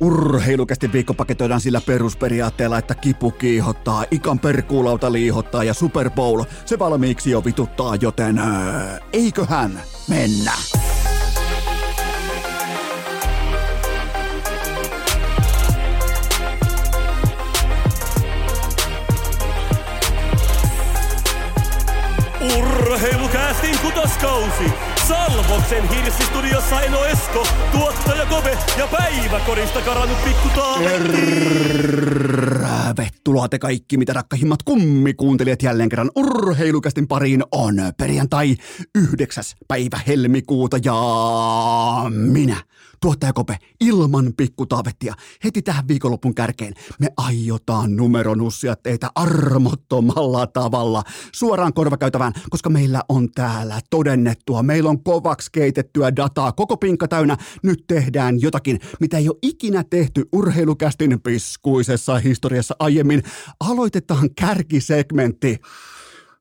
Urheilukästi viikko paketoidaan sillä perusperiaatteella, että kipu kiihottaa, ikan perkuulauta liihottaa ja Super Bowl se valmiiksi jo vituttaa, joten öö, eiköhän mennä. Urheilukästin kutoskausi! Salvoksen hirsistudiossa Eno Esko, tuottaja Kope ja päiväkorista karannut pikku Tervetuloa te kaikki, mitä rakkahimmat kummikuuntelijat jälleen kerran urheilukästin pariin on perjantai 9. päivä helmikuuta ja minä, tuottaja Kope, ilman pikkutaavettia. Heti tähän viikonloppun kärkeen me aiotaan numeronussia teitä armottomalla tavalla suoraan korvakäytävään, koska meillä on täällä todennettua, meillä on kovaksi keitettyä dataa, koko pinkka täynnä, nyt tehdään jotakin, mitä ei ole ikinä tehty urheilukästin piskuisessa historiassa aiemmin. Aloitetaan kärkisegmentti.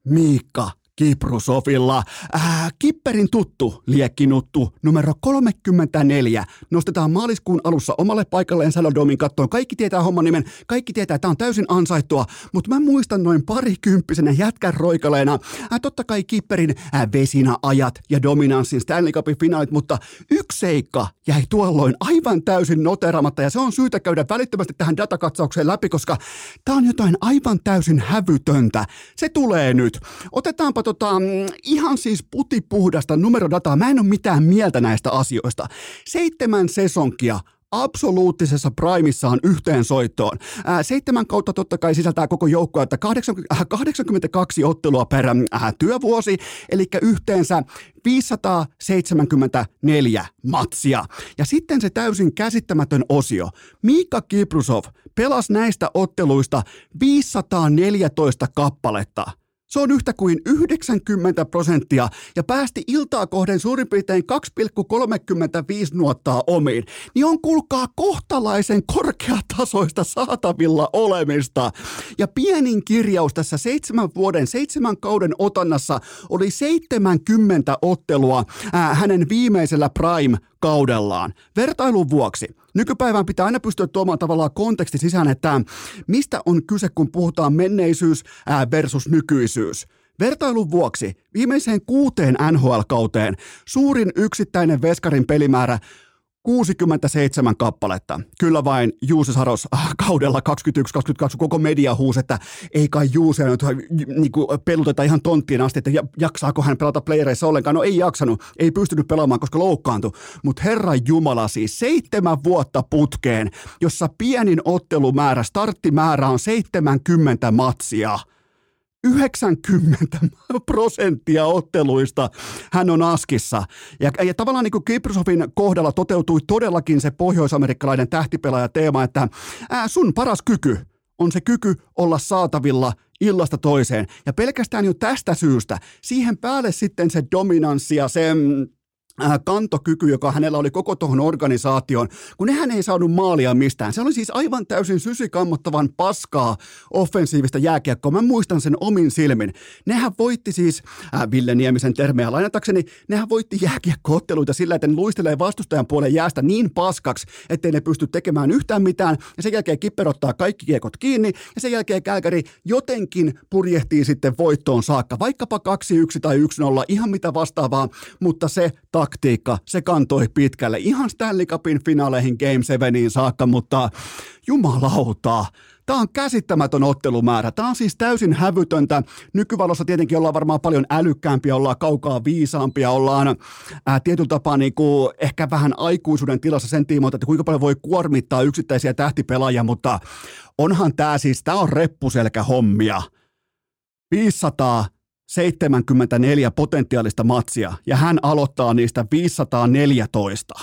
Miikka Kiprusovilla. Äh, Kipperin tuttu liekkinuttu numero 34 nostetaan maaliskuun alussa omalle paikalleen Salodomin kattoon. Kaikki tietää homman nimen, kaikki tietää, että tämä on täysin ansaittua, mutta mä muistan noin parikymppisenä jätkän roikaleena. Äh, totta kai Kipperin äh, vesinä ajat ja dominanssin Stanley Cupin finaalit, mutta yksi seikka jäi tuolloin aivan täysin noteramatta ja se on syytä käydä välittömästi tähän datakatsaukseen läpi, koska tämä on jotain aivan täysin hävytöntä. Se tulee nyt. Otetaanpa tota, mm, ihan siis putipuhdasta numerodataa. Mä en ole mitään mieltä näistä asioista. Seitsemän sesonkia absoluuttisessa primissaan yhteen soittoon. Ää, seitsemän kautta totta kai sisältää koko joukkoa, että 82 äh, ottelua per äh, työvuosi, eli yhteensä 574 matsia. Ja sitten se täysin käsittämätön osio. Miikka Kiprusov pelasi näistä otteluista 514 kappaletta – se on yhtä kuin 90 prosenttia ja päästi iltaa kohden suurin piirtein 2,35 nuottaa omiin. Niin on kuulkaa kohtalaisen korkeatasoista saatavilla olemista. Ja pienin kirjaus tässä seitsemän vuoden, seitsemän kauden otannassa oli 70 ottelua ää, hänen viimeisellä Prime-kaudellaan. Vertailun vuoksi Nykypäivään pitää aina pystyä tuomaan tavallaan konteksti sisään, että mistä on kyse, kun puhutaan menneisyys versus nykyisyys. Vertailun vuoksi viimeiseen kuuteen NHL-kauteen suurin yksittäinen veskarin pelimäärä 67 kappaletta. Kyllä vain Juuse Saros äh, kaudella 21-22 koko media huusi, että ei kai Juuse nyt niin kuin peluteta ihan tonttiin asti, että jaksaako hän pelata playereissa ollenkaan. No ei jaksanut, ei pystynyt pelaamaan, koska loukkaantui. Mutta herra Jumala siis seitsemän vuotta putkeen, jossa pienin ottelumäärä, starttimäärä on 70 matsia – 90 prosenttia otteluista hän on askissa. Ja, ja tavallaan niin kuin kohdalla toteutui todellakin se pohjoisamerikkalainen tähtipelaaja teema, että ää, sun paras kyky on se kyky olla saatavilla illasta toiseen. Ja pelkästään jo tästä syystä siihen päälle sitten se dominanssi ja se kantokyky, joka hänellä oli koko tuohon organisaatioon, kun nehän ei saanut maalia mistään. Se oli siis aivan täysin sysikammottavan paskaa offensiivista jääkiekkoa. Mä muistan sen omin silmin. Nehän voitti siis, äh, Ville Niemisen termejä lainatakseni, nehän voitti jääkiekkootteluita sillä, että ne luistelee vastustajan puolen jäästä niin paskaksi, ettei ne pysty tekemään yhtään mitään. Ja sen jälkeen Kipper ottaa kaikki kiekot kiinni, ja sen jälkeen Kälkäri jotenkin purjehtii sitten voittoon saakka. Vaikkapa 2-1 tai 1-0, ihan mitä vastaavaa, mutta se tak taktiikka, se kantoi pitkälle ihan Stanley Cupin finaaleihin Game 7 saakka, mutta jumalauta, Tämä on käsittämätön ottelumäärä. Tämä on siis täysin hävytöntä. Nykyvalossa tietenkin ollaan varmaan paljon älykkäämpiä, ollaan kaukaa viisaampia, ollaan ää, tietyllä tapaa niin kuin ehkä vähän aikuisuuden tilassa sen tiimoilta, että kuinka paljon voi kuormittaa yksittäisiä tähtipelaajia, mutta onhan tämä siis, tämä on reppuselkä hommia. 500 74 potentiaalista matsia ja hän aloittaa niistä 514.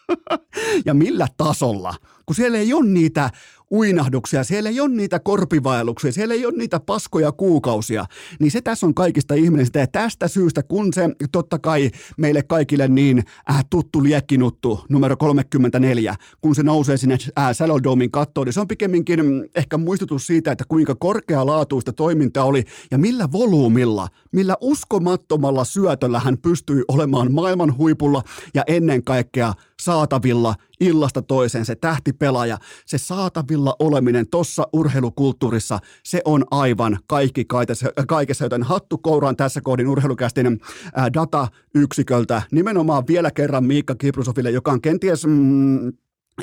ja millä tasolla? Kun siellä ei ole niitä uinahduksia, siellä ei ole niitä korpivaelluksia, siellä ei ole niitä paskoja kuukausia, niin se tässä on kaikista ihmeellistä. Ja tästä syystä, kun se totta kai meille kaikille niin äh, tuttu liekkinuttu numero 34, kun se nousee sinne äh, Saddle kattoon, niin se on pikemminkin mm, ehkä muistutus siitä, että kuinka korkealaatuista toiminta oli ja millä volyymilla, millä uskomattomalla syötöllä hän pystyi olemaan maailman huipulla ja ennen kaikkea saatavilla illasta toiseen, se tähtipelaaja, se saatavilla oleminen tossa urheilukulttuurissa, se on aivan kaikki kaikessa, joten hattu kouraan tässä kohdin urheilukästin data-yksiköltä, nimenomaan vielä kerran Miikka Kiprusoville, joka on kenties mm,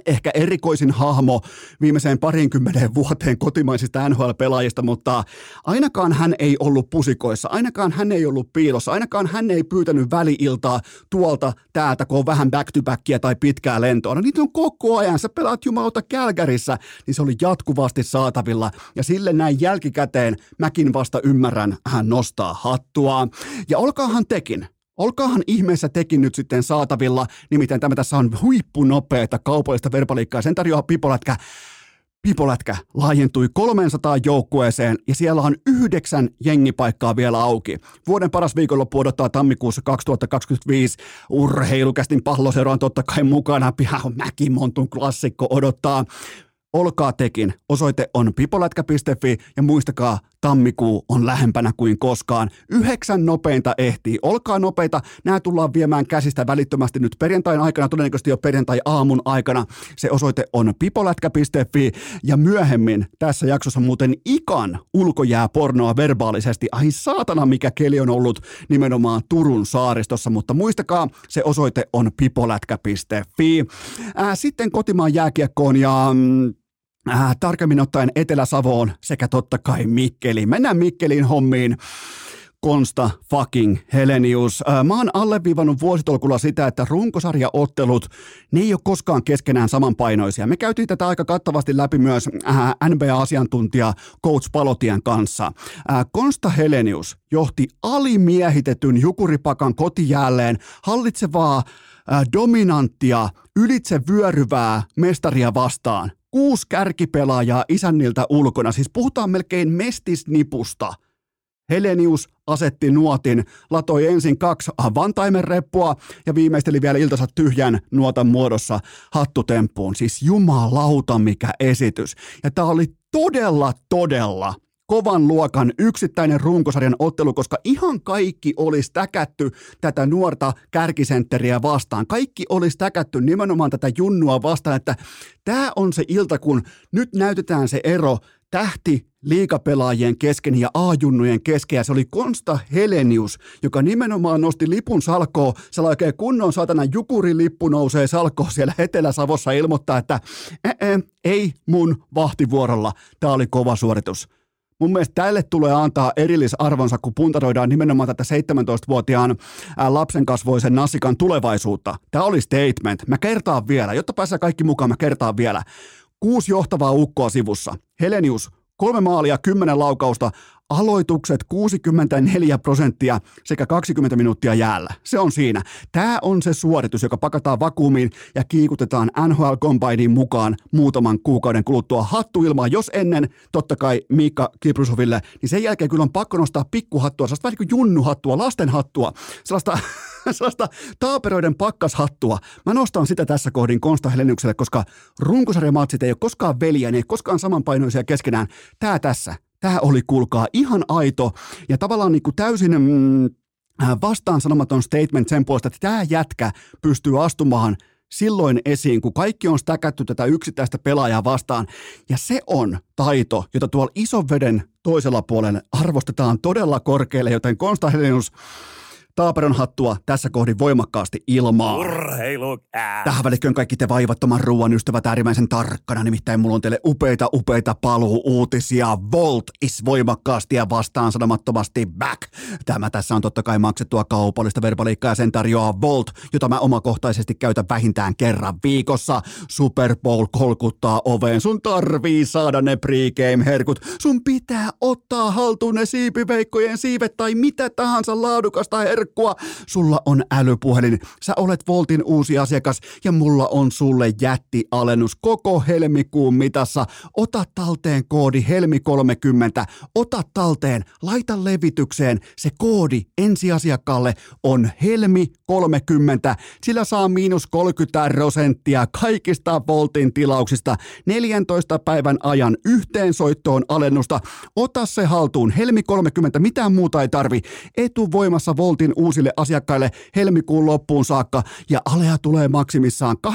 ehkä erikoisin hahmo viimeiseen parinkymmeneen vuoteen kotimaisista NHL-pelaajista, mutta ainakaan hän ei ollut pusikoissa, ainakaan hän ei ollut piilossa, ainakaan hän ei pyytänyt väliiltaa tuolta täältä, kun on vähän back-to-backia tai pitkää lentoa. No niitä on koko ajan, sä pelaat jumalauta Kälkärissä, niin se oli jatkuvasti saatavilla ja sille näin jälkikäteen mäkin vasta ymmärrän, hän nostaa hattua. Ja olkaahan tekin, Olkaahan ihmeessä tekin nyt sitten saatavilla, nimittäin tämä tässä on huippunopeata kaupallista verbaliikkaa, sen tarjoaa Pipolätkä. Pipolätkä laajentui 300 joukkueeseen ja siellä on yhdeksän jengipaikkaa vielä auki. Vuoden paras viikonloppu odottaa tammikuussa 2025. Urheilukästin pallosero on totta kai mukana. Pihan Mäkimontun klassikko odottaa. Olkaa tekin. Osoite on pipolätkä.fi ja muistakaa, tammikuu on lähempänä kuin koskaan. Yhdeksän nopeinta ehtii. Olkaa nopeita. Nämä tullaan viemään käsistä välittömästi nyt perjantain aikana, todennäköisesti jo perjantai-aamun aikana. Se osoite on pipolätkä.fi ja myöhemmin tässä jaksossa muuten ikan ulkojää pornoa verbaalisesti. Ai saatana, mikä keli on ollut nimenomaan Turun saaristossa, mutta muistakaa, se osoite on pipolätkä.fi. sitten kotimaan jääkiekkoon ja mm, äh, tarkemmin ottaen Etelä-Savoon sekä totta kai Mikkeliin. Mennään Mikkeliin hommiin. Konsta fucking Helenius. Äh, mä oon alleviivannut vuositolkulla sitä, että runkosarjaottelut, ne ei ole koskaan keskenään samanpainoisia. Me käytiin tätä aika kattavasti läpi myös äh, NBA-asiantuntija Coach Palotien kanssa. Äh, Konsta Helenius johti alimiehitetyn jukuripakan kotijälleen hallitsevaa dominanttia, ylitse vyöryvää mestaria vastaan kuusi kärkipelaajaa isänniltä ulkona, siis puhutaan melkein mestisnipusta. Helenius asetti nuotin, latoi ensin kaksi vantaimen reppua ja viimeisteli vielä iltansa tyhjän nuotan muodossa hattutemppuun. Siis jumalauta mikä esitys. Ja tämä oli todella, todella kovan luokan yksittäinen runkosarjan ottelu, koska ihan kaikki olisi täkätty tätä nuorta kärkisentteriä vastaan. Kaikki olisi täkätty nimenomaan tätä junnua vastaan, että tämä on se ilta, kun nyt näytetään se ero tähti liikapelaajien kesken ja A-junnujen kesken, ja se oli Konsta Helenius, joka nimenomaan nosti lipun salkoon, se oikein kunnon satana jukurilippu nousee salkoon siellä Etelä-Savossa ilmoittaa, että ei mun vahtivuorolla, tämä oli kova suoritus. Mun mielestä tälle tulee antaa erillisarvonsa, kun puntaroidaan nimenomaan tätä 17-vuotiaan lapsen kasvoisen Nassikan tulevaisuutta. Tämä oli statement. Mä kertaan vielä, jotta pääsee kaikki mukaan, mä kertaan vielä. Kuusi johtavaa ukkoa sivussa. Helenius, kolme maalia, kymmenen laukausta, aloitukset 64 prosenttia sekä 20 minuuttia jäällä. Se on siinä. Tämä on se suoritus, joka pakataan vakuumiin ja kiikutetaan NHL Combineen mukaan muutaman kuukauden kuluttua hattu ilmaan. Jos ennen, totta kai Miikka Kiprusoville, niin sen jälkeen kyllä on pakko nostaa pikkuhattua, sellaista vähän niin kuin junnuhattua, lastenhattua, sellaista sellaista taaperoiden pakkashattua. Mä nostan sitä tässä kohdin Konsta Heleniukselle, koska runkosarjamatsit ei ole koskaan veljiä, ne ei ole koskaan samanpainoisia keskenään. Tää tässä. Tämä oli, kuulkaa, ihan aito ja tavallaan niin kuin täysin mm, äh, vastaan sanomaton statement sen puolesta, että tämä jätkä pystyy astumaan silloin esiin, kun kaikki on stäkätty tätä yksittäistä pelaajaa vastaan. Ja se on taito, jota tuolla ison veden toisella puolella arvostetaan todella korkealle, joten Konstantinus Taaperon hattua tässä kohdin voimakkaasti ilmaa. Tähän välikköön kaikki te vaivattoman ruoan ystävät äärimmäisen tarkkana, nimittäin mulla on teille upeita, upeita paluu-uutisia. Volt is voimakkaasti ja vastaan sanomattomasti back. Tämä tässä on totta kai maksettua kaupallista verbaliikkaa ja sen tarjoaa Volt, jota mä omakohtaisesti käytän vähintään kerran viikossa. Super Bowl kolkuttaa oveen. Sun tarvii saada ne pregame-herkut. Sun pitää ottaa haltuun ne siipiveikkojen siivet tai mitä tahansa laadukasta herkut herkkua. Sulla on älypuhelin, sä olet Voltin uusi asiakas ja mulla on sulle jättialennus koko helmikuun mitassa. Ota talteen koodi HELMI30, ota talteen, laita levitykseen. Se koodi ensiasiakkaalle on HELMI30. Sillä saa miinus 30 prosenttia kaikista Voltin tilauksista 14 päivän ajan yhteensoittoon alennusta. Ota se haltuun. Helmi 30, mitään muuta ei tarvi. Etuvoimassa Voltin uusille asiakkaille helmikuun loppuun saakka ja alea tulee maksimissaan 8,70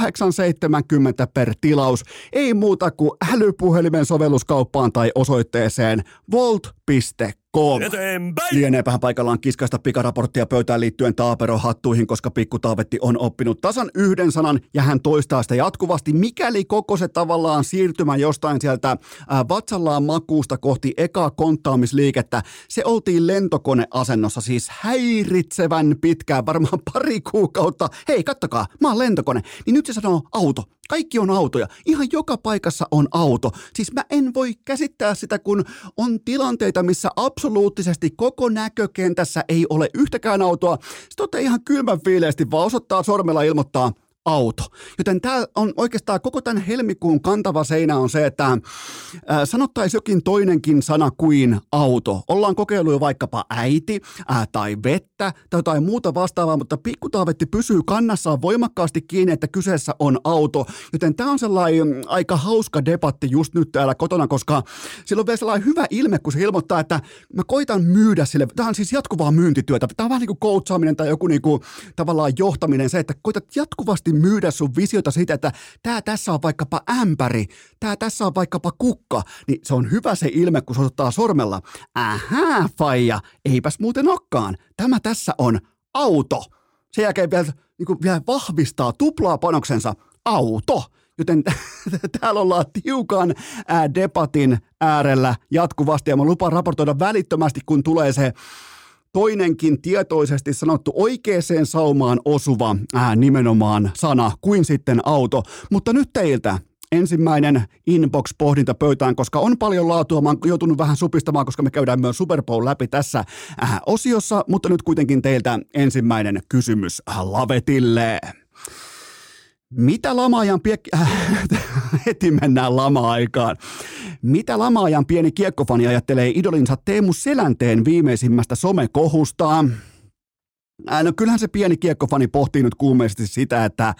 per tilaus. Ei muuta kuin älypuhelimen sovelluskauppaan tai osoitteeseen volt.com com. Eteenpäin! Lieneepähän paikallaan kiskaista pikaraporttia pöytään liittyen taaperohattuihin, koska pikku Taavetti on oppinut tasan yhden sanan ja hän toistaa sitä jatkuvasti, mikäli koko se tavallaan siirtymä jostain sieltä ää, vatsallaan makuusta kohti ekaa konttaamisliikettä, se oltiin lentokoneasennossa, siis häiritsevän pitkään, varmaan pari kuukautta. Hei, kattokaa, mä oon lentokone. Niin nyt se sanoo auto. Kaikki on autoja. Ihan joka paikassa on auto. Siis mä en voi käsittää sitä, kun on tilanteita, missä absoluuttisesti koko näkökentässä ei ole yhtäkään autoa. Sitten ihan kylmän fiileesti, vaan osoittaa sormella ilmoittaa – auto. Joten tämä on oikeastaan koko tämän helmikuun kantava seinä on se, että äh, sanottaisiin jokin toinenkin sana kuin auto. Ollaan kokeillut jo vaikkapa äiti äh, tai vettä tai jotain muuta vastaavaa, mutta pikkutaavetti pysyy kannassaan voimakkaasti kiinni, että kyseessä on auto. Joten tämä on sellainen mm, aika hauska debatti just nyt täällä kotona, koska sillä on vielä sellainen hyvä ilme, kun se ilmoittaa, että mä koitan myydä sille. Tämä on siis jatkuvaa myyntityötä. Tämä on vähän niin kuin coachaaminen tai joku niin kuin tavallaan johtaminen, se, että koitat jatkuvasti myydä sun visiota siitä, että tämä tässä on vaikkapa ämpäri, tämä tässä on vaikkapa kukka, niin se on hyvä se ilme, kun se ottaa sormella. Ähä, faija, eipäs muuten okkaan. Tämä tässä on auto. Sen jälkeen vielä, niin kuin vielä vahvistaa tuplaa panoksensa auto. Joten täällä ollaan tiukan ää, debatin äärellä jatkuvasti ja mä lupaan raportoida välittömästi, kun tulee se toinenkin tietoisesti sanottu oikeaan saumaan osuva ää, nimenomaan sana kuin sitten auto. Mutta nyt teiltä ensimmäinen inbox-pohdinta pöytään, koska on paljon laatua. Mä oon joutunut vähän supistamaan, koska me käydään myös Super Bowl läpi tässä äh, osiossa, mutta nyt kuitenkin teiltä ensimmäinen kysymys Lavetille. Mitä lamaajan piek- äh, heti mennään lama-aikaan. Mitä lamaajan pieni kiekkofani ajattelee idolinsa Teemu Selänteen viimeisimmästä somekohustaan? No kyllähän se pieni kiekkofani pohtii nyt kuumeisesti sitä, että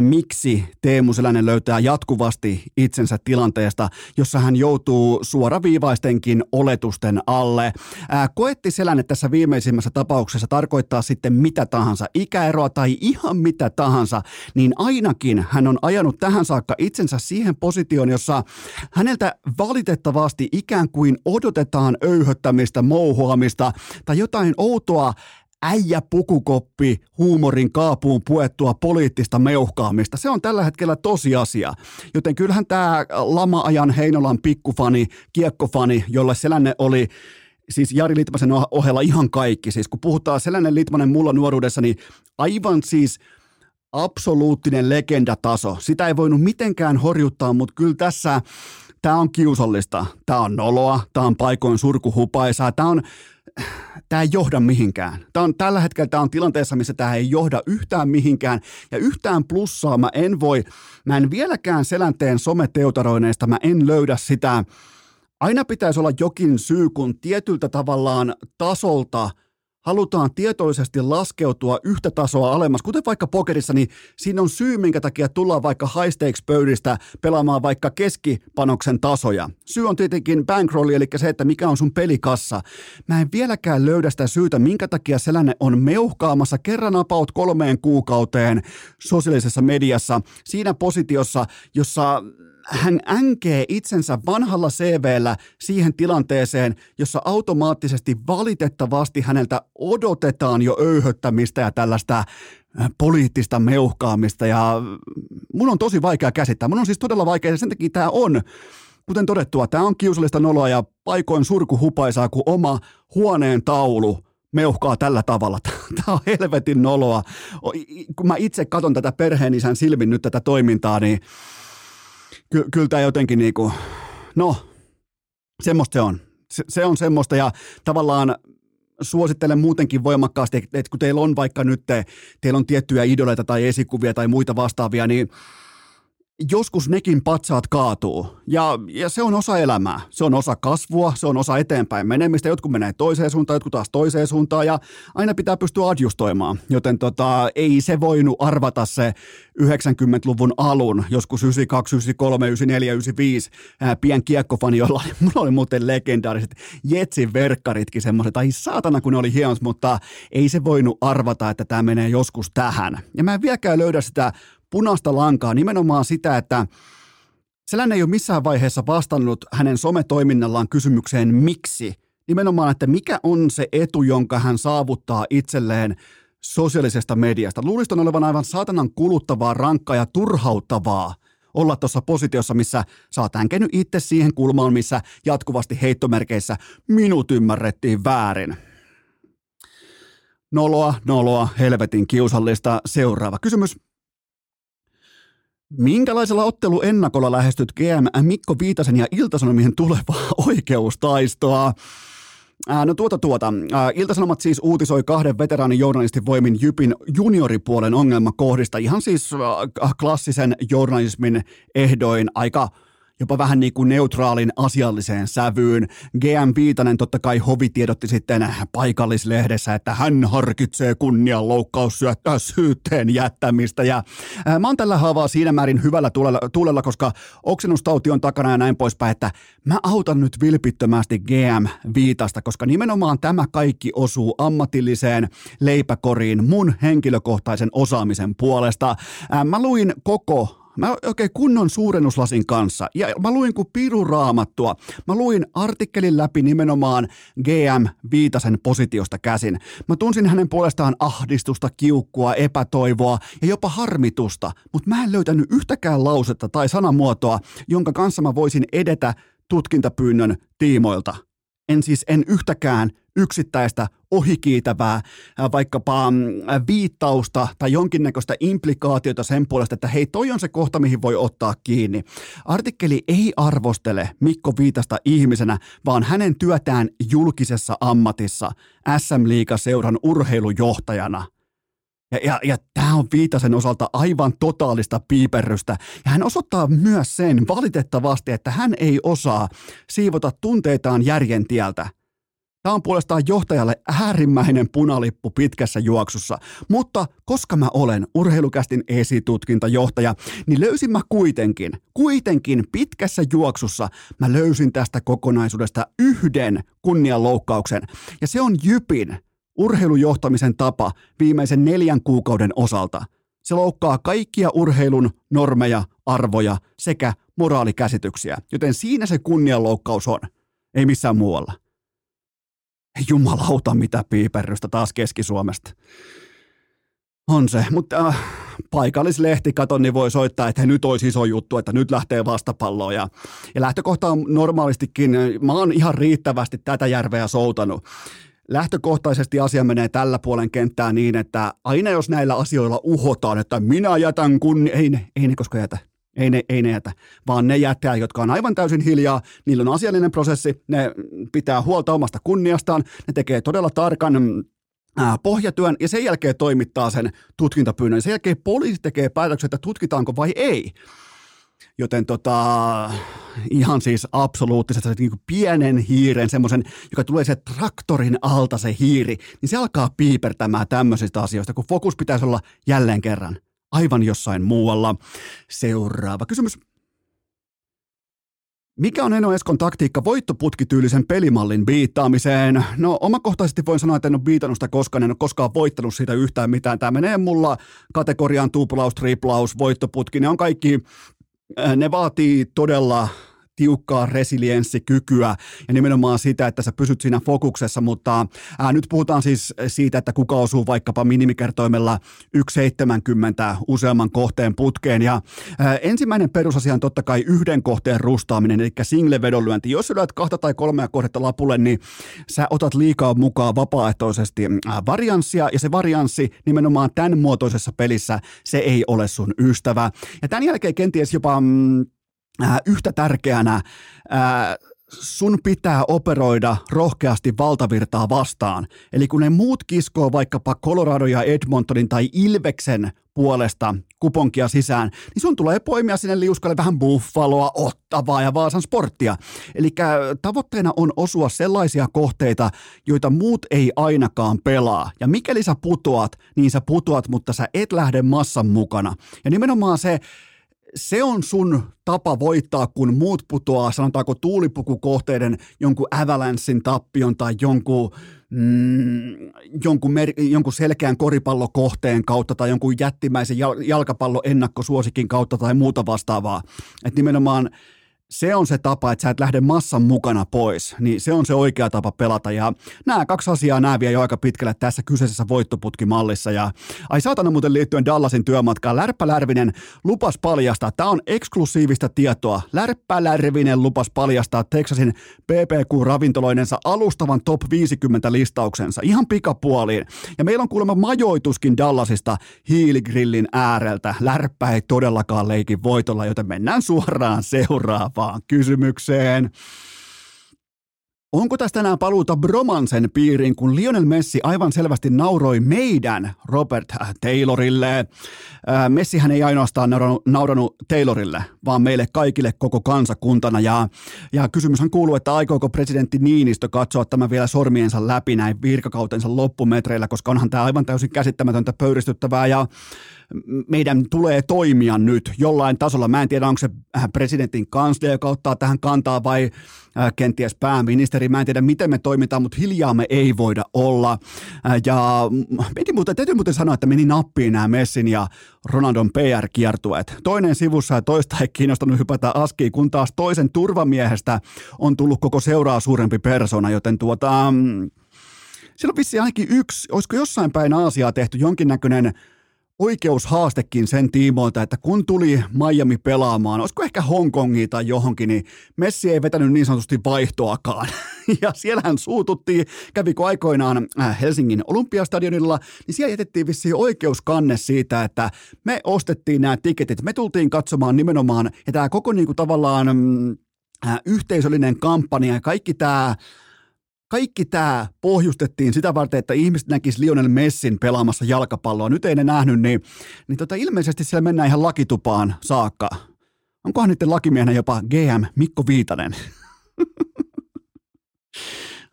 miksi Teemu Selänen löytää jatkuvasti itsensä tilanteesta, jossa hän joutuu suoraviivaistenkin oletusten alle. Koetti Selänen tässä viimeisimmässä tapauksessa tarkoittaa sitten mitä tahansa, ikäeroa tai ihan mitä tahansa, niin ainakin hän on ajanut tähän saakka itsensä siihen positioon, jossa häneltä valitettavasti ikään kuin odotetaan öyhöttämistä, mouhuamista tai jotain outoa äijä pukukoppi huumorin kaapuun puettua poliittista meuhkaamista. Se on tällä hetkellä tosiasia. Joten kyllähän tämä lama-ajan Heinolan pikkufani, kiekkofani, jolle Selänne oli siis Jari Litmasen ohella ihan kaikki. Siis kun puhutaan Selänne Litmanen mulla nuoruudessa, niin aivan siis absoluuttinen legendataso. Sitä ei voinut mitenkään horjuttaa, mutta kyllä tässä tämä on kiusallista, tämä on noloa, tämä on paikoin surkuhupaisaa, tämä on tämä ei johda mihinkään. Tämä on, tällä hetkellä tämä on tilanteessa, missä tämä ei johda yhtään mihinkään ja yhtään plussaa mä en voi, mä en vieläkään selänteen someteutaroineista, mä en löydä sitä. Aina pitäisi olla jokin syy, kun tietyltä tavallaan tasolta – halutaan tietoisesti laskeutua yhtä tasoa alemmas, kuten vaikka pokerissa, niin siinä on syy, minkä takia tullaan vaikka high stakes pöydistä pelaamaan vaikka keskipanoksen tasoja. Syy on tietenkin bankrolli, eli se, että mikä on sun pelikassa. Mä en vieläkään löydä sitä syytä, minkä takia Selänne on meuhkaamassa kerran about kolmeen kuukauteen sosiaalisessa mediassa siinä positiossa, jossa hän änkee itsensä vanhalla CVllä siihen tilanteeseen, jossa automaattisesti valitettavasti häneltä odotetaan jo öyhöttämistä ja tällaista poliittista meuhkaamista ja mun on tosi vaikea käsittää. Mun on siis todella vaikea ja sen takia tämä on, kuten todettua, tämä on kiusallista noloa ja paikoin surkuhupaisaa, kun oma huoneen taulu meuhkaa tällä tavalla. Tämä on helvetin noloa. Kun mä itse katson tätä perheenisän silmin nyt tätä toimintaa, niin ky, kyllä tämä jotenkin niin kuin, no, semmoista se on. Se, se on semmoista ja tavallaan suosittelen muutenkin voimakkaasti, että kun teillä on vaikka nyt, teillä on tiettyjä idoleita tai esikuvia tai muita vastaavia, niin joskus nekin patsaat kaatuu. Ja, ja se on osa elämää. Se on osa kasvua, se on osa eteenpäin menemistä. Jotkut menee toiseen suuntaan, jotkut taas toiseen suuntaan ja aina pitää pystyä adjustoimaan. Joten tota, ei se voinut arvata se 90-luvun alun, joskus 92, 93, 94, 95 ää, pien kiekkofani, jolla oli, mulla oli muuten legendaariset Jetsin verkkaritkin semmoiset, ai saatana kun ne oli hienot, mutta ei se voinut arvata, että tämä menee joskus tähän. Ja mä en vieläkään löydä sitä punaista lankaa, nimenomaan sitä, että Selän ei ole missään vaiheessa vastannut hänen sometoiminnallaan kysymykseen miksi. Nimenomaan, että mikä on se etu, jonka hän saavuttaa itselleen sosiaalisesta mediasta. Luuliston olevan aivan saatanan kuluttavaa, rankkaa ja turhauttavaa olla tuossa positiossa, missä sä oot itse siihen kulmaan, missä jatkuvasti heittomerkeissä minut ymmärrettiin väärin. Noloa, noloa, helvetin kiusallista. Seuraava kysymys. Minkälaisella otteluennakolla lähestyt GM Mikko Viitasen ja Iltasanomien tulevaa oikeustaistoa? Ää, no tuota tuota. Ää, Iltasanomat siis uutisoi kahden veteraanin journalistin voimin Jypin junioripuolen ongelmakohdista. Ihan siis äh, klassisen journalismin ehdoin aika jopa vähän niin kuin neutraalin asialliseen sävyyn. GM Viitanen totta kai hovi tiedotti sitten paikallislehdessä, että hän harkitsee kunnianloukkaussyytteen jättämistä. Ja mä oon tällä haavaa siinä määrin hyvällä tulella, tulella, koska oksennustauti on takana ja näin poispäin, että mä autan nyt vilpittömästi GM Viitasta, koska nimenomaan tämä kaikki osuu ammatilliseen leipäkoriin mun henkilökohtaisen osaamisen puolesta. Mä luin koko Mä oikein okay, kunnon suurennuslasin kanssa. Ja mä luin kuin piru raamattua. Mä luin artikkelin läpi nimenomaan GM Viitasen positiosta käsin. Mä tunsin hänen puolestaan ahdistusta, kiukkua, epätoivoa ja jopa harmitusta, mutta mä en löytänyt yhtäkään lausetta tai sanamuotoa, jonka kanssa mä voisin edetä tutkintapyynnön tiimoilta. En siis en yhtäkään yksittäistä ohikiitävää vaikkapa mm, viittausta tai jonkinnäköistä implikaatiota sen puolesta, että hei, toi on se kohta, mihin voi ottaa kiinni. Artikkeli ei arvostele Mikko Viitasta ihmisenä, vaan hänen työtään julkisessa ammatissa SM Liiga-seuran urheilujohtajana – ja, ja, ja tämä on Viitasen osalta aivan totaalista piiperrystä. Ja hän osoittaa myös sen valitettavasti, että hän ei osaa siivota tunteitaan järjen tieltä. Tämä on puolestaan johtajalle äärimmäinen punalippu pitkässä juoksussa. Mutta koska mä olen urheilukästin esitutkintajohtaja, niin löysin mä kuitenkin, kuitenkin pitkässä juoksussa mä löysin tästä kokonaisuudesta yhden kunnianloukkauksen. Ja se on Jypin urheilujohtamisen tapa viimeisen neljän kuukauden osalta. Se loukkaa kaikkia urheilun normeja, arvoja sekä moraalikäsityksiä, joten siinä se kunnianloukkaus on, ei missään muualla. Jumalauta, mitä piiperrystä taas Keski-Suomesta. On se, mutta äh, paikallislehti, katon, niin voi soittaa, että nyt olisi iso juttu, että nyt lähtee vastapalloon. Ja, ja lähtökohta on normaalistikin, mä oon ihan riittävästi tätä järveä soutanut. Lähtökohtaisesti asia menee tällä puolen kenttää niin, että aina jos näillä asioilla uhotaan, että minä jätän kun... Ei ne, ei ne koska jätä. Ei ne, ei ne jätä, vaan ne jättää, jotka on aivan täysin hiljaa. Niillä on asiallinen prosessi, ne pitää huolta omasta kunniastaan, ne tekee todella tarkan pohjatyön ja sen jälkeen toimittaa sen tutkintapyynnön. Sen jälkeen poliisi tekee päätöksen, että tutkitaanko vai ei. Joten tota, ihan siis absoluuttisesti niin kuin pienen hiiren, semmoisen, joka tulee se traktorin alta se hiiri, niin se alkaa piipertämään tämmöisistä asioista, kun fokus pitäisi olla jälleen kerran aivan jossain muualla. Seuraava kysymys. Mikä on Eno Eskon taktiikka voittoputkityylisen pelimallin biittaamiseen? No omakohtaisesti voin sanoa, että en ole biitannut sitä koskaan, en ole koskaan voittanut siitä yhtään mitään. Tämä menee mulla kategoriaan tuplaus, triplaus, voittoputki. Ne on kaikki ne vaatii todella tiukkaa resilienssikykyä ja nimenomaan sitä, että sä pysyt siinä fokuksessa, mutta ää, nyt puhutaan siis siitä, että kuka osuu vaikkapa minimikertoimella 1,70 useamman kohteen putkeen ja ää, ensimmäinen perusasia on totta kai yhden kohteen rustaaminen, eli single vedonlyönti. Jos lyöt kahta tai kolmea kohdetta lapulle, niin sä otat liikaa mukaan vapaaehtoisesti varianssia ja se varianssi nimenomaan tämän muotoisessa pelissä, se ei ole sun ystävä. Ja tämän jälkeen kenties jopa mm, äh, yhtä tärkeänä äh, sun pitää operoida rohkeasti valtavirtaa vastaan. Eli kun ne muut kiskoo vaikkapa Colorado ja Edmontonin tai Ilveksen puolesta kuponkia sisään, niin sun tulee poimia sinne liuskalle vähän buffaloa, ottavaa ja Vaasan sporttia. Eli tavoitteena on osua sellaisia kohteita, joita muut ei ainakaan pelaa. Ja mikäli sä putoat, niin sä putoat, mutta sä et lähde massan mukana. Ja nimenomaan se, se on sun tapa voittaa, kun muut putoaa, sanotaanko tuulipukukohteiden jonkun Avalanssin tappion tai jonkun, mm, jonkun, mer- jonkun selkeän koripallokohteen kautta tai jonkun jättimäisen jal- jalkapalloennakkosuosikin kautta tai muuta vastaavaa. Että nimenomaan se on se tapa, että sä et lähde massan mukana pois, niin se on se oikea tapa pelata. Ja nämä kaksi asiaa nämä vie jo aika pitkälle tässä kyseisessä voittoputkimallissa. Ja ai saatana muuten liittyen Dallasin työmatkaan, Lärppä Lärvinen lupas paljastaa, tämä on eksklusiivista tietoa, Lärppä Lärvinen lupas paljastaa Texasin PPQ-ravintoloinensa alustavan top 50 listauksensa ihan pikapuoliin. Ja meillä on kuulemma majoituskin Dallasista hiiligrillin ääreltä. Lärppä ei todellakaan leikin voitolla, joten mennään suoraan seuraamaan seuraavaan kysymykseen. Onko tästä enää paluuta Bromansen piiriin, kun Lionel Messi aivan selvästi nauroi meidän Robert Taylorille? Äh, Messihän ei ainoastaan nauranut, nauranut Taylorille, vaan meille kaikille koko kansakuntana. Ja, ja kysymyshän kuuluu, että aikooko presidentti Niinistö katsoa tämän vielä sormiensa läpi näin virkakautensa loppumetreillä, koska onhan tämä aivan täysin käsittämätöntä pöyristyttävää. Ja meidän tulee toimia nyt jollain tasolla. Mä en tiedä, onko se äh, presidentin kanslia, joka ottaa tähän kantaa vai äh, kenties pääministeri. Mä en tiedä, miten me toimitaan, mutta hiljaa me ei voida olla. Äh, ja piti muuten, täytyy muuten sanoa, että meni nappiin nämä Messin ja Ronaldon PR-kiertueet. Toinen sivussa ja toista ei kiinnostanut hypätä askiin, kun taas toisen turvamiehestä on tullut koko seuraa suurempi persona, joten tuota... Mm, siellä on vissiin ainakin yksi, olisiko jossain päin Aasiaa tehty jonkinnäköinen oikeushaastekin sen tiimoilta, että kun tuli Miami pelaamaan, olisiko ehkä Hongkongiin tai johonkin, niin Messi ei vetänyt niin sanotusti vaihtoakaan. Ja siellähän suututtiin, kävikö aikoinaan äh, Helsingin olympiastadionilla, niin siellä jätettiin vissiin oikeuskanne siitä, että me ostettiin nämä tiketit, me tultiin katsomaan nimenomaan, ja tämä koko niin kuin tavallaan mm, äh, yhteisöllinen kampanja ja kaikki tämä kaikki tämä pohjustettiin sitä varten, että ihmiset näkisivät Lionel Messin pelaamassa jalkapalloa. Nyt ei ne nähnyt, niin, niin tota, ilmeisesti siellä mennään ihan lakitupaan saakka. Onkohan niiden lakimiehenä jopa GM Mikko Viitanen?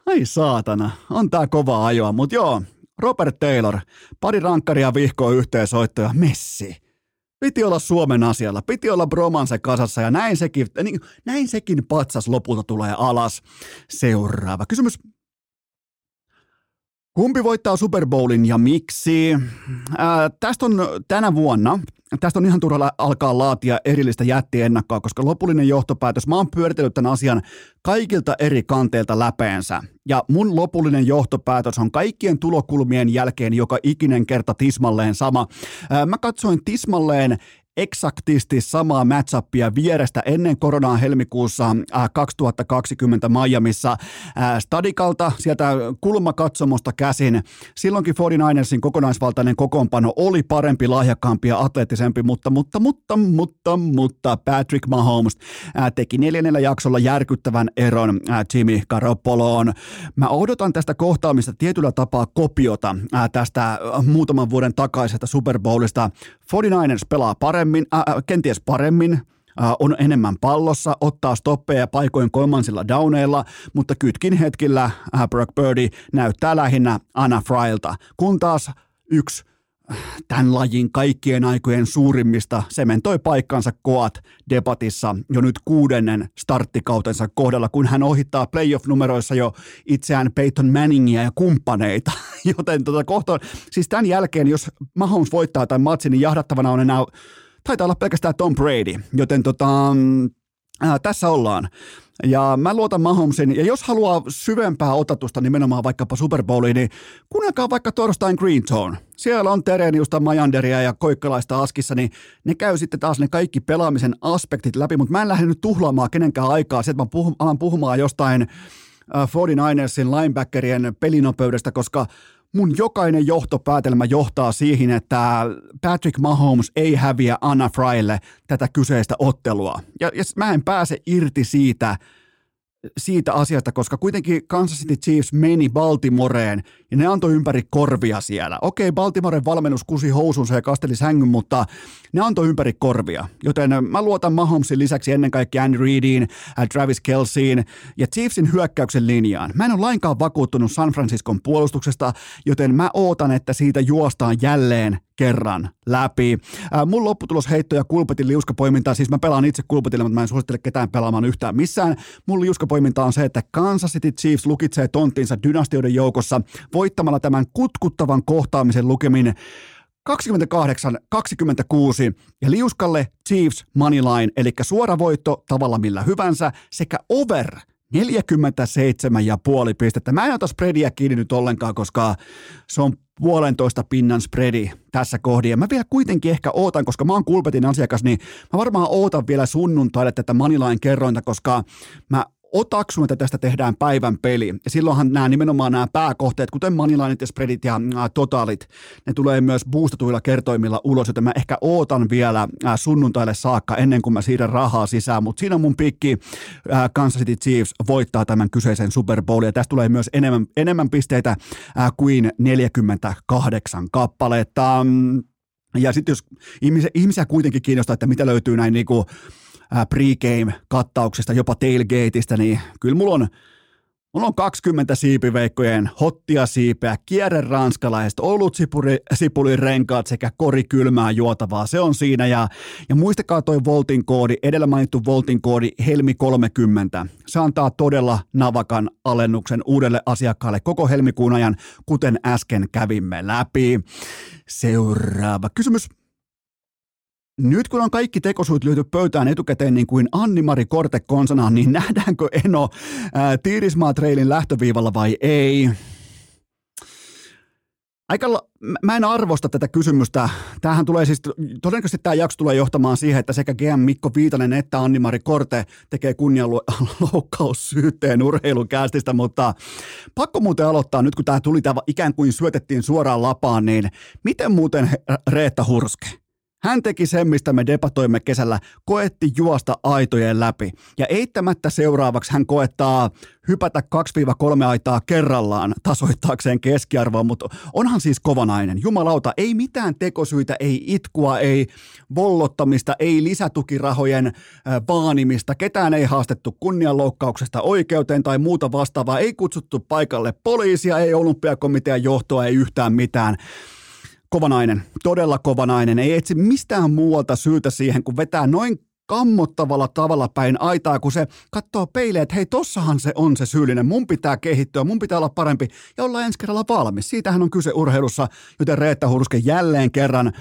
Ai saatana, on tää kova ajoa, mutta joo, Robert Taylor, pari rankkaria vihkoa yhteensoittoja, Messi. Piti olla Suomen asialla, piti olla bromanse kasassa ja näin sekin, niin, näin sekin patsas lopulta tulee alas. Seuraava kysymys. Kumpi voittaa Super Bowlin ja miksi? Ää, tästä on tänä vuonna, tästä on ihan turha alkaa laatia erillistä jättiennakkoa, koska lopullinen johtopäätös, mä oon pyöritellyt tämän asian kaikilta eri kanteilta läpeensä. Ja mun lopullinen johtopäätös on kaikkien tulokulmien jälkeen joka ikinen kerta tismalleen sama. Ää, mä katsoin tismalleen eksaktisti samaa matchappia vierestä ennen koronaa helmikuussa 2020 äh, Miamissa äh, Stadikalta sieltä kulmakatsomosta käsin. Silloinkin 49ersin kokonaisvaltainen kokoonpano oli parempi, lahjakkaampi ja atleettisempi, mutta, mutta, mutta, mutta, mutta Patrick Mahomes äh, teki neljännellä jaksolla järkyttävän eron Jimmy Garoppoloon. Mä odotan tästä kohtaamista tietyllä tapaa kopiota tästä muutaman vuoden takaisesta Super Bowlista. 49ers pelaa paremmin paremmin, äh, kenties paremmin, on enemmän pallossa, ottaa stoppeja paikoin kolmansilla downeilla, mutta kytkin hetkillä Brock Birdie näyttää lähinnä Anna Frylta, kun taas yksi tämän lajin kaikkien aikojen suurimmista sementoi paikkansa koat debatissa jo nyt kuudennen starttikautensa kohdalla, kun hän ohittaa playoff-numeroissa jo itseään Peyton Manningia ja kumppaneita. Joten tota kohta, siis tämän jälkeen, jos Mahomes voittaa tämän matsin, niin jahdattavana on enää taitaa olla pelkästään Tom Brady, joten tota, ää, tässä ollaan. Ja mä luotan Mahomesin, ja jos haluaa syvempää otatusta nimenomaan vaikkapa Super Bowliin, niin kuunnelkaa vaikka torstain Green Zone. Siellä on Tereniusta, Majanderia ja Koikkalaista Askissa, niin ne käy sitten taas ne kaikki pelaamisen aspektit läpi, mutta mä en lähde nyt tuhlaamaan kenenkään aikaa, se, että mä puhun, alan puhumaan jostain 49ersin linebackerien pelinopeudesta, koska mun jokainen johtopäätelmä johtaa siihen, että Patrick Mahomes ei häviä Anna Frylle tätä kyseistä ottelua. Ja, ja mä en pääse irti siitä, siitä asiasta, koska kuitenkin Kansas City Chiefs meni Baltimoreen ja ne antoi ympäri korvia siellä. Okei, Baltimoren valmennus kusi housunsa ja kasteli sängyn, mutta ne antoi ympäri korvia. Joten mä luotan Mahomesin lisäksi ennen kaikkea Andy Reediin, äh, Travis Kelseyin ja Chiefsin hyökkäyksen linjaan. Mä en ole lainkaan vakuuttunut San Franciscon puolustuksesta, joten mä ootan, että siitä juostaan jälleen kerran läpi. Äh, mun lopputulosheitto ja kulpetin liuskapoiminta, siis mä pelaan itse kulpetille, mutta mä en suosittele ketään pelaamaan yhtään missään. Mun liuskapoiminta on se, että Kansas City Chiefs lukitsee tonttinsa dynastioiden joukossa voittamalla tämän kutkuttavan kohtaamisen lukemin 28-26 ja liuskalle Chiefs Moneyline, eli suora voitto tavalla millä hyvänsä sekä over 47,5 pistettä. Mä en ota spreadia kiinni nyt ollenkaan, koska se on puolentoista pinnan spreadi tässä kohdin. Ja mä vielä kuitenkin ehkä ootan, koska mä oon Kulpetin asiakas, niin mä varmaan ootan vielä sunnuntaille tätä Manilain kerrointa, koska mä otaksun, että tästä tehdään päivän peli. Ja silloinhan nämä nimenomaan nämä pääkohteet, kuten Moneylineit ja spreadit ja äh, totalit, ne tulee myös boostatuilla kertoimilla ulos, joten mä ehkä ootan vielä äh, sunnuntaille saakka ennen kuin mä siirrän rahaa sisään, mutta siinä on mun pikki äh, Kansas City Chiefs voittaa tämän kyseisen Super Bowl, ja tästä tulee myös enemmän, enemmän pisteitä äh, kuin 48 kappaletta. Ja sitten jos ihmisiä, ihmisiä kuitenkin kiinnostaa, että mitä löytyy näin niinku pregame-kattauksesta, jopa tailgateista, niin kyllä mulla on Mulla on 20 siipiveikkojen hottia siipeä, kierre ranskalaiset, olut sipuli, sipulin renkaat sekä kori kylmää juotavaa. Se on siinä ja, ja muistakaa toi Voltin koodi, edellä mainittu Voltin koodi Helmi 30. Se antaa todella navakan alennuksen uudelle asiakkaalle koko helmikuun ajan, kuten äsken kävimme läpi. Seuraava kysymys. Nyt kun on kaikki tekosuit lyöty pöytään etukäteen niin kuin Anni-Mari Korte konsanaan, niin nähdäänkö Eno ää, Tiirismaa Trailin lähtöviivalla vai ei? Aika, mä en arvosta tätä kysymystä. Tämähän tulee siis, todennäköisesti tämä jakso tulee johtamaan siihen, että sekä GM Mikko Viitanen että Anni-Mari Korte tekee kunnianloukkaussyytteen urheilukäästistä, mutta pakko muuten aloittaa nyt, kun tämä tuli, tämä ikään kuin syötettiin suoraan lapaan, niin miten muuten Reetta Hurske? Hän teki sen, mistä me debatoimme kesällä, koetti juosta aitojen läpi. Ja eittämättä seuraavaksi hän koettaa hypätä 2-3 aitaa kerrallaan tasoittaakseen keskiarvoa, mutta onhan siis kovanainen. Jumalauta, ei mitään tekosyitä, ei itkua, ei vollottamista, ei lisätukirahojen äh, vaanimista, ketään ei haastettu kunnianloukkauksesta oikeuteen tai muuta vastaavaa, ei kutsuttu paikalle poliisia, ei olympiakomitean johtoa, ei yhtään mitään kovanainen, todella kovanainen. Ei etsi mistään muualta syytä siihen, kun vetää noin kammottavalla tavalla päin aitaa, kun se katsoo peileen, että hei, tossahan se on se syyllinen, mun pitää kehittyä, mun pitää olla parempi ja olla ensi kerralla valmis. Siitähän on kyse urheilussa, joten Reetta Hurske jälleen kerran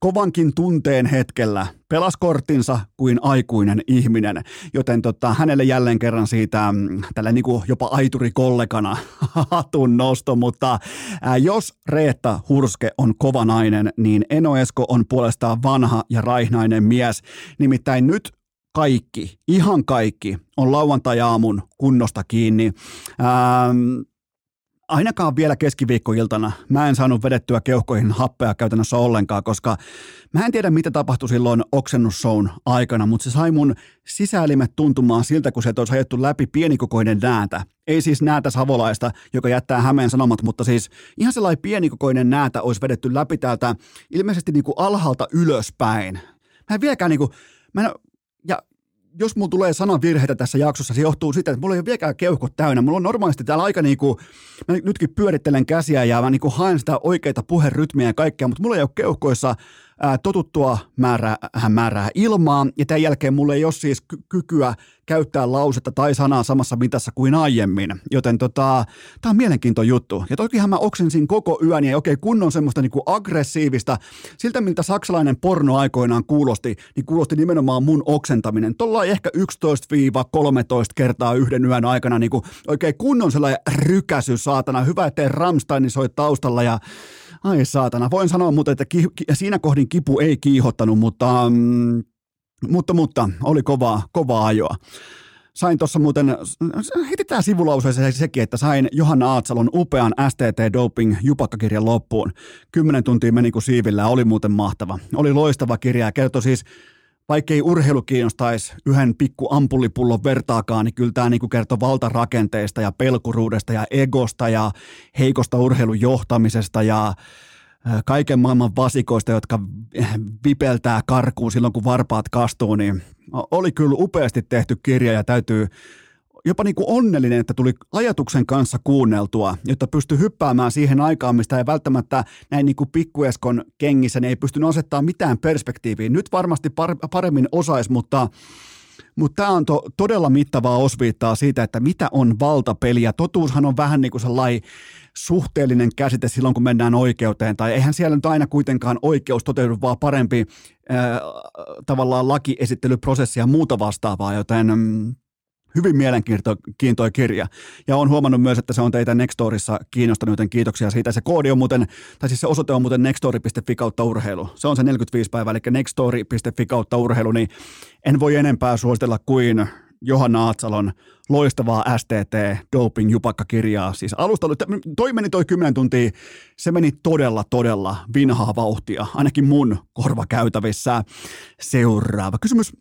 kovankin tunteen hetkellä pelaskorttinsa kuin aikuinen ihminen, joten tota, hänelle jälleen kerran siitä mm, tällä niin kuin jopa aiturikollegana hatun nosto, mutta ää, jos Reetta Hurske on kova nainen, niin Eno Esko on puolestaan vanha ja raihnainen mies, nimittäin nyt kaikki, ihan kaikki on lauantai-aamun kunnosta kiinni. Ähm, ainakaan vielä keskiviikkoiltana mä en saanut vedettyä keuhkoihin happea käytännössä ollenkaan, koska mä en tiedä mitä tapahtui silloin oksennusshown aikana, mutta se sai mun sisäelimet tuntumaan siltä, kun se olisi ajettu läpi pienikokoinen näätä. Ei siis näätä savolaista, joka jättää Hämeen sanomat, mutta siis ihan sellainen pienikokoinen näätä olisi vedetty läpi täältä ilmeisesti niin kuin alhaalta ylöspäin. Mä en vieläkään niin kuin, mä en, ja jos mulla tulee sanavirheitä tässä jaksossa, se johtuu siitä, että mulla ei ole vieläkään keuhkot täynnä. Mulla on normaalisti täällä aika niinku, mä nytkin pyörittelen käsiä ja mä niinku haen sitä oikeita puherytmiä ja kaikkea, mutta mulla ei ole keuhkoissa totuttua määrää, määrää ilmaa, ja tämän jälkeen mulla ei ole siis ky- kykyä käyttää lausetta tai sanaa samassa mitassa kuin aiemmin, joten tota, tämä on mielenkiintoinen juttu. Ja tokihan mä oksensin koko yön, ja okei, kunnon semmoista niinku aggressiivista, siltä miltä saksalainen porno aikoinaan kuulosti, niin kuulosti nimenomaan mun oksentaminen. Tuolla ehkä 11-13 kertaa yhden yön aikana niinku oikein kunnon sellainen rykäsy, saatana. Hyvä, ettei Ramstein soi taustalla, ja Ai saatana. Voin sanoa mutta että ki- ki- siinä kohdin kipu ei kiihottanut, mutta, mm, mutta, mutta oli kovaa, kovaa ajoa. Sain tuossa muuten, heitetään sivulauseeseen sekin, että sain Johanna Aatsalon upean STT Doping jupakkakirjan loppuun. Kymmenen tuntia meni kuin siivillä oli muuten mahtava. Oli loistava kirja ja kertoi siis vaikkei urheilu kiinnostaisi yhden pikku ampullipullon vertaakaan, niin kyllä tämä niin kertoo valtarakenteesta ja pelkuruudesta ja egosta ja heikosta urheilujohtamisesta ja kaiken maailman vasikoista, jotka vipeltää karkuun silloin, kun varpaat kastuu, niin oli kyllä upeasti tehty kirja ja täytyy jopa niin kuin onnellinen, että tuli ajatuksen kanssa kuunneltua, jotta pystyi hyppäämään siihen aikaan, mistä ei välttämättä näin niin kuin pikkueskon kengissä, niin ei pystynyt asettaa mitään perspektiiviä. Nyt varmasti par- paremmin osais, mutta mutta tämä on to, todella mittavaa osviittaa siitä, että mitä on valtapeli. Ja totuushan on vähän niin kuin sellainen suhteellinen käsite silloin, kun mennään oikeuteen. Tai eihän siellä nyt aina kuitenkaan oikeus toteudu, vaan parempi ää, tavallaan lakiesittelyprosessi ja muuta vastaavaa. Joten mm, Hyvin mielenkiintoinen kirja. Ja on huomannut myös, että se on teitä Nextorissa kiinnostanut, joten kiitoksia siitä. Se koodi on muuten, tai siis se osoite on muuten nextori.fi kautta urheilu. Se on se 45 päivää, eli nextori.fi kautta urheilu, niin en voi enempää suositella kuin Johanna Aatsalon loistavaa STT Doping Jupakka-kirjaa. Siis alusta, toi meni toi 10 tuntia, se meni todella, todella vinhaa vauhtia, ainakin mun korvakäytävissä. Seuraava kysymys.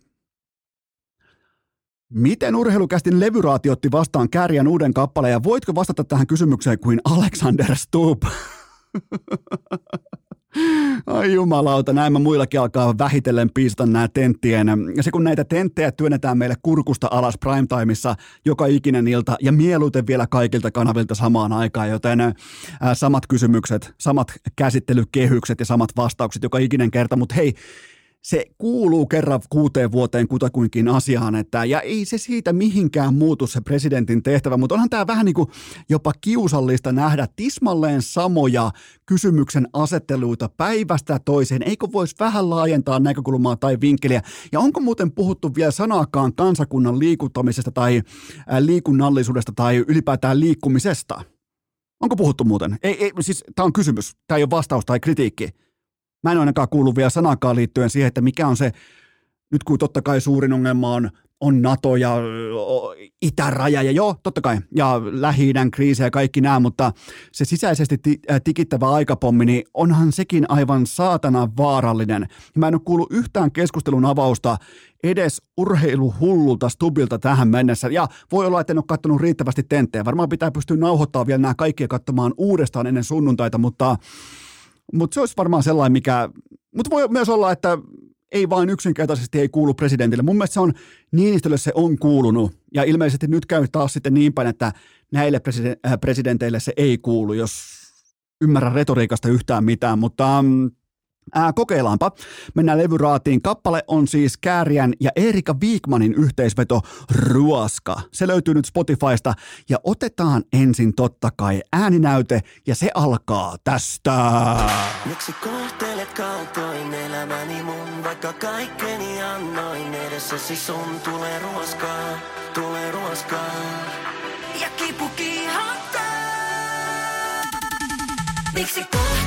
Miten urheilukästin levyraati otti vastaan kärjän uuden kappaleen ja voitko vastata tähän kysymykseen kuin Alexander Stubb? Ai jumalauta, näin mä muillakin alkaa vähitellen piisata nämä tenttien. Ja se kun näitä tenttejä työnnetään meille kurkusta alas primetimeissa joka ikinen ilta ja mieluiten vielä kaikilta kanavilta samaan aikaan, joten samat kysymykset, samat käsittelykehykset ja samat vastaukset joka ikinen kerta, mutta hei, se kuuluu kerran kuuteen vuoteen kutakuinkin asiaan, että, ja ei se siitä mihinkään muutu se presidentin tehtävä, mutta onhan tämä vähän niin kuin jopa kiusallista nähdä tismalleen samoja kysymyksen asetteluita päivästä toiseen. Eikö voisi vähän laajentaa näkökulmaa tai vinkkeliä? Ja onko muuten puhuttu vielä sanaakaan kansakunnan liikuttamisesta tai liikunnallisuudesta tai ylipäätään liikkumisesta? Onko puhuttu muuten? Ei, ei siis tämä on kysymys, tämä ei ole vastaus tai kritiikki. Mä en ainakaan kuullut vielä sanakaan liittyen siihen, että mikä on se, nyt kun totta kai suurin ongelma on, on NATO ja itäraja ja joo, totta kai, ja lähi kriisi ja kaikki nämä, mutta se sisäisesti tikittävä aikapommi, niin onhan sekin aivan saatana vaarallinen. Mä en ole kuullut yhtään keskustelun avausta edes urheiluhullulta Stubilta tähän mennessä. Ja voi olla, että en ole katsonut riittävästi tenttejä. Varmaan pitää pystyä nauhoittamaan vielä nämä kaikki ja katsomaan uudestaan ennen sunnuntaita, mutta mutta se olisi varmaan sellainen, mikä... Mutta voi myös olla, että ei vain yksinkertaisesti ei kuulu presidentille. Mun mielestä se on, Niinistölle se on kuulunut. Ja ilmeisesti nyt käy taas sitten niin päin, että näille äh, presidenteille se ei kuulu, jos ymmärrä retoriikasta yhtään mitään. Mutta mm, Ää, kokeillaanpa. Mennään levyraatiin. Kappale on siis Kääriän ja Erika Viikmanin yhteisveto Ruoska. Se löytyy nyt Spotifysta ja otetaan ensin totta kai ääninäyte ja se alkaa tästä. Miksi kohtelet kaltoin elämäni mun, vaikka kaikkeni annoin edessäsi sun tulee ruoskaa, tulee ruoskaa. Ja kipu kiihottaa. Miksi kohtelet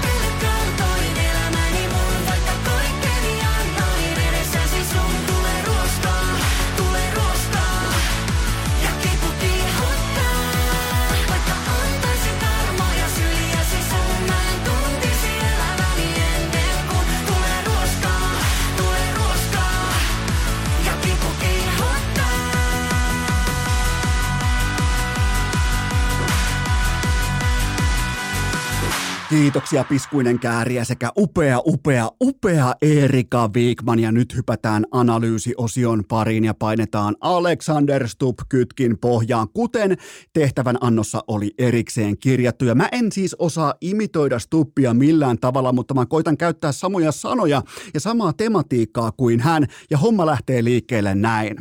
Kiitoksia Piskuinen Kääriä sekä upea, upea, upea Erika Wigman. Ja nyt hypätään analyysiosion pariin ja painetaan Alexander Stubb kytkin pohjaan, kuten tehtävän annossa oli erikseen kirjattu. Ja mä en siis osaa imitoida Stubbia millään tavalla, mutta mä koitan käyttää samoja sanoja ja samaa tematiikkaa kuin hän. Ja homma lähtee liikkeelle näin.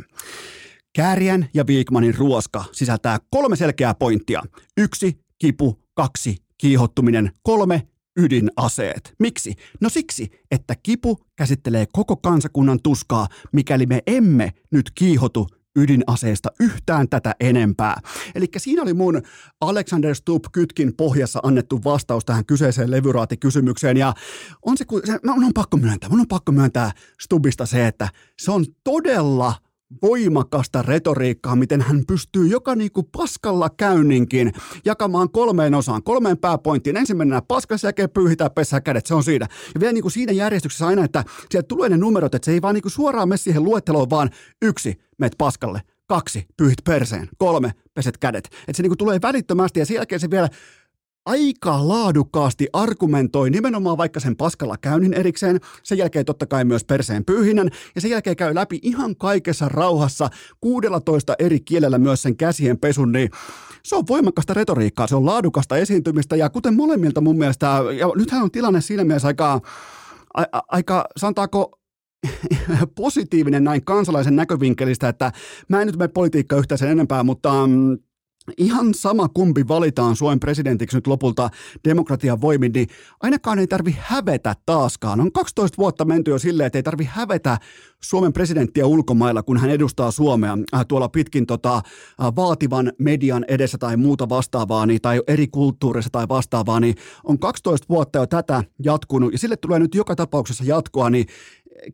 Kääriän ja Viikmanin ruoska sisältää kolme selkeää pointtia. Yksi, kipu, kaksi, kiihottuminen, kolme, ydinaseet. Miksi? No siksi, että kipu käsittelee koko kansakunnan tuskaa, mikäli me emme nyt kiihotu ydinaseesta yhtään tätä enempää. Eli siinä oli mun Alexander Stubb kytkin pohjassa annettu vastaus tähän kyseiseen levyraatikysymykseen. Ja on se, se no, on pakko myöntää, mun on pakko myöntää Stubbista se, että se on todella voimakasta retoriikkaa, miten hän pystyy joka niinku paskalla käynninkin jakamaan kolmeen osaan, kolmeen pääpointtiin. Ensimmäinen paska, sen jälkeen pyyhitään pesää kädet, se on siinä. Ja vielä niinku siinä järjestyksessä aina, että sieltä tulee ne numerot, että se ei vaan niinku suoraan mene siihen luetteloon, vaan yksi, meet paskalle, kaksi, pyyhit perseen, kolme, peset kädet. Että se niinku tulee välittömästi ja sen jälkeen se vielä aika laadukkaasti argumentoi nimenomaan vaikka sen paskalla käynnin erikseen, sen jälkeen totta kai myös perseen pyyhinnän, ja sen jälkeen käy läpi ihan kaikessa rauhassa 16 eri kielellä myös sen käsien pesun, niin se on voimakasta retoriikkaa, se on laadukasta esiintymistä, ja kuten molemmilta mun mielestä, ja nythän on tilanne siinä mielessä aika, a, a, aika sanotaanko, positiivinen näin kansalaisen näkövinkkelistä, että mä en nyt mene politiikkaa yhtään sen enempää, mutta mm, ihan sama kumpi valitaan Suomen presidentiksi nyt lopulta demokratian voimin, niin ainakaan ei tarvi hävetä taaskaan. On 12 vuotta menty jo silleen, että ei tarvi hävetä Suomen presidenttiä ulkomailla, kun hän edustaa Suomea äh, tuolla pitkin tota, äh, vaativan median edessä tai muuta vastaavaa, niin, tai eri kulttuurissa tai vastaavaa, niin on 12 vuotta jo tätä jatkunut, ja sille tulee nyt joka tapauksessa jatkoa, niin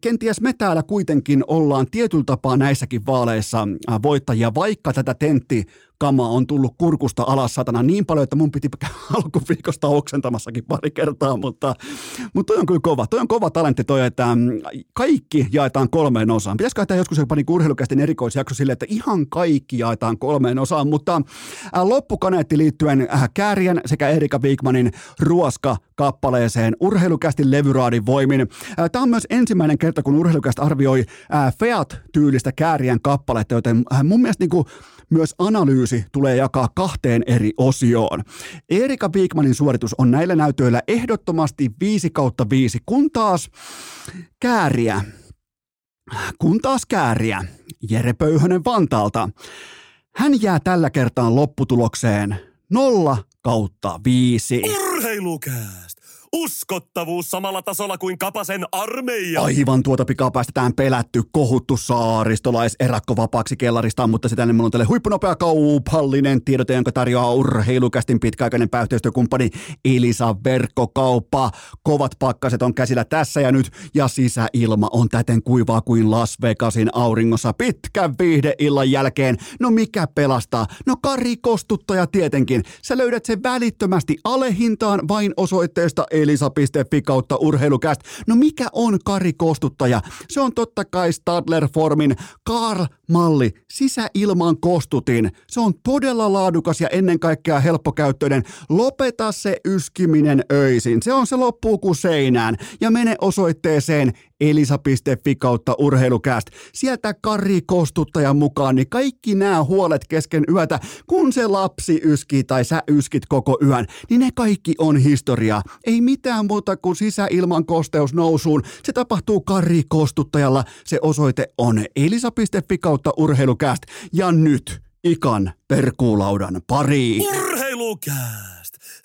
kenties me täällä kuitenkin ollaan tietyllä tapaa näissäkin vaaleissa äh, voittajia, vaikka tätä tentti kama on tullut kurkusta alas satana niin paljon, että mun piti alkuviikosta oksentamassakin pari kertaa, mutta, mutta toi on kyllä kova. Toi on kova talentti toi, että mm, kaikki jaetaan kolmeen osaan. Pitäisikö tehdä joskus jopa niin urheilukästin erikoisjakso sille, että ihan kaikki jaetaan kolmeen osaan, mutta äh, loppukaneetti liittyen äh, Kääriän sekä Erika Wigmanin Ruoska-kappaleeseen urheilukästin levyraadin voimin. Äh, Tämä on myös ensimmäinen kerta, kun urheilukäst arvioi Feat-tyylistä Kääriän kappaletta, joten mun mielestä niin kuin myös analyysi tulee jakaa kahteen eri osioon. Erika Wigmanin suoritus on näillä näytöillä ehdottomasti 5 kautta 5, kun taas kääriä, kun taas kääriä, Jere Pöyhönen Vantaalta, hän jää tällä kertaa lopputulokseen 0 kautta 5. Urheilukääst! Uskottavuus samalla tasolla kuin Kapasen armeija. Aivan tuota pikaa päästetään pelätty, kohuttu saaristolais erakko vapaaksi kellarista, mutta sitä ennen on teille huippunopea kaupallinen tiedote, jonka tarjoaa urheilukästin pitkäaikainen pääyhteistyökumppani Elisa Verkkokauppa. Kovat pakkaset on käsillä tässä ja nyt ja sisäilma on täten kuivaa kuin Las Vegasin auringossa pitkän viihdeillan jälkeen. No mikä pelastaa? No Kari Kostuttaja tietenkin. Sä löydät sen välittömästi alehintaan vain osoitteesta elisa.fi kautta urheilukäst. No mikä on Kari Kostuttaja? Se on totta kai Stadler Formin Karl-malli, sisäilman kostutin. Se on todella laadukas ja ennen kaikkea helppokäyttöinen. Lopeta se yskiminen öisin. Se on se loppuu kuin seinään. Ja mene osoitteeseen elisa.fi kautta urheilukäst. Sieltä Kari Kostuttajan mukaan, niin kaikki nämä huolet kesken yötä, kun se lapsi yskii tai sä yskit koko yön, niin ne kaikki on historiaa. Ei mitään muuta kuin sisäilman kosteus nousuun. Se tapahtuu Kari Kostuttajalla. Se osoite on elisa.fi kautta urheilukäst. Ja nyt ikan perkuulaudan pariin. Urheilukääst!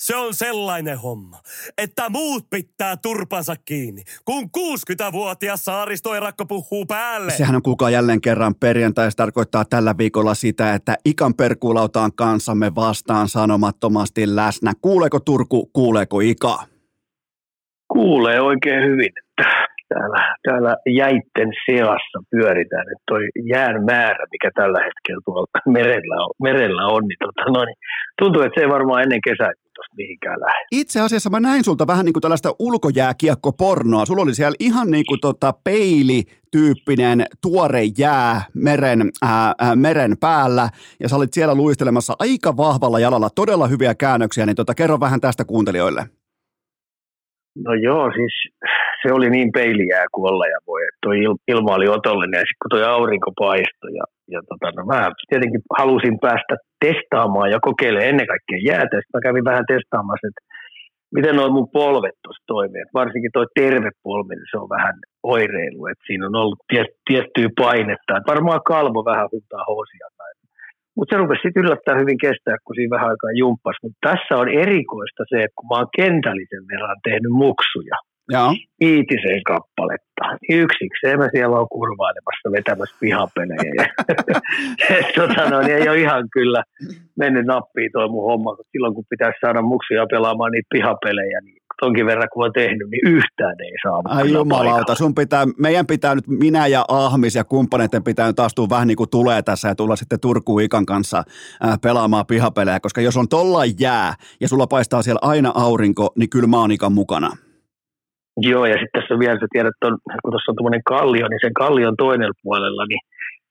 Se on sellainen homma, että muut pitää turpansa kiinni, kun 60-vuotias saaristoerakko puhuu päälle. Sehän on kukaan jälleen kerran perjantai. Se tarkoittaa tällä viikolla sitä, että ikan perkuulauta on kanssamme vastaan sanomattomasti läsnä. Kuuleeko Turku, kuuleeko Ika? Kuulee oikein hyvin, että täällä, täällä jäitten seassa pyöritään. Että toi jään määrä, mikä tällä hetkellä tuolla merellä on, merellä on niin, tota, no, niin tuntuu, että se ei varmaan ennen kesää tuosta mihinkään lähde. Itse asiassa mä näin sulta vähän niin kuin tällaista ulkojääkiekkopornoa. Sulla oli siellä ihan niin kuin tota peilityyppinen tuore jää meren, ää, ää, meren päällä ja sä olit siellä luistelemassa aika vahvalla jalalla, todella hyviä käännöksiä, niin tota, kerro vähän tästä kuuntelijoille. No joo, siis se oli niin peiliää kuin olla ja voi. Toi ilma oli otollinen ja sitten kun toi aurinko paistoi ja, ja tota, no mä tietenkin halusin päästä testaamaan ja kokeilemaan ennen kaikkea jäätä. Sitten mä kävin vähän testaamassa, että miten noin mun polvet tuossa toimii. Varsinkin toi terve polvi, niin se on vähän oireilu. että siinä on ollut tiettyä painetta. Et varmaan kalvo vähän huutaa housia tai mutta se rupesi sitten yllättäen hyvin kestää, kun siinä vähän aikaa jumppas. Mutta tässä on erikoista se, että kun mä oon kentällisen verran tehnyt muksuja, Joo. viitisen kappaletta, niin yksikseen mä siellä on kurvailemassa vetämässä pihapelejä. et, tota, no, niin ei ole ihan kyllä mennyt nappiin tuo mun homma, silloin kun pitäisi saada muksuja pelaamaan niitä pihapelejä, niin tonkin verran kun on tehnyt, niin yhtään ei saa. Ai jumalauta, sun pitää, meidän pitää nyt, minä ja Ahmis ja kumppaneiden pitää nyt astua vähän niin kuin tulee tässä ja tulla sitten Turkuun Ikan kanssa ää, pelaamaan pihapelejä, koska jos on tolla jää ja sulla paistaa siellä aina aurinko, niin kyllä mä oon Ikan mukana. Joo, ja sitten tässä on vielä, sä tiedät, on, kun tuossa on tuommoinen kallio, niin sen kallion toinen puolella, niin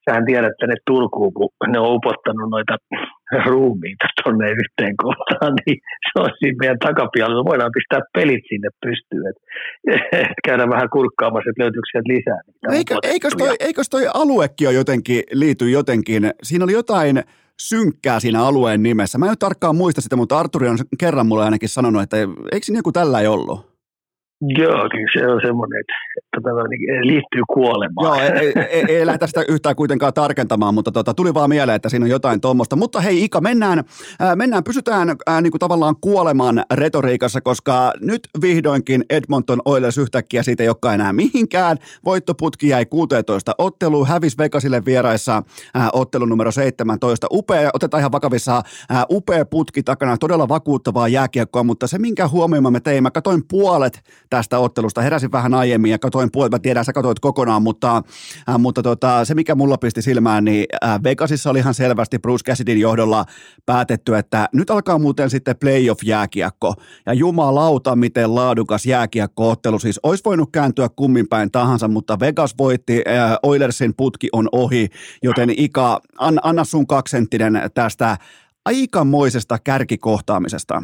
sähän tiedät, että ne Turkuun, kun ne on upottanut noita ruumiita tuonne yhteen kohtaan, niin se on siinä meidän takapialla. Voidaan pistää pelit sinne pystyyn, että et käydään vähän kurkkaamassa, että löytyykö sieltä lisää. Eikö, eikös, toi, eikös toi aluekin on jotenkin, liity jotenkin, siinä oli jotain synkkää siinä alueen nimessä. Mä en nyt tarkkaan muista sitä, mutta Arturi on kerran mulle ainakin sanonut, että eikö siinä joku tällä ei ollut? Joo, kyllä se on semmoinen, että, tota, niin liittyy kuolemaan. Joo, ei, ei, ei lähdetä sitä yhtään kuitenkaan tarkentamaan, mutta tota, tuli vaan mieleen, että siinä on jotain tuommoista. Mutta hei Ika, mennään, ää, mennään pysytään ää, niin kuin tavallaan kuolemaan retoriikassa, koska nyt vihdoinkin Edmonton Oilers yhtäkkiä siitä ei olekaan enää mihinkään. Voittoputki jäi 16 ottelu, hävisi Vegasille vieraissa ää, ottelu numero 17. Upea, otetaan ihan vakavissa, ää, upea putki takana, todella vakuuttavaa jääkiekkoa, mutta se minkä huomioimaan me teimme, mä katsoin puolet tästä ottelusta. Heräsin vähän aiemmin ja katoin puolet, mä tiedän, sä katoit kokonaan, mutta, äh, mutta tota, se mikä mulla pisti silmään, niin äh, Vegasissa oli ihan selvästi Bruce Cassidyn johdolla päätetty, että nyt alkaa muuten sitten playoff-jääkiekko. Ja jumalauta, miten laadukas jääkiekko-ottelu. Siis olisi voinut kääntyä kummin päin tahansa, mutta Vegas voitti, äh, Oilersin putki on ohi, joten Ika, an, anna sun kaksenttinen tästä aikamoisesta kärkikohtaamisesta.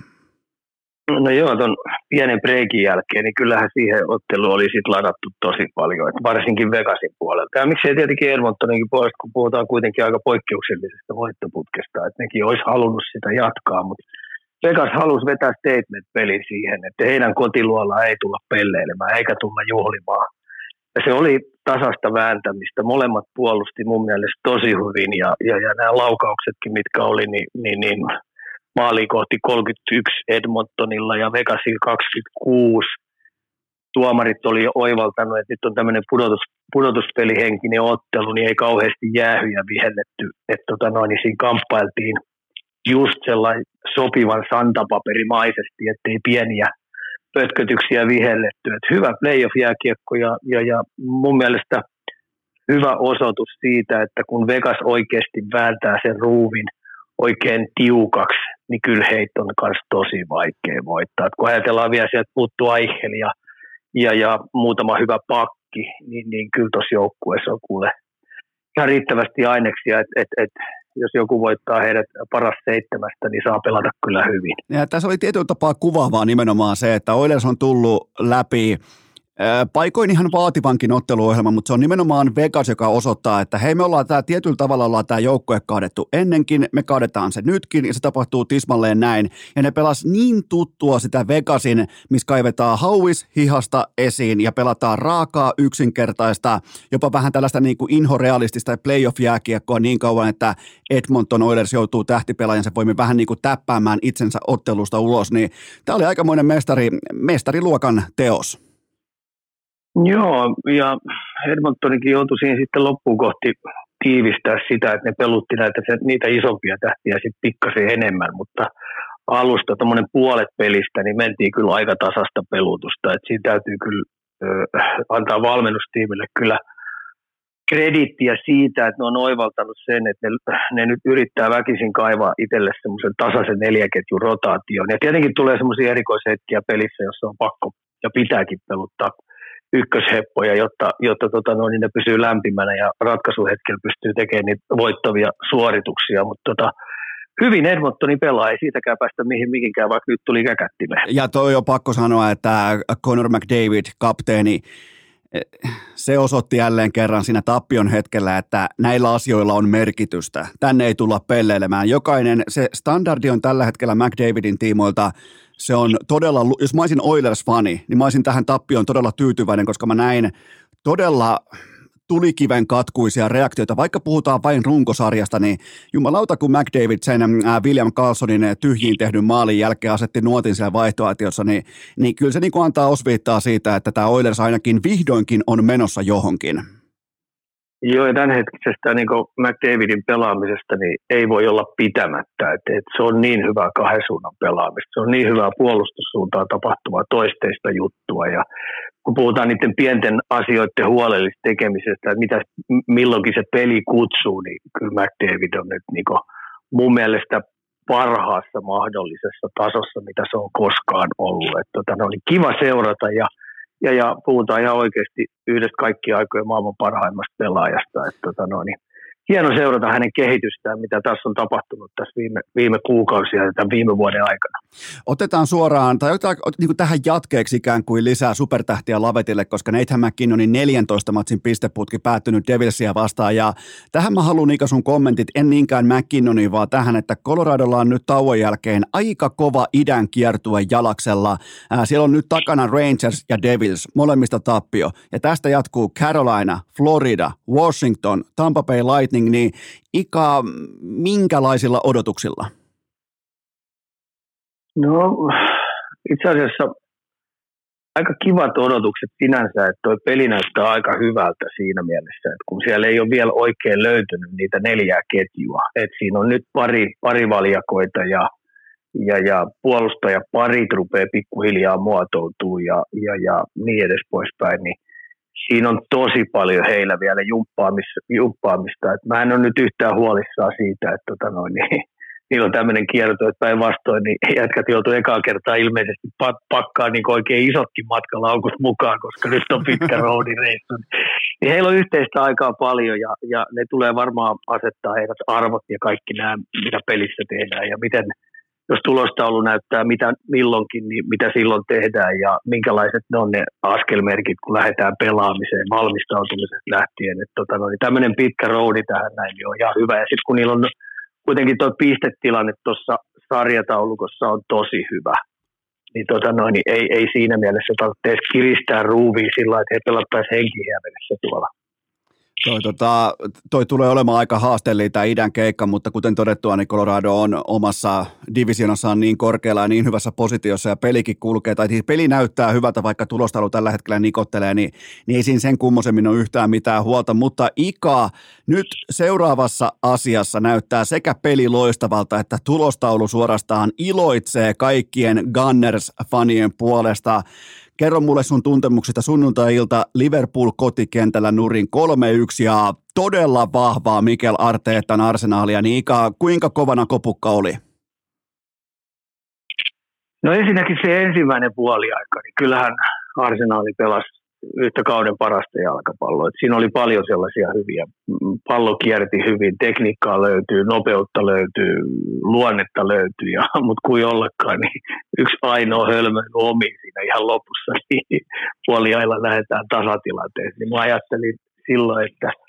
No joo, tuon pienen breikin jälkeen, niin kyllähän siihen otteluun oli sitten ladattu tosi paljon, että varsinkin Vegasin puolelta. Ja miksei tietenkin Edmontoninkin puolesta, kun puhutaan kuitenkin aika poikkeuksellisesta voittoputkesta, että nekin olisi halunnut sitä jatkaa, mutta Vegas halusi vetää statement-peli siihen, että heidän kotiluolla ei tulla pelleilemään eikä tulla juhlimaan. Ja se oli tasasta vääntämistä. Molemmat puolusti mun mielestä tosi hyvin ja, ja, ja nämä laukauksetkin, mitkä oli, niin, niin, niin maali kohti 31 Edmontonilla ja Vegasilla 26. Tuomarit oli jo oivaltanut, että nyt on tämmöinen pudotus, pudotuspelihenkinen ottelu, niin ei kauheasti jäähyjä vihelletty. Että tota noin, niin siinä kamppailtiin just sellainen sopivan santapaperimaisesti, ettei pieniä pötkötyksiä vihelletty. Et hyvä playoff-jääkiekko ja, ja, ja mun mielestä hyvä osoitus siitä, että kun Vegas oikeasti vääntää sen ruuvin oikein niin kyllä heitä on myös tosi vaikea voittaa. Et kun ajatellaan vielä sieltä puuttuu Aichel ja, ja, ja muutama hyvä pakki, niin, niin kyllä tuossa joukkueessa on kuule ihan riittävästi aineksia, että et, et, jos joku voittaa heidät paras seitsemästä, niin saa pelata kyllä hyvin. Ja tässä oli tietyllä tapaa kuvaavaa nimenomaan se, että Oilers on tullut läpi paikoin ihan vaativankin otteluohjelma, mutta se on nimenomaan Vegas, joka osoittaa, että hei me ollaan tämä tietyllä tavalla ollaan tämä joukkue kaadettu ennenkin, me kaadetaan se nytkin ja se tapahtuu tismalleen näin. Ja ne pelas niin tuttua sitä Vegasin, missä kaivetaan hauis hihasta esiin ja pelataan raakaa, yksinkertaista, jopa vähän tällaista niin kuin inhorealistista playoff-jääkiekkoa niin kauan, että Edmonton Oilers joutuu tähtipelaajansa voimin vähän niin kuin täppäämään itsensä ottelusta ulos, niin tämä oli aikamoinen mestari, mestariluokan teos. Joo, ja Edmontonikin joutui siinä sitten loppuun kohti tiivistää sitä, että ne pelutti näitä, niitä isompia tähtiä sitten pikkasen enemmän, mutta alusta tuommoinen puolet pelistä, niin mentiin kyllä aika tasasta pelutusta, että siinä täytyy kyllä ö, antaa valmennustiimille kyllä kredittiä siitä, että ne on oivaltanut sen, että ne, ne nyt yrittää väkisin kaivaa itselle semmoisen tasaisen neljäketjun rotaation. Ja tietenkin tulee semmoisia erikoishetkiä pelissä, jossa on pakko ja pitääkin peluttaa ykkösheppoja, jotta, jotta tota, no, niin ne pysyy lämpimänä ja ratkaisuhetkellä pystyy tekemään niitä voittavia suorituksia, mutta tota, hyvin Edmontoni pelaa, ei siitäkään päästä mihin mihinkään, vaikka nyt tuli käkättimeen. Ja toi on pakko sanoa, että Conor McDavid, kapteeni, se osoitti jälleen kerran siinä tappion hetkellä, että näillä asioilla on merkitystä. Tänne ei tulla pelleilemään. Jokainen, se standardi on tällä hetkellä McDavidin tiimoilta se on todella, jos mä olisin Oilers-fani, niin mä olisin tähän tappioon todella tyytyväinen, koska mä näin todella tulikiven katkuisia reaktioita. Vaikka puhutaan vain runkosarjasta, niin jumalauta kun McDavid sen William Carlsonin tyhjiin tehdyn maalin jälkeen asetti nuotin siellä vaihtoaitiossa, niin, niin kyllä se niin antaa osviittaa siitä, että tämä Oilers ainakin vihdoinkin on menossa johonkin. Joo, ja tämänhetkisestä niin McDavidin pelaamisesta niin ei voi olla pitämättä. Et, et se on niin hyvää kahden suunnan pelaamista. Se on niin hyvää puolustussuuntaan tapahtuvaa toisteista juttua. Ja kun puhutaan niiden pienten asioiden huolellisesta tekemisestä, että mitä milloinkin se peli kutsuu, niin kyllä McDavid on nyt niin mun mielestä parhaassa mahdollisessa tasossa, mitä se on koskaan ollut. Et, tota, no, oli kiva seurata ja ja, ja puhutaan ihan oikeasti yhdestä kaikkien aikojen maailman parhaimmasta pelaajasta. Että, tota, no, niin, hieno seurata hänen kehitystään, mitä tässä on tapahtunut tässä viime, viime kuukausia ja tämän viime vuoden aikana. Otetaan suoraan, tai otetaan niin kuin tähän jatkeeksi ikään kuin lisää supertähtiä Lavetille, koska Nathan McKinnonin 14 matsin pisteputki päättynyt Devilsia vastaan, ja tähän mä haluan Ika sun kommentit, en niinkään McKinnonin, vaan tähän, että Coloradolla on nyt tauon jälkeen aika kova idän kiertue jalaksella. Ää, siellä on nyt takana Rangers ja Devils, molemmista tappio, ja tästä jatkuu Carolina, Florida, Washington, Tampa Bay Lightning, Lightning, niin Ika, minkälaisilla odotuksilla? No itse asiassa aika kivat odotukset sinänsä, että tuo peli näyttää aika hyvältä siinä mielessä, että kun siellä ei ole vielä oikein löytynyt niitä neljää ketjua, että siinä on nyt pari, pari valjakoita ja, ja, ja puolustaja parit rupeaa pikkuhiljaa muotoutuu ja, ja, ja niin edes poispäin, niin siinä on tosi paljon heillä vielä jumppaamista. jumppaamista. Et mä en ole nyt yhtään huolissaan siitä, että tota noin, niin, niillä on tämmöinen kierto, että päinvastoin niin jätkät joutuu ekaa kertaa ilmeisesti pakkaa niin oikein isotkin matkalaukut mukaan, koska nyt on pitkä roadireissu. Niin heillä on yhteistä aikaa paljon ja, ja ne tulee varmaan asettaa heidät arvot ja kaikki nämä, mitä pelissä tehdään ja miten – jos tulostaulu näyttää mitä milloinkin, niin mitä silloin tehdään ja minkälaiset ne on ne askelmerkit, kun lähdetään pelaamiseen valmistautumisesta lähtien. Että tota, no, niin tämmöinen pitkä roadi tähän näin niin on ihan hyvä. Ja sitten kun niillä on kuitenkin tuo pistetilanne tuossa sarjataulukossa on tosi hyvä, niin, tota no, niin ei, ei siinä mielessä tarvitse kiristää ruuvia sillä että he pelattaisiin henkihiävenessä tuolla. Toi, tota, toi tulee olemaan aika haasteellinen tämä idän keikka, mutta kuten todettua, niin Colorado on omassa divisionassaan niin korkealla ja niin hyvässä positiossa ja pelikin kulkee, tai siis peli näyttää hyvältä, vaikka tulostaulu tällä hetkellä nikottelee, niin, niin ei siinä sen kummosemmin ole yhtään mitään huolta, mutta Ika nyt seuraavassa asiassa näyttää sekä peli loistavalta, että tulostaulu suorastaan iloitsee kaikkien Gunners-fanien puolesta. Kerro mulle sun tuntemuksista sunnuntai-ilta Liverpool kotikentällä nurin 3-1 ja todella vahvaa Mikel Arteetan arsenaalia, niin Ika, kuinka kovana kopukka oli? No ensinnäkin se ensimmäinen puoliaika, niin kyllähän arsenaali pelasi yhtä kauden parasta jalkapalloa. Siinä oli paljon sellaisia hyviä. Pallo kierti hyvin, tekniikkaa löytyy, nopeutta löytyy, luonnetta löytyy, ja, mutta kuin ollakaan, niin yksi ainoa hölmö omi siinä ihan lopussa, niin puoliailla lähdetään tasatilanteeseen. Niin mä ajattelin silloin, että –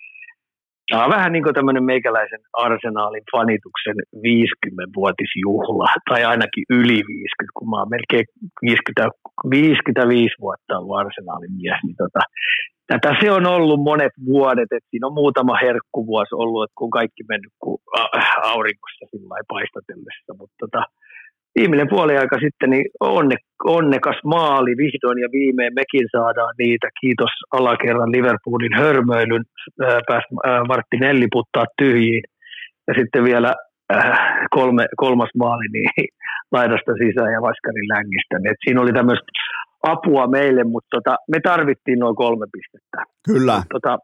Tämä on vähän niin kuin tämmöinen meikäläisen arsenaalin fanituksen 50-vuotisjuhla, tai ainakin yli 50, kun mä oon melkein 50, 55 vuotta ollut arsenaalin mies, niin tota, tätä se on ollut monet vuodet, että siinä on muutama herkkuvuosi ollut, että kun kaikki mennyt kuin aurinkossa sillä paistatellessa, mutta tota, viimeinen puoliaika sitten, niin onne, onnekas maali vihdoin ja viimein mekin saadaan niitä. Kiitos alakerran Liverpoolin hörmöilyn, päästä Martinelli puttaa tyhjiin. Ja sitten vielä äh, kolme, kolmas maali niin laidasta sisään ja vaskarin längistä. Et siinä oli tämmöistä apua meille, mutta tota, me tarvittiin noin kolme pistettä. Kyllä. Mutta tota,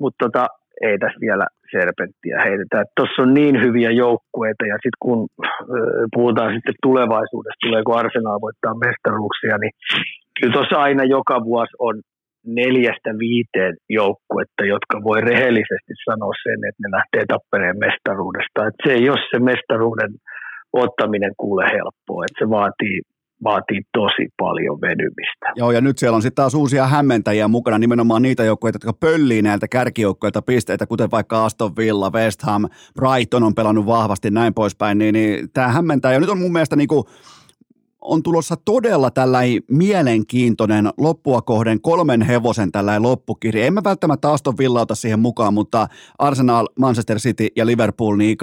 mut tota, ei tässä vielä serpenttiä heitetään. Tuossa on niin hyviä joukkueita ja sitten kun puhutaan sitten tulevaisuudesta, tuleeko Arsenal voittaa mestaruuksia, niin kyllä tuossa aina joka vuosi on neljästä viiteen joukkuetta, jotka voi rehellisesti sanoa sen, että ne lähtee tappeleen mestaruudesta. Et se ei ole se mestaruuden ottaminen kuule helppoa, että se vaatii vaatii tosi paljon venymistä. Joo, ja nyt siellä on sitten taas uusia hämmentäjiä mukana, nimenomaan niitä joukkueita, jotka pöllii näiltä kärkijoukkueilta pisteitä, kuten vaikka Aston Villa, West Ham, Brighton on pelannut vahvasti näin poispäin, niin, niin tämä hämmentää. Ja nyt on mun mielestä niin kuin, on tulossa todella tällainen mielenkiintoinen loppua kohden kolmen hevosen tällainen loppukirja. En mä välttämättä Aston Villa ota siihen mukaan, mutta Arsenal, Manchester City ja Liverpool, niin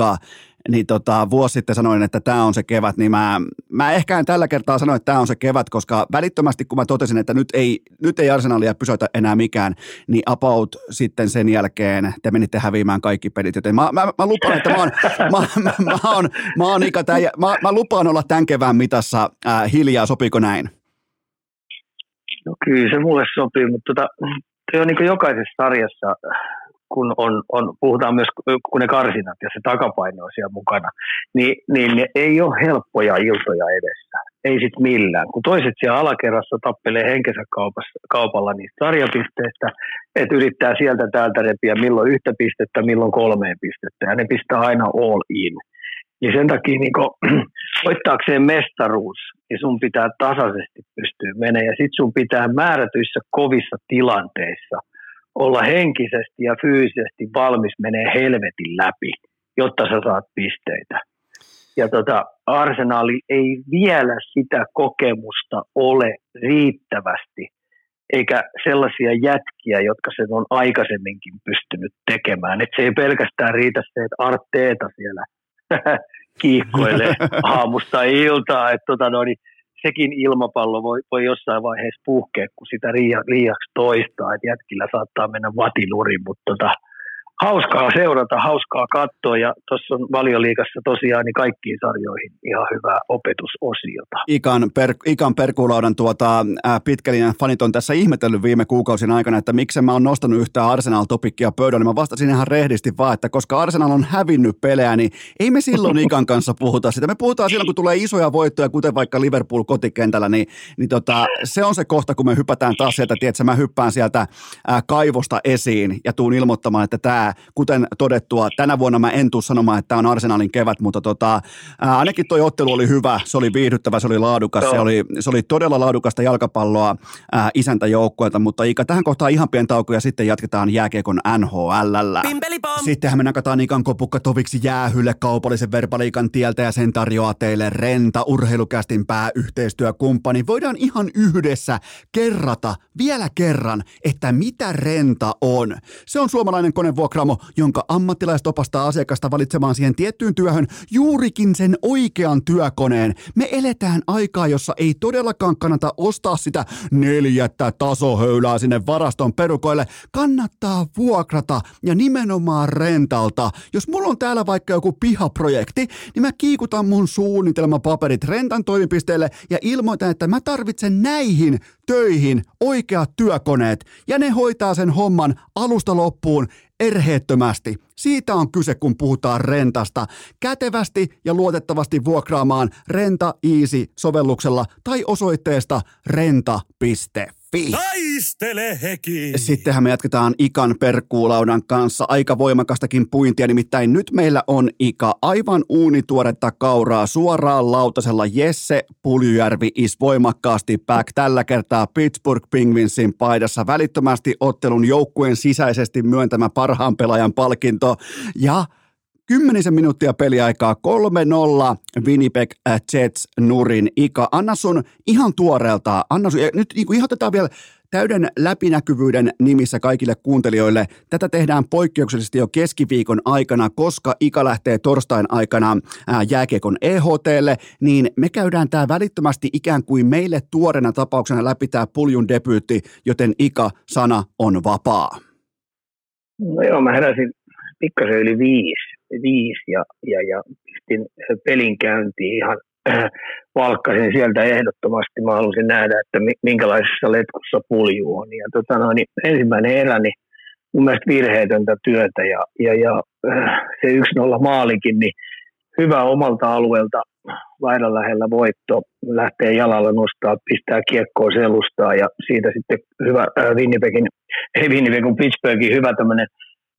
niin tota, vuosi sitten sanoin, että tämä on se kevät, niin mä, mä ehkä en tällä kertaa sano, että tämä on se kevät, koska välittömästi kun mä totesin, että nyt ei, nyt ei Arsenalia pysäytä enää mikään, niin about sitten sen jälkeen te menitte häviämään kaikki pelit, joten mä, mä, mä lupaan, että mä oon, mä, mä, mä, oon, mä, oon Ika, tämän, mä, mä, lupaan olla tämän kevään mitassa äh, hiljaa, sopiiko näin? No kyllä se mulle sopii, mutta tota, on niin jokaisessa sarjassa kun on, on, puhutaan myös, kun ne karsinat ja se takapaino on siellä mukana, niin, niin ne ei ole helppoja iltoja edessä. Ei sit millään. Kun toiset siellä alakerrassa tappelee henkensä kaupassa, kaupalla niistä sarjapisteistä, että yrittää sieltä täältä repiä milloin yhtä pistettä, milloin kolmeen pistettä, ja ne pistää aina all in. Niin sen takia niin voittaakseen mestaruus, niin sun pitää tasaisesti pystyä menemään, ja sitten sun pitää määrätyissä kovissa tilanteissa – olla henkisesti ja fyysisesti valmis menee helvetin läpi, jotta sä saat pisteitä. Ja tota, arsenaali ei vielä sitä kokemusta ole riittävästi, eikä sellaisia jätkiä, jotka sen on aikaisemminkin pystynyt tekemään. Et se ei pelkästään riitä se, että Arteeta siellä kiihkoilee aamusta iltaa, että tota, no, niin sekin ilmapallo voi, voi jossain vaiheessa puhkea, kun sitä liiaksi toistaa, että jätkillä saattaa mennä vatinuri, mutta tota, hauskaa seurata, hauskaa katsoa ja tuossa on valioliikassa tosiaan niin kaikkiin sarjoihin ihan hyvää opetusosiota. Ikan, per, Ikan perkulaudan tuota, ää, pitkälinjan fanit on tässä ihmetellyt viime kuukausien aikana, että miksi mä oon nostanut yhtään Arsenal-topikkia pöydälle. Mä vastasin ihan rehdisti vaan, että koska Arsenal on hävinnyt pelejä, niin ei me silloin Ikan kanssa puhuta sitä. Me puhutaan silloin, kun tulee isoja voittoja, kuten vaikka Liverpool kotikentällä, niin, niin tota, se on se kohta, kun me hypätään taas sieltä, tiedätkö, mä hyppään sieltä ää, kaivosta esiin ja tuun ilmoittamaan, että tämä kuten todettua, tänä vuonna mä en tule sanomaan, että tämä on Arsenalin kevät, mutta tota, ää, ainakin toi ottelu oli hyvä, se oli viihdyttävä, se oli laadukas, se oli, se oli todella laadukasta jalkapalloa ää, isäntäjoukkueelta, mutta Ika, tähän kohtaan ihan pieni tauko ja sitten jatketaan jääkiekon NHL. Sittenhän me nakataan Ikan kopukka toviksi jäähylle kaupallisen verbaliikan tieltä ja sen tarjoaa teille Renta urheilukästin pääyhteistyökumppani. Voidaan ihan yhdessä kerrata vielä kerran, että mitä Renta on. Se on suomalainen konevuokra Vuokramo, jonka ammattilaiset opastaa asiakasta valitsemaan siihen tiettyyn työhön juurikin sen oikean työkoneen. Me eletään aikaa, jossa ei todellakaan kannata ostaa sitä neljättä tasohöylää sinne varaston perukoille. Kannattaa vuokrata ja nimenomaan rentalta. Jos mulla on täällä vaikka joku pihaprojekti, niin mä kiikutan mun suunnitelmapaperit rentan toimipisteelle ja ilmoitan, että mä tarvitsen näihin töihin oikeat työkoneet ja ne hoitaa sen homman alusta loppuun erheettömästi. Siitä on kyse, kun puhutaan rentasta. Kätevästi ja luotettavasti vuokraamaan Renta Easy-sovelluksella tai osoitteesta renta.fi. Taistele heki! Sittenhän me jatketaan Ikan perkuulaudan kanssa. Aika voimakastakin puintia, nimittäin nyt meillä on Ika aivan uunituoretta kauraa suoraan lautasella. Jesse Puljujärvi is voimakkaasti back tällä kertaa Pittsburgh Penguinsin paidassa. Välittömästi ottelun joukkueen sisäisesti myöntämä parhaan pelaajan palkinto. Ja Kymmenisen minuuttia peliaikaa 3-0 Winnipeg Jets nurin. Ika, anna sun ihan tuoreelta, anna sun, nyt niin ihan tätä vielä täyden läpinäkyvyyden nimissä kaikille kuuntelijoille. Tätä tehdään poikkeuksellisesti jo keskiviikon aikana, koska Ika lähtee torstain aikana jääkiekon EHTlle, niin me käydään tämä välittömästi ikään kuin meille tuorena tapauksena läpi tämä puljun debyytti, joten Ika, sana on vapaa. No joo, mä heräsin pikkasen yli viisi viisi ja, ja, ja pistin pelin käyntiin ihan äh, valkkasin sieltä ehdottomasti. Mä halusin nähdä, että minkälaisessa letkussa pulju on. Ja tota no, niin ensimmäinen erä, niin mun mielestä virheetöntä työtä ja, ja, ja äh, se 1-0 maalikin, niin hyvä omalta alueelta laidan lähellä voitto, lähtee jalalla nostaa, pistää kiekkoa selustaa ja siitä sitten hyvä äh, Winnipegin, ei Winnipegin, Pittsburghin hyvä tämmöinen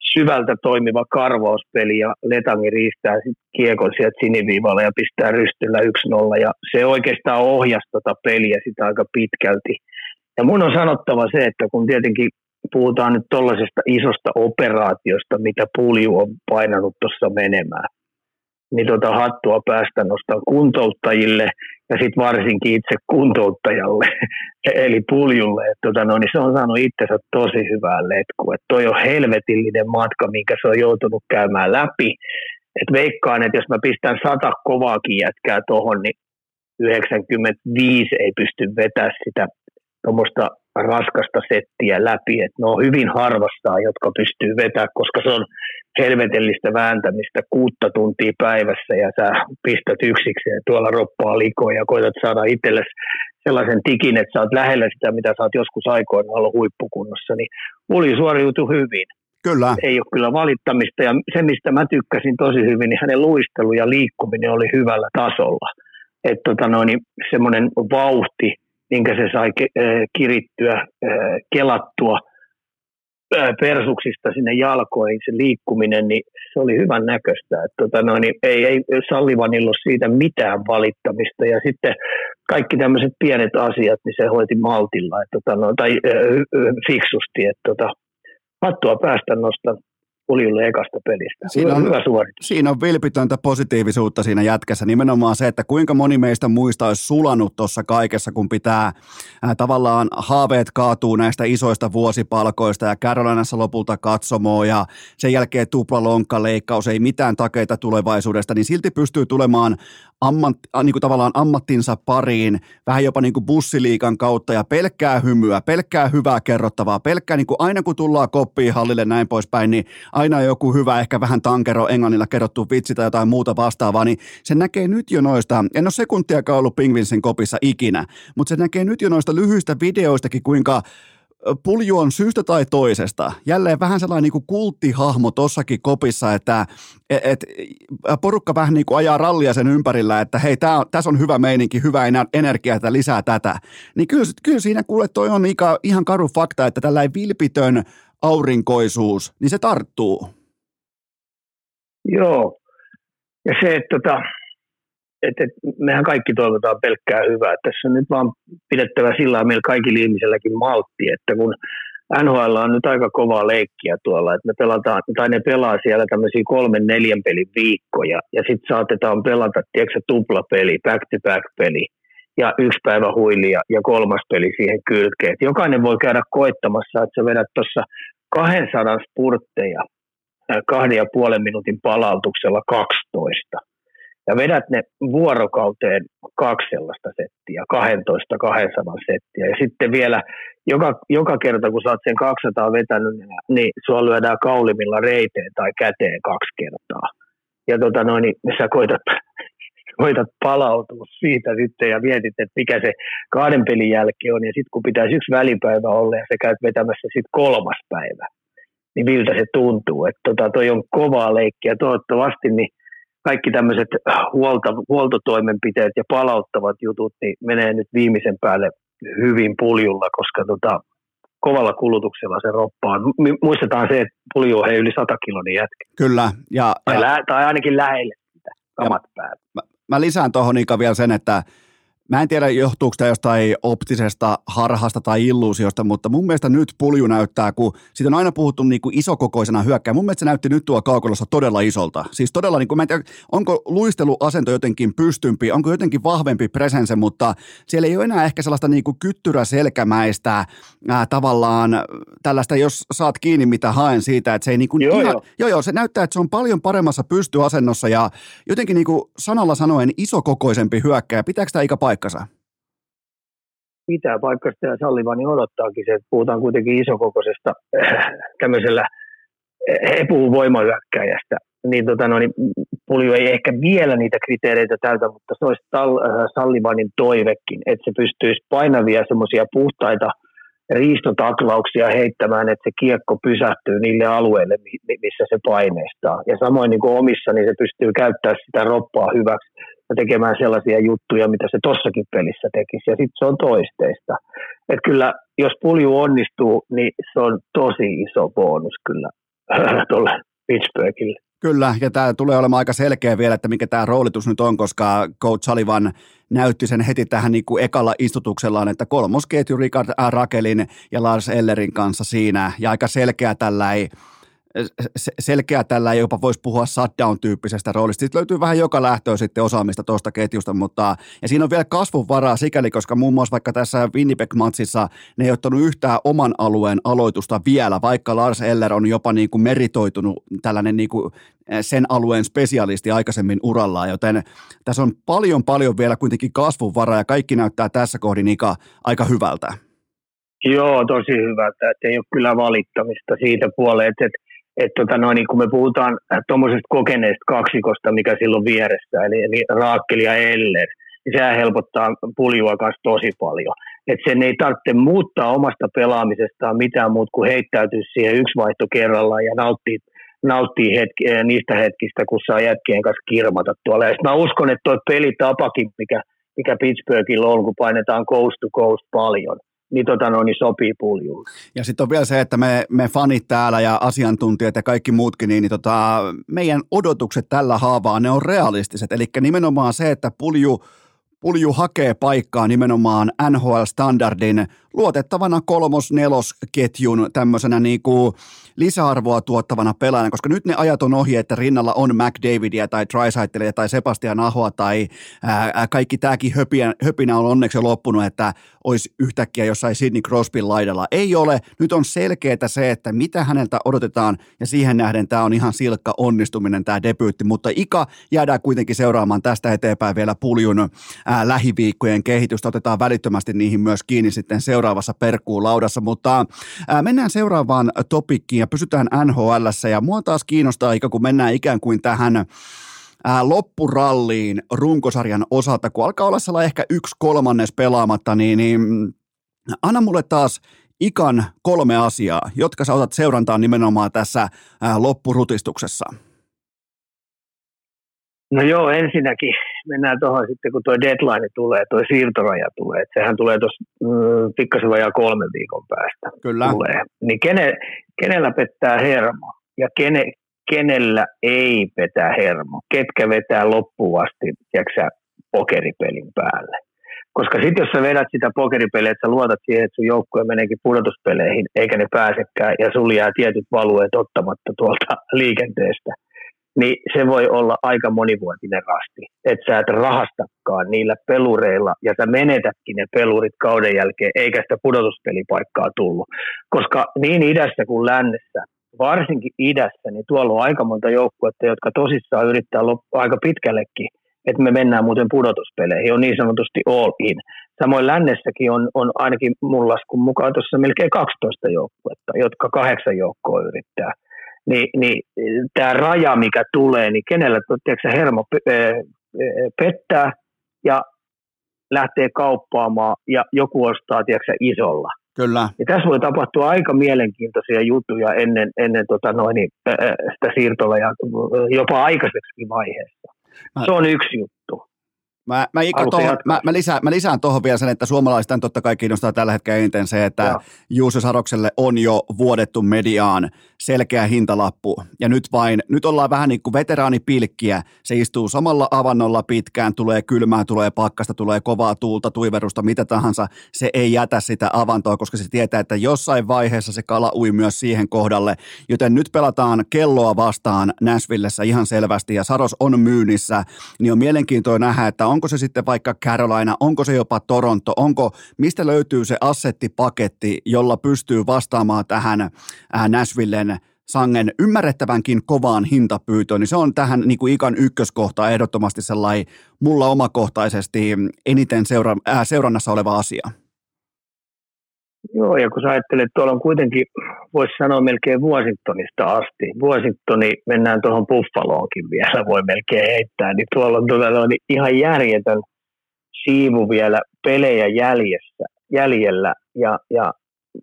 syvältä toimiva karvauspeli ja Letangi riistää kiekon sieltä siniviivalla ja pistää rystyllä 1-0 ja se oikeastaan ohjasi tota peliä sitä aika pitkälti. Ja mun on sanottava se, että kun tietenkin puhutaan nyt tuollaisesta isosta operaatiosta, mitä pulju on painanut tuossa menemään, niin tota hattua päästä nostaa kuntouttajille ja sitten varsinkin itse kuntouttajalle, eli puljulle. Et tota, no, niin se on saanut itsensä tosi hyvää letkua. Et toi on helvetillinen matka, minkä se on joutunut käymään läpi. Et veikkaan, että jos mä pistän sata kovaakin jätkää tuohon, niin 95 ei pysty vetämään sitä tuommoista raskasta settiä läpi. Et ne on hyvin harvastaa, jotka pystyy vetämään, koska se on helvetellistä vääntämistä kuutta tuntia päivässä ja sä pistät yksikseen tuolla roppaa likoa ja koetat saada itsellesi sellaisen tikin, että sä oot lähellä sitä, mitä sä oot joskus aikoina ollut huippukunnossa, niin Uli suoriutui hyvin. Kyllä. Ei ole kyllä valittamista ja se, mistä mä tykkäsin tosi hyvin, niin hänen luistelu ja liikkuminen oli hyvällä tasolla. Että tota niin semmoinen vauhti, minkä se sai kirittyä, kelattua persuksista sinne jalkoihin, se liikkuminen, niin se oli hyvän näköistä. Että tota no, niin ei, ei Sallivanilla ole siitä mitään valittamista. Ja sitten kaikki tämmöiset pienet asiat, niin se hoiti maltilla että tota no, tai äh, fiksusti. Että tota, hattua päästä nostan Uljulle ekasta pelistä. Siinä on, hyvä suoritus. Siinä on vilpitöntä positiivisuutta siinä jätkässä. Nimenomaan se, että kuinka moni meistä muista olisi sulanut tuossa kaikessa, kun pitää äh, tavallaan haaveet kaatuu näistä isoista vuosipalkoista ja Carolinassa lopulta katsomoa ja sen jälkeen tuplalonkkaleikkaus, ei mitään takeita tulevaisuudesta, niin silti pystyy tulemaan ammat, niin kuin tavallaan ammattinsa pariin, vähän jopa niin kuin bussiliikan kautta ja pelkkää hymyä, pelkkää hyvää kerrottavaa, pelkkää niin kuin aina kun tullaan koppiin hallille näin poispäin, niin aina joku hyvä, ehkä vähän tankero englannilla kerrottu vitsi tai jotain muuta vastaavaa, niin se näkee nyt jo noista, en ole sekuntiakaan ollut Pingvinsin kopissa ikinä, mutta se näkee nyt jo noista lyhyistä videoistakin, kuinka Pulju on syystä tai toisesta. Jälleen vähän sellainen niin kuin kulttihahmo tossakin kopissa, että et, et, porukka vähän niin kuin ajaa rallia sen ympärillä, että hei, tässä on hyvä meininki, hyvä energia, että lisää tätä. Niin kyllä, kyllä siinä kuule toi on ihan karu fakta, että tällainen vilpitön aurinkoisuus, niin se tarttuu. Joo. Ja se, että tota, et, et, mehän kaikki toivotaan pelkkää hyvää. Tässä on nyt vaan pidettävä sillä meillä kaikilla ihmiselläkin maltti, että kun NHL on nyt aika kovaa leikkiä tuolla, että me pelataan, tai ne pelaa siellä tämmöisiä kolmen, neljän pelin viikkoja, ja sitten saatetaan pelata, tiedätkö, tuplapeli, back-to-back-peli, ja yksi päivä huili ja, kolmas peli siihen kylkeen. Et jokainen voi käydä koittamassa, että sä vedät tuossa 200 spurtteja kahden ja puolen minuutin palautuksella 12. Ja vedät ne vuorokauteen kaksi sellaista settiä, 12 200 settiä. Ja sitten vielä joka, joka kerta, kun sä oot sen 200 vetänyt, niin sua lyödään kaulimilla reiteen tai käteen kaksi kertaa. Ja tota noin, niin sä koitat koitat palautua siitä sitten ja mietit, että mikä se kahden pelin jälkeen on. Ja sitten kun pitäisi yksi välipäivä olla ja sä käyt vetämässä sitten kolmas päivä, niin miltä se tuntuu. Että tota, toi on kovaa leikkiä. Toivottavasti niin kaikki tämmöiset huolta, huoltotoimenpiteet ja palauttavat jutut niin menee nyt viimeisen päälle hyvin puljulla, koska tota, kovalla kulutuksella se roppaa. Muistetaan se, että pulju on yli 100 kiloinen jätkä. Kyllä. Ja, tai, ja, lä- tai ainakin lähelle sitä, samat päät. Mä, mä lisään tuohon vielä sen, että Mä en tiedä, johtuuko tämä jostain optisesta harhasta tai illuusiosta, mutta mun mielestä nyt pulju näyttää, kun siitä on aina puhuttu niin kuin isokokoisena hyökkää. Mun mielestä se näytti nyt tuolla kaukolossa todella isolta. Siis todella, niin kuin, mä en tiedä, onko luisteluasento jotenkin pystympi, onko jotenkin vahvempi presense, mutta siellä ei ole enää ehkä sellaista niin kuin kyttyräselkämäistä ää, tavallaan tällaista, jos saat kiinni mitä haen siitä, että se ei niin kuin joo, ihan, joo. joo, joo, se näyttää, että se on paljon paremmassa pystyasennossa ja jotenkin niin kuin sanalla sanoen isokokoisempi hyökkää. Pitääkö tämä ikä paikkansa? Pitää paikkansa ja Sallivani odottaakin se, että puhutaan kuitenkin isokokoisesta tämmöisellä epuun voimahyökkäjästä. Niin, tota, no, niin Pulju ei ehkä vielä niitä kriteereitä täytä, mutta se olisi tal- äh, Sallivanin toivekin, että se pystyisi painavia semmoisia puhtaita riistotaklauksia heittämään, että se kiekko pysähtyy niille alueille, missä se paineistaa. Ja samoin niin kuin omissa, niin se pystyy käyttämään sitä roppaa hyväksi ja tekemään sellaisia juttuja, mitä se tossakin pelissä tekisi, ja sitten se on toisteista. Et kyllä, jos pulju onnistuu, niin se on tosi iso bonus kyllä tuolle Pittsburghille. Kyllä, ja tämä tulee olemaan aika selkeä vielä, että mikä tämä roolitus nyt on, koska Coach Sullivan näytti sen heti tähän niin kuin ekalla istutuksellaan, että kolmosketju Richard Rakelin ja Lars Ellerin kanssa siinä, ja aika selkeä tällainen selkeä tällä, jopa voisi puhua shutdown-tyyppisestä roolista. Sitten löytyy vähän joka lähtöä sitten osaamista tuosta ketjusta, mutta ja siinä on vielä kasvun varaa sikäli, koska muun muassa vaikka tässä Winnipeg-matsissa ne ei ottanut yhtään oman alueen aloitusta vielä, vaikka Lars Eller on jopa niin kuin meritoitunut tällainen niin kuin sen alueen spesialisti aikaisemmin urallaan, joten tässä on paljon paljon vielä kuitenkin kasvun varaa ja kaikki näyttää tässä kohdin aika, aika hyvältä. Joo, tosi hyvältä, että ei ole kyllä valittamista siitä puoleen, että että tota noin, niin kun me puhutaan tuommoisesta kokeneesta kaksikosta, mikä silloin vieressä, eli, eli Raakkeli ja Eller, niin sehän helpottaa puljua kanssa tosi paljon. Että sen ei tarvitse muuttaa omasta pelaamisestaan mitään muuta kuin heittäytyä siihen yksi vaihto kerrallaan ja nauttia, nauttii hetki, eh, niistä hetkistä, kun saa jätkien kanssa kirmata tuolla. Ja mä uskon, että tuo pelitapakin, mikä, mikä Pittsburghilla on, kun painetaan coast to coast paljon, niin, tota no, niin sopii puljuun. Ja sitten on vielä se, että me, me fanit täällä ja asiantuntijat ja kaikki muutkin, niin, niin tota, meidän odotukset tällä haavaa, ne on realistiset. Eli nimenomaan se, että pulju, pulju hakee paikkaa nimenomaan NHL-standardin luotettavana kolmos-nelosketjun tämmöisenä niin kuin lisäarvoa tuottavana pelaajana, koska nyt ne ajat on ohi, että rinnalla on McDavidia tai Trisaitelia tai Sebastian Ahoa tai ää, kaikki tämäkin höpinä, höpinä on onneksi jo loppunut, että olisi yhtäkkiä jossain Sidney Crosbyn laidalla. Ei ole. Nyt on selkeää se, että mitä häneltä odotetaan ja siihen nähden tämä on ihan silkka onnistuminen tämä debyytti, mutta Ika jäädään kuitenkin seuraamaan tästä eteenpäin vielä puljun ää, lähiviikkojen kehitystä. Otetaan välittömästi niihin myös kiinni sitten seuraavassa perkuun laudassa, mutta ää, mennään seuraavaan topikkiin ja pysytään NHL ja mua taas kiinnostaa, kun mennään ikään kuin tähän ää, loppuralliin runkosarjan osalta, kun alkaa olla sellainen ehkä yksi kolmannes pelaamatta, niin, niin anna mulle taas ikan kolme asiaa, jotka sä otat seurantaan nimenomaan tässä ää, loppurutistuksessa. No joo, ensinnäkin mennään tuohon sitten, kun tuo deadline tulee, tuo siirtoraja tulee, että sehän tulee tuossa mm, pikkasen vajaa kolmen viikon päästä. Kyllä. Tulee. Niin kene, kenellä pettää hermo ja kene, kenellä ei petä hermo, ketkä vetää loppuun asti, tiedätkö, pokeripelin päälle. Koska sitten jos sä vedät sitä pokeripeliä, että sä luotat siihen, että sun joukkue meneekin pudotuspeleihin, eikä ne pääsekään, ja sulla jää tietyt valueet ottamatta tuolta liikenteestä – niin se voi olla aika monivuotinen rasti. Että sä et rahastakaan niillä pelureilla ja sä menetätkin ne pelurit kauden jälkeen, eikä sitä pudotuspelipaikkaa tullut. Koska niin idässä kuin lännessä, varsinkin idässä, niin tuolla on aika monta joukkuetta, jotka tosissaan yrittää loppu, aika pitkällekin, että me mennään muuten pudotuspeleihin, on niin sanotusti all in. Samoin lännessäkin on, on ainakin mun laskun mukaan tuossa melkein 12 joukkuetta, jotka kahdeksan joukkoa yrittää – niin, niin tämä raja, mikä tulee, niin kenellä tiedätkö, hermo pettää ja lähtee kauppaamaan ja joku ostaa tiedätkö, isolla. Kyllä. Ja tässä voi tapahtua aika mielenkiintoisia juttuja ennen, ennen tota noin, sitä siirtoa ja jopa aikaiseksi vaiheessa. Se on yksi juttu. Mä, mä, Ika, tohon, mä, mä, lisään, mä lisään tuohon vielä sen, että suomalaista totta kai kiinnostaa tällä hetkellä eniten se, että. Juuso Sarokselle on jo vuodettu mediaan selkeä hintalappu. Ja nyt vain, nyt ollaan vähän niin kuin veteraanipilkkiä. Se istuu samalla avannolla pitkään, tulee kylmää, tulee pakkasta, tulee kovaa tuulta, tuiverusta, mitä tahansa. Se ei jätä sitä avantoa, koska se tietää, että jossain vaiheessa se kala ui myös siihen kohdalle. Joten nyt pelataan kelloa vastaan Nashvillessä ihan selvästi ja Saros on myynnissä. Niin on mielenkiintoinen nähdä, että onko se sitten vaikka Carolina, onko se jopa Toronto, onko, mistä löytyy se assettipaketti, jolla pystyy vastaamaan tähän äh, Nashvillen sangen ymmärrettävänkin kovaan hintapyytöön, niin se on tähän niin kuin ikan ykköskohta ehdottomasti sellainen mulla omakohtaisesti eniten seura- äh, seurannassa oleva asia. Joo, ja kun sä ajattelet, tuolla on kuitenkin, voisi sanoa melkein Washingtonista asti. Washingtoni, mennään tuohon Buffaloonkin vielä, voi melkein heittää, niin tuolla on todella niin ihan järjetön siivu vielä pelejä jäljessä, jäljellä, ja, ja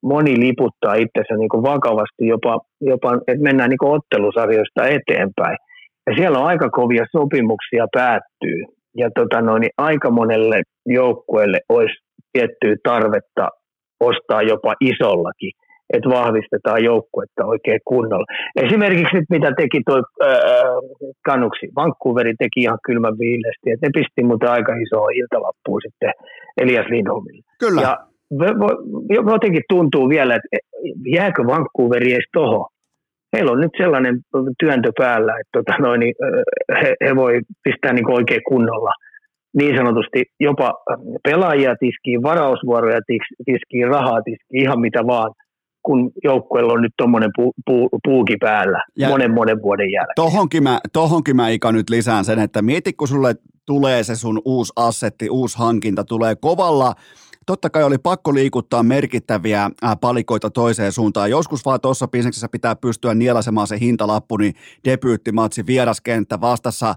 moni liputtaa itsensä niin kuin vakavasti jopa, jopa että mennään niin kuin ottelusarjoista eteenpäin. Ja siellä on aika kovia sopimuksia päättyy. Ja tota noin, niin aika monelle joukkueelle olisi tiettyä tarvetta ostaa jopa isollakin, että vahvistetaan joukkuetta oikein kunnolla. Esimerkiksi nyt mitä teki tuo Kanuksi, Vancouveri teki ihan kylmän viileesti, että ne pisti muuten aika isoa iltalappuun sitten Elias Lindholmille. Kyllä. Ja jotenkin tuntuu vielä, että jääkö Vancouveri edes tohon. heillä on nyt sellainen työntö päällä, että tota noin, niin, he, he voi pistää niin oikein kunnolla niin sanotusti jopa pelaajia tiskiin, varausvuoroja tiskiin, rahaa tiskiin, ihan mitä vaan – kun joukkueella on nyt tuommoinen pu, pu, puuki päällä ja monen monen vuoden jälkeen. Tohonkin mä, tohonkin mä Ika nyt lisään sen, että mieti kun sulle tulee se sun uusi assetti, uusi hankinta, tulee kovalla totta kai oli pakko liikuttaa merkittäviä palikoita toiseen suuntaan. Joskus vaan tuossa bisneksessä pitää pystyä nielasemaan se hintalappu, niin debyyttimatsi, vieraskenttä vastassa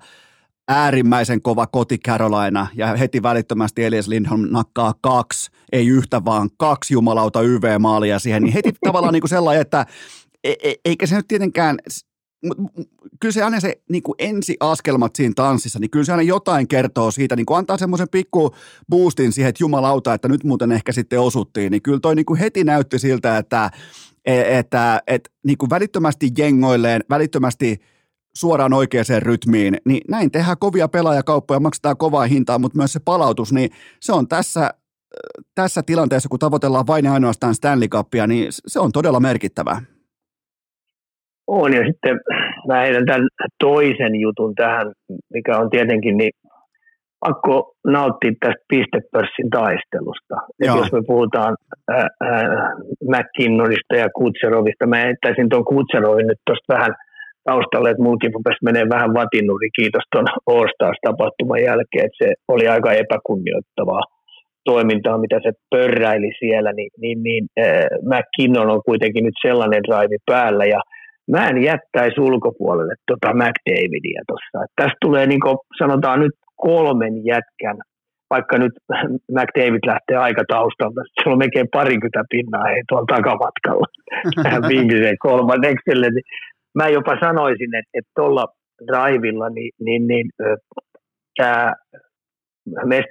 äärimmäisen kova koti Carolina ja heti välittömästi Elias Lindholm nakkaa kaksi, ei yhtä vaan kaksi jumalauta YV-maalia siihen, niin heti tavallaan niin kuin sellainen, että e, e, eikä se nyt tietenkään, kyllä se aina se niin kuin ensiaskelmat siinä tanssissa, niin kyllä se aina jotain kertoo siitä, niin kuin antaa semmoisen pikku boostin siihen, että jumalauta, että nyt muuten ehkä sitten osuttiin, niin kyllä toi niin kuin heti näytti siltä, että, e, että, että, että niin kuin välittömästi jengoilleen, välittömästi – suoraan oikeaan rytmiin, niin näin tehdään kovia pelaajakauppoja, maksetaan kovaa hintaa, mutta myös se palautus, niin se on tässä, tässä tilanteessa, kun tavoitellaan vain ja ainoastaan Stanley Cupia, niin se on todella merkittävää. On, ja sitten mä heidän tämän toisen jutun tähän, mikä on tietenkin niin pakko nauttia tästä pistepörssin taistelusta. jos me puhutaan äh, äh, McKinnonista ja Kutserovista, mä ettäisin tuon Kutserovin nyt tuosta vähän – taustalle, että mulkin rupesi menee vähän vatinuri, kiitos tuon All Stars-tapahtuman jälkeen, että se oli aika epäkunnioittavaa toimintaa, mitä se pörräili siellä, niin, niin, niin äh, McKinnon on kuitenkin nyt sellainen drive päällä, ja mä en jättäisi ulkopuolelle tota McDavidia tuossa. Tästä tulee, niin kuin sanotaan nyt, kolmen jätkän, vaikka nyt McDavid lähtee aika taustalta, se on melkein parikymmentä pinnaa ei tuolla takamatkalla tähän viimeiseen kolmannekselle, niin mä jopa sanoisin, että tuolla drivilla niin, niin, niin tämä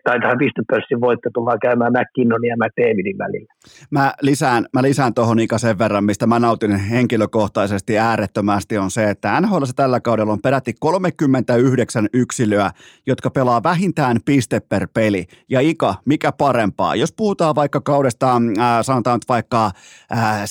tai tähän pistepörssin voitto tullaan käymään McKinnonin ja McDavidin välillä. Mä lisään, mä lisään tuohon Ika sen verran, mistä mä nautin henkilökohtaisesti äärettömästi on se, että NHL tällä kaudella on peräti 39 yksilöä, jotka pelaa vähintään piste per peli. Ja Ika, mikä parempaa? Jos puhutaan vaikka kaudesta, äh, sanotaan vaikka äh,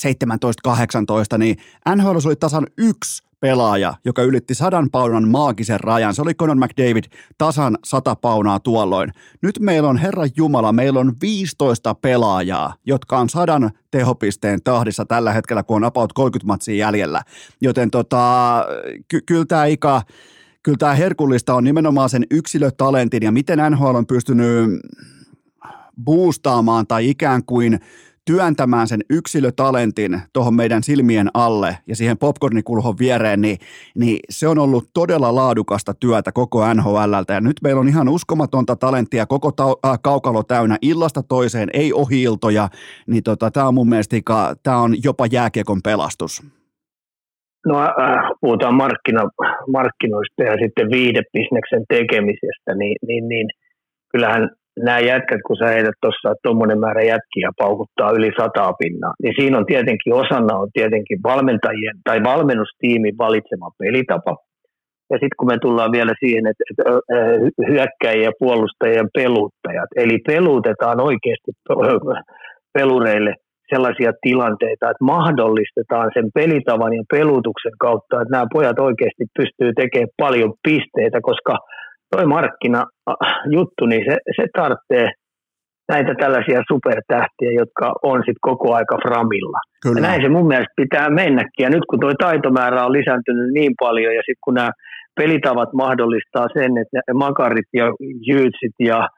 17-18, niin NHL oli tasan yksi pelaaja, joka ylitti sadan paunan maagisen rajan. Se oli Conor McDavid tasan sata paunaa tuolloin. Nyt meillä on, Herra Jumala, meillä on 15 pelaajaa, jotka on sadan tehopisteen tahdissa tällä hetkellä, kun on about 30 matsia jäljellä. Joten tota, ky- kyllä tämä Ika, kyllä tämä herkullista on nimenomaan sen yksilötalentin ja miten NHL on pystynyt boostaamaan tai ikään kuin työntämään sen yksilötalentin tuohon meidän silmien alle ja siihen popcornikulhon viereen, niin, niin se on ollut todella laadukasta työtä koko NHLltä. Ja nyt meillä on ihan uskomatonta talenttia, koko ta- äh, kaukalo täynnä illasta toiseen, ei ohiiltoja, niin tota, tämä on mun mielestä tämä on jopa jääkiekon pelastus. No äh, puhutaan markkina, markkinoista ja sitten viidebisneksen tekemisestä, niin, niin, niin kyllähän nämä jätkät, kun sä heidät tuossa tuommoinen määrä jätkiä paukuttaa yli sataa pinnaa, niin siinä on tietenkin osana on tietenkin valmentajien tai valmennustiimin valitsema pelitapa. Ja sitten kun me tullaan vielä siihen, että, että hyökkäjien ja puolustajien peluttajat, eli pelutetaan oikeasti pelureille sellaisia tilanteita, että mahdollistetaan sen pelitavan ja pelutuksen kautta, että nämä pojat oikeasti pystyy tekemään paljon pisteitä, koska – toi markkinajuttu, niin se, se tarvitsee näitä tällaisia supertähtiä, jotka on sitten koko aika framilla. Kyllä. Ja näin se mun mielestä pitää mennäkin. Ja nyt kun tuo taitomäärä on lisääntynyt niin paljon ja sitten kun nämä pelitavat mahdollistaa sen, että ne makarit ja jyytsit ja,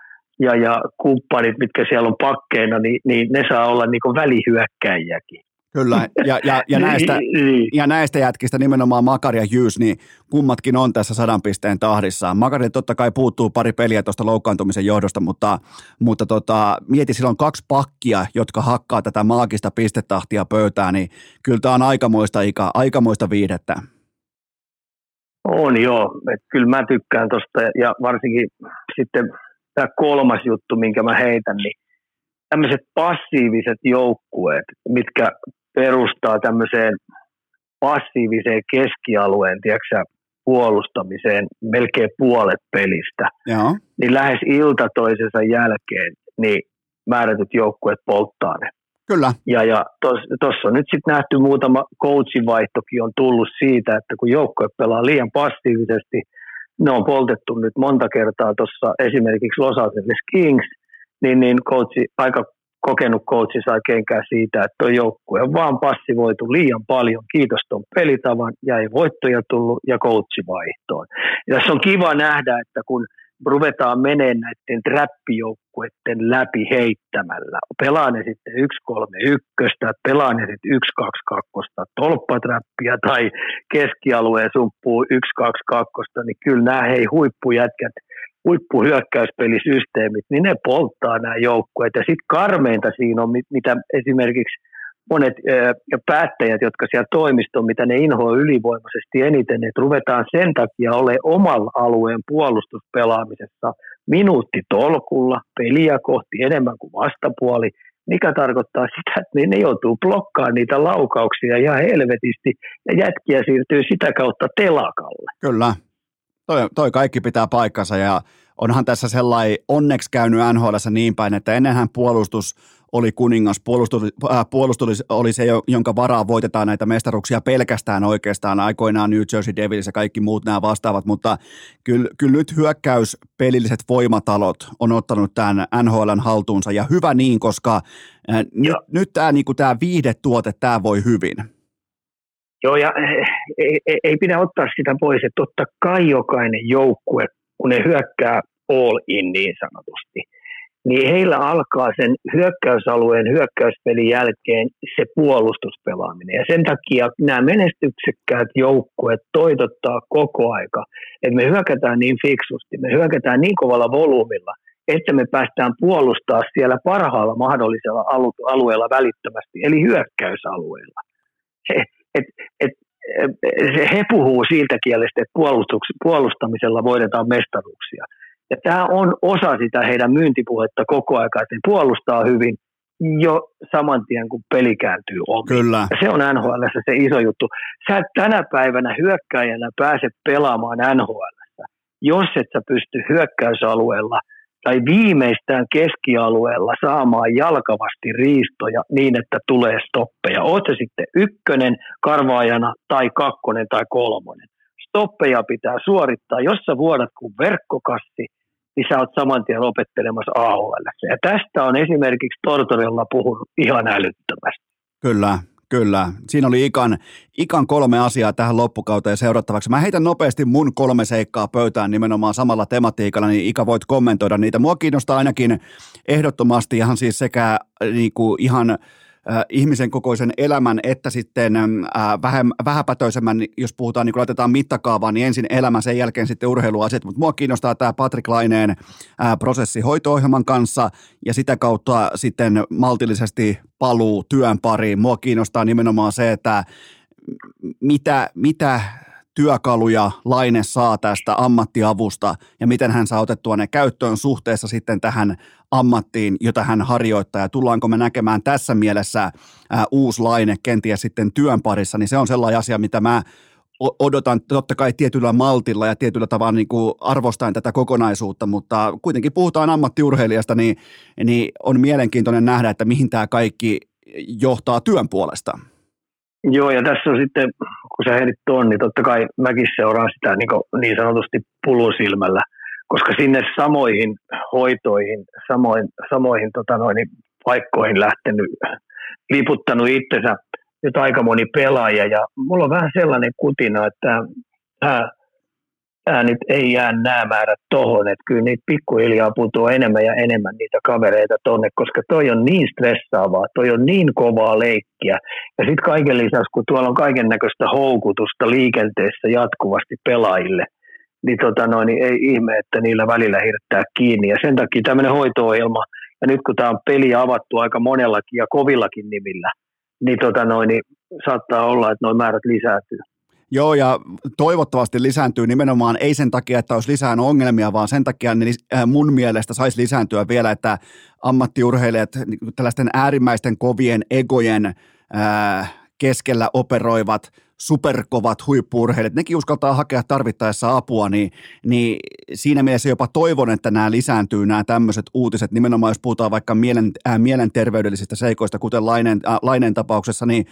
ja, ja kumppanit, mitkä siellä on pakkeina, niin, niin ne saa olla niin välihyökkäjiäkin. Kyllä, ja, ja, ja, näistä, niin. ja näistä jätkistä nimenomaan Makari ja Jyys, niin kummatkin on tässä sadan pisteen tahdissa. Makari totta kai puuttuu pari peliä tuosta loukkaantumisen johdosta, mutta, mutta tota, mieti, sillä on kaksi pakkia, jotka hakkaa tätä maagista pistetahtia pöytään, niin kyllä tämä on aikamoista, ikä, aikamoista viidettä. On joo, että kyllä mä tykkään tuosta ja varsinkin sitten tämä kolmas juttu, minkä mä heitän, niin tämmöiset passiiviset joukkueet, mitkä perustaa tämmöiseen passiiviseen keskialueen, tiedätkö, puolustamiseen melkein puolet pelistä, Joo. niin lähes ilta toisensa jälkeen niin määrätyt joukkueet polttaa ne. Kyllä. Ja, ja tuossa on nyt sitten nähty muutama coachivaihtokin on tullut siitä, että kun joukkue pelaa liian passiivisesti, ne on poltettu nyt monta kertaa tuossa esimerkiksi Los Angeles Kings, niin, niin coachi, aika kokenut coachi sai kenkää siitä, että tuo joukkue on vaan passivoitu liian paljon. Kiitos tuon pelitavan ja ei voittoja tullut ja coachi vaihtoon. Ja tässä on kiva nähdä, että kun – ruvetaan menemään näiden trappijoukkuiden läpi heittämällä. Pelaa ne sitten 1-3-1, pelaa ne sitten 1-2-2, tolppatrappia tai keskialueen sumppuu 1-2-2, niin kyllä nämä hei huippujätkät, huippuhyökkäyspelisysteemit, niin ne polttaa nämä joukkueet. Ja sitten karmeinta siinä on, mitä esimerkiksi monet ja päättäjät, jotka siellä toimiston, mitä ne inhoa ylivoimaisesti eniten, että ruvetaan sen takia ole omalla alueen puolustuspelaamisessa minuutti tolkulla, peliä kohti enemmän kuin vastapuoli, mikä tarkoittaa sitä, että ne joutuu blokkaamaan niitä laukauksia ja helvetisti, ja jätkiä siirtyy sitä kautta telakalle. Kyllä, toi, toi kaikki pitää paikkansa, ja onhan tässä sellainen onneksi käynyt NHL niin päin, että ennenhän puolustus oli kuningas, puolustus, äh, puolustus oli se, jonka varaa voitetaan näitä mestaruksia pelkästään oikeastaan aikoinaan New Jersey Devils ja kaikki muut nämä vastaavat, mutta kyllä, kyllä nyt hyökkäyspelilliset voimatalot on ottanut tämän NHLn haltuunsa ja hyvä niin, koska äh, nyt, nyt tämä, niin tämä viihdetuote, tämä voi hyvin. Joo, ja ei, ei, ei pidä ottaa sitä pois, että totta kai jokainen joukkue, kun ne hyökkää all in niin sanotusti – niin heillä alkaa sen hyökkäysalueen hyökkäyspelin jälkeen se puolustuspelaaminen. Ja sen takia nämä menestyksekkäät joukkueet toitottaa koko aika, että me hyökätään niin fiksusti, me hyökätään niin kovalla volyymilla, että me päästään puolustaa siellä parhaalla mahdollisella alueella välittömästi, eli hyökkäysalueella. Et, et, he puhuu siitä kielestä, että puolustamisella voidetaan mestaruuksia. Ja tämä on osa sitä heidän myyntipuhetta koko ajan, että ne puolustaa hyvin jo saman tien, kun peli kääntyy omiin. Kyllä. Ja se on NHL se iso juttu. Sä et tänä päivänä hyökkäjänä pääse pelaamaan NHL, jos et sä pysty hyökkäysalueella tai viimeistään keskialueella saamaan jalkavasti riistoja niin, että tulee stoppeja. Oot se sitten ykkönen karvaajana tai kakkonen tai kolmonen. Stoppeja pitää suorittaa. Jos sä vuodat kuin verkkokassi, niin sä oot saman tien opettelemassa AHL. Ja tästä on esimerkiksi Tortorella puhunut ihan älyttömästi. Kyllä, Kyllä. Siinä oli ikan, ikan kolme asiaa tähän loppukauteen seurattavaksi. Mä heitän nopeasti mun kolme seikkaa pöytään nimenomaan samalla tematiikalla, niin Ika voit kommentoida niitä. Mua kiinnostaa ainakin ehdottomasti ihan siis sekä niin kuin ihan Äh, ihmisen kokoisen elämän, että sitten äh, vähäpätöisemmän, jos puhutaan, niin kun laitetaan mittakaavaan, niin ensin elämä, sen jälkeen sitten urheiluasiat, mutta mua kiinnostaa tämä Patrick Laineen prosessi hoito-ohjelman kanssa ja sitä kautta sitten maltillisesti paluu työn pariin. Mua kiinnostaa nimenomaan se, että mitä, mitä työkaluja Laine saa tästä ammattiavusta ja miten hän saa otettua ne käyttöön suhteessa sitten tähän ammattiin, jota hän harjoittaa ja tullaanko me näkemään tässä mielessä uusi Laine kenties sitten työn parissa, niin se on sellainen asia, mitä mä odotan totta kai tietyllä maltilla ja tietyllä tavalla niin kuin arvostaen tätä kokonaisuutta, mutta kuitenkin puhutaan ammattiurheilijasta, niin, niin on mielenkiintoinen nähdä, että mihin tämä kaikki johtaa työn puolesta. Joo, ja tässä on sitten, kun sä heidit tuon, niin totta kai mäkin seuraan sitä niin, niin sanotusti pulusilmällä, koska sinne samoihin hoitoihin, samoin, samoihin tota noin, paikkoihin lähtenyt, liputtanut itsensä nyt aika moni pelaaja, ja mulla on vähän sellainen kutina, että tämä nyt ei jää nämä määrät tohon, että kyllä niitä pikkuhiljaa putoaa enemmän ja enemmän niitä kavereita tonne, koska toi on niin stressaavaa, toi on niin kovaa leikkiä. Ja sitten kaiken lisäksi, kun tuolla on kaiken näköistä houkutusta liikenteessä jatkuvasti pelaajille, niin, tota noin, niin ei ihme, että niillä välillä hirttää kiinni. Ja sen takia tämmöinen hoito-ohjelma, ja nyt kun tämä on peli avattu aika monellakin ja kovillakin nimillä, niin, tota noin, niin saattaa olla, että nuo määrät lisääntyy. Joo, ja toivottavasti lisääntyy nimenomaan ei sen takia, että olisi lisää ongelmia, vaan sen takia niin mun mielestä saisi lisääntyä vielä, että ammattiurheilijat niin tällaisten äärimmäisten kovien egojen äh, keskellä operoivat superkovat huippuurheilijat, nekin uskaltaa hakea tarvittaessa apua, niin, niin siinä mielessä jopa toivon, että nämä lisääntyy nämä tämmöiset uutiset, nimenomaan jos puhutaan vaikka mielen, äh, mielenterveydellisistä seikoista, kuten Lainen, äh, Lainen tapauksessa, niin,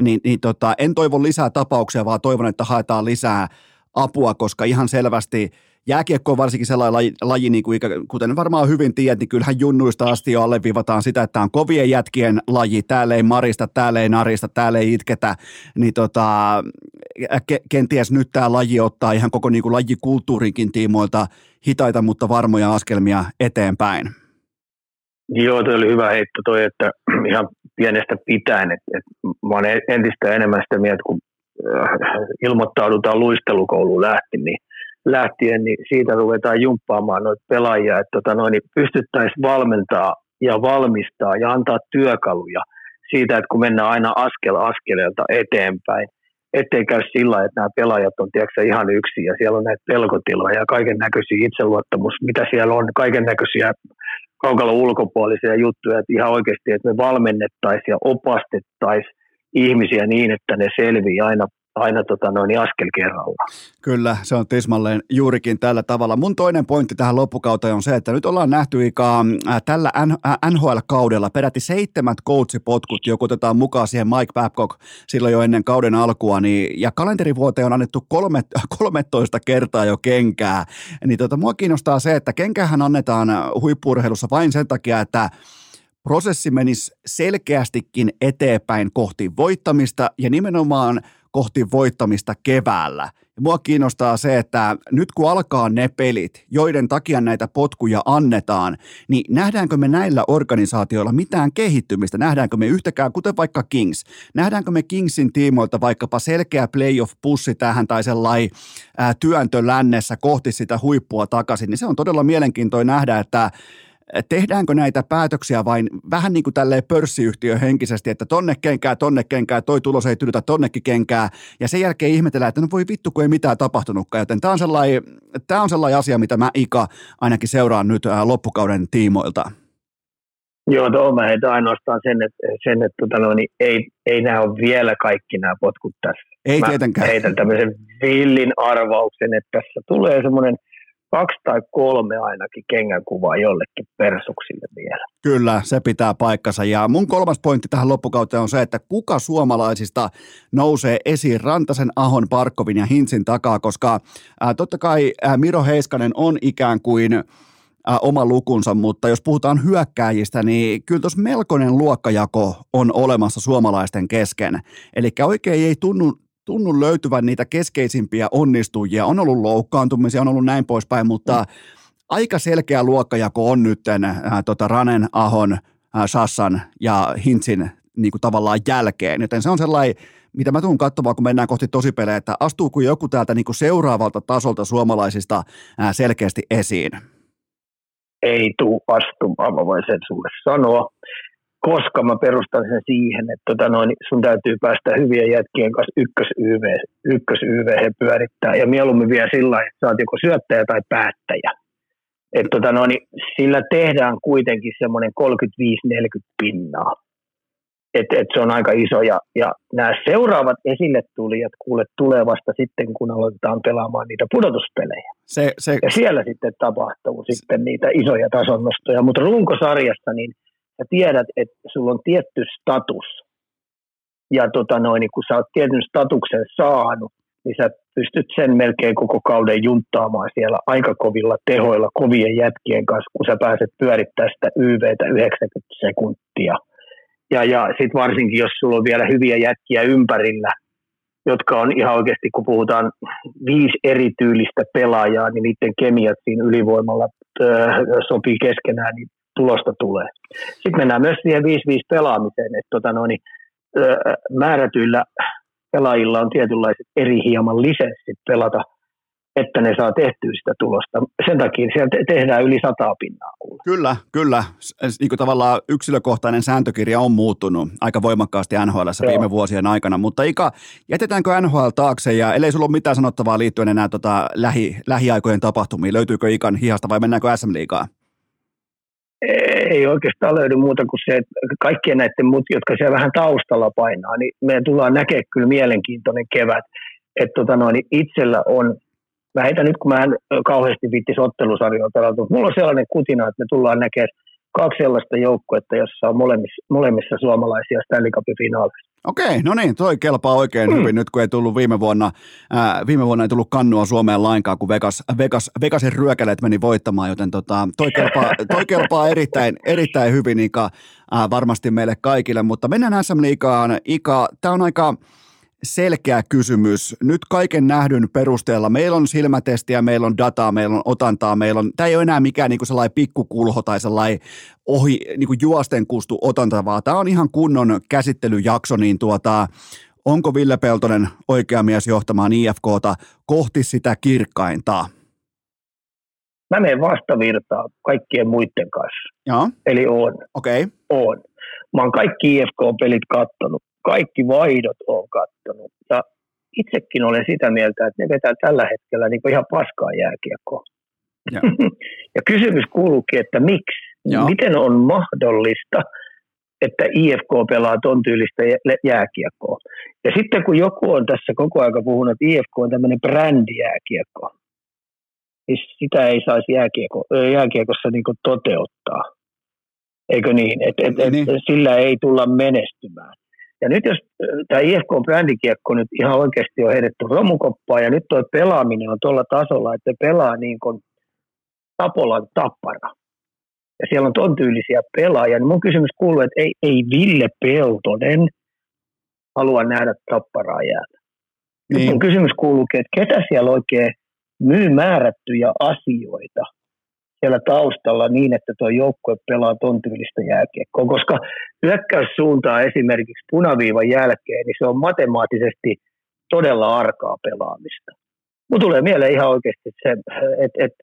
niin, niin tota, en toivon lisää tapauksia, vaan toivon, että haetaan lisää apua, koska ihan selvästi – jääkiekko on varsinkin sellainen laji, laji niin kuin, kuten varmaan hyvin tiedät, niin kyllähän junnuista asti jo alleviivataan sitä, että on kovien jätkien laji, täällä ei marista, täällä ei narista, täällä ei itketä, niin tota, kenties nyt tämä laji ottaa ihan koko niin kuin lajikulttuurinkin tiimoilta hitaita, mutta varmoja askelmia eteenpäin. Joo, toi oli hyvä heitto toi, että ihan pienestä pitäen, että, että mä olen entistä enemmän sitä mieltä, kun äh, ilmoittaudutaan luistelukouluun lähti, niin lähtien, niin siitä ruvetaan jumppaamaan noita pelaajia, että tota noin, niin pystyttäisiin valmentaa ja valmistaa ja antaa työkaluja siitä, että kun mennään aina askel askeleelta eteenpäin, ettei käy sillä että nämä pelaajat on tiedätkö, ihan yksin ja siellä on näitä pelkotiloja ja kaiken näköisiä itseluottamus, mitä siellä on, kaiken näköisiä kaukalon ulkopuolisia juttuja, että ihan oikeasti, että me valmennettaisiin ja opastettaisiin ihmisiä niin, että ne selviää aina aina tota noin, niin askel kerralla. Kyllä, se on tismalleen juurikin tällä tavalla. Mun toinen pointti tähän loppukauteen on se, että nyt ollaan nähty ikaa äh, tällä NHL-kaudella äh, peräti seitsemät coachipotkut, joku otetaan mukaan siihen Mike Babcock silloin jo ennen kauden alkua, niin, ja kalenterivuoteen on annettu kolme, 13 kertaa jo kenkää. Niin tota, mua kiinnostaa se, että kenkähän annetaan huippurheilussa vain sen takia, että prosessi menisi selkeästikin eteenpäin kohti voittamista ja nimenomaan – kohti voittamista keväällä. Mua kiinnostaa se, että nyt kun alkaa ne pelit, joiden takia näitä potkuja annetaan, niin nähdäänkö me näillä organisaatioilla mitään kehittymistä? Nähdäänkö me yhtäkään, kuten vaikka Kings, nähdäänkö me Kingsin tiimoilta vaikkapa selkeä playoff-pussi tähän tai sellainen työntö lännessä kohti sitä huippua takaisin, niin se on todella mielenkiintoinen nähdä, että tehdäänkö näitä päätöksiä vain vähän niin kuin tälleen pörssiyhtiö henkisesti, että tonne kenkää, tonne kenkää, toi tulos ei tyydytä tonnekin kenkää, ja sen jälkeen ihmetellään, että no voi vittu, kun ei mitään tapahtunutkaan, joten tämä on sellainen, tämä on sellainen asia, mitä mä Ika ainakin seuraan nyt loppukauden tiimoilta. Joo, tuo mä heitän ainoastaan sen, että, sen, että tota no, niin ei, ei nämä ole vielä kaikki nämä potkut tässä. Ei mä tietenkään. heitän tämmöisen villin arvauksen, että tässä tulee semmoinen – kaksi tai kolme ainakin kengänkuvaa jollekin persuksille vielä. Kyllä, se pitää paikkansa. Ja mun kolmas pointti tähän loppukauteen on se, että kuka suomalaisista nousee esiin Rantasen, Ahon, Parkkovin ja Hintsin takaa, koska ää, totta kai ää, Miro Heiskanen on ikään kuin ää, oma lukunsa, mutta jos puhutaan hyökkääjistä, niin kyllä tuossa melkoinen luokkajako on olemassa suomalaisten kesken. Eli oikein ei tunnu tunnu löytyvän niitä keskeisimpiä onnistujia. On ollut loukkaantumisia, on ollut näin poispäin, mutta mm. aika selkeä luokkajako on nyt äh, tota Ranen, Ahon, äh, Sassan ja Hintsin niin kuin tavallaan jälkeen. Joten se on sellainen, mitä mä tuun katsomaan, kun mennään kohti tosipelejä, että astuuko joku täältä niin kuin seuraavalta tasolta suomalaisista äh, selkeästi esiin? Ei tuu astumaan, mä voin sen sulle sanoa koska mä perustan sen siihen, että tota noin, sun täytyy päästä hyvien jätkien kanssa ykkös-YV, ykkös-YV pyörittää. Ja mieluummin vielä sillä että sä oot joko syöttäjä tai päättäjä. Et tota noin, sillä tehdään kuitenkin semmoinen 35-40 pinnaa. Et, et se on aika iso. Ja, ja nämä seuraavat esille tulijat kuule tulee vasta sitten, kun aloitetaan pelaamaan niitä pudotuspelejä. Se, se... Ja siellä sitten tapahtuu se... sitten niitä isoja tasonnostoja. Mutta runkosarjassa niin – sä tiedät, että sulla on tietty status, ja tota noin, niin kun sä oot tietyn statuksen saanut, niin sä pystyt sen melkein koko kauden junttaamaan siellä aika kovilla tehoilla, kovien jätkien kanssa, kun sä pääset pyörittämään sitä YVtä 90 sekuntia. Ja, ja sitten varsinkin, jos sulla on vielä hyviä jätkiä ympärillä, jotka on ihan oikeasti, kun puhutaan viisi erityylistä pelaajaa, niin niiden kemiat siinä ylivoimalla öö, sopii keskenään, niin tulosta tulee. Sitten mennään myös siihen 5-5 pelaamiseen, että tota noin, määrätyillä pelaajilla on tietynlaiset eri hieman lisenssit pelata, että ne saa tehtyä sitä tulosta. Sen takia siellä tehdään yli sataa pinnaa. Kyllä, kyllä. Niin kuin tavallaan yksilökohtainen sääntökirja on muuttunut aika voimakkaasti NHL viime vuosien aikana, mutta Ika, jätetäänkö NHL taakse ja ellei sulla ole mitään sanottavaa liittyen enää tota lähi, lähiaikojen tapahtumiin, löytyykö Ikan hihasta vai mennäänkö SM-liigaan? Ei oikeastaan löydy muuta kuin se, että kaikkien näiden muut, jotka siellä vähän taustalla painaa, niin me tullaan näkemään kyllä mielenkiintoinen kevät. Että tota noin, niin itsellä on, mä heitän nyt kun mä en kauheasti viittis ottelusarjoa pelata, mutta mulla on sellainen kutina, että me tullaan näkemään kaksi sellaista joukkuetta, jossa on molemmissa, molemmissa suomalaisia Stanley Cupin finaaleissa. Okei, no niin, toi kelpaa oikein mm. hyvin nyt, kun ei tullut viime vuonna, ää, viime vuonna ei tullut kannua Suomeen lainkaan, kun Vegas, Vegas, Vegasin ryökäleet meni voittamaan, joten tota, toi, kelpaa, toi kelpaa erittäin, erittäin hyvin Ika, ää, varmasti meille kaikille, mutta mennään SM Liigaan. Ika, tämä on aika, selkeä kysymys. Nyt kaiken nähdyn perusteella meillä on silmätestiä, meillä on dataa, meillä on otantaa, meillä on, tämä ei ole enää mikään niin kuin sellainen pikkukulho tai sellainen ohi niin kuin juosten kustu otanta, vaan tämä on ihan kunnon käsittelyjakso, niin tuota, onko Ville Peltonen oikea mies johtamaan IFKta kohti sitä kirkkainta? Mä menen vastavirtaan kaikkien muiden kanssa. Joo. Eli on. Okei. Okay. On. Mä oon kaikki IFK-pelit kattonut kaikki vaihdot on kattonut. Ja itsekin olen sitä mieltä, että ne vetää tällä hetkellä niin ihan paskaa jääkiekkoa. Ja. ja kysymys kuuluukin, että miksi? Joo. Miten on mahdollista, että IFK pelaa ton tyylistä jääkiekkoa? Ja sitten kun joku on tässä koko ajan puhunut, että IFK on tämmöinen brändijääkiekko, niin sitä ei saisi jääkiekko, jääkiekossa niin toteuttaa. Eikö niin? Et, et, et, niin. Sillä ei tulla menestymään. Ja nyt jos tämä IFK-brändikiekko nyt ihan oikeasti on heitetty romukoppaa ja nyt tuo pelaaminen on tuolla tasolla, että pelaa niin kuin Tapolan tappara. Ja siellä on ton tyylisiä pelaajia. Niin mun kysymys kuuluu, että ei, ei Ville Peltonen halua nähdä tapparaa jäällä. Niin. mun kysymys kuuluukin, että ketä siellä oikein myy määrättyjä asioita – siellä taustalla niin, että tuo joukkue pelaa ton tyylistä jääkiekkoa, koska hyökkäyssuuntaa esimerkiksi punaviivan jälkeen, niin se on matemaattisesti todella arkaa pelaamista. Mutta tulee mieleen ihan oikeasti se, että et,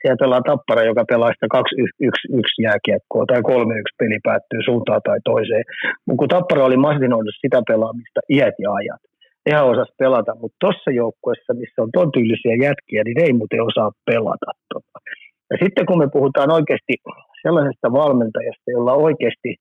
siellä pelaa tappara, joka pelaa sitä 2-1 jääkiekkoa tai 3-1 peli päättyy suuntaan tai toiseen. Mutta kun tappara oli masinoinut sitä pelaamista iät ja ajat, ihan osas pelata, mutta tuossa joukkueessa, missä on ton tyylisiä jätkiä, niin ne ei muuten osaa pelata. Tota. Ja sitten kun me puhutaan oikeasti sellaisesta valmentajasta, jolla oikeasti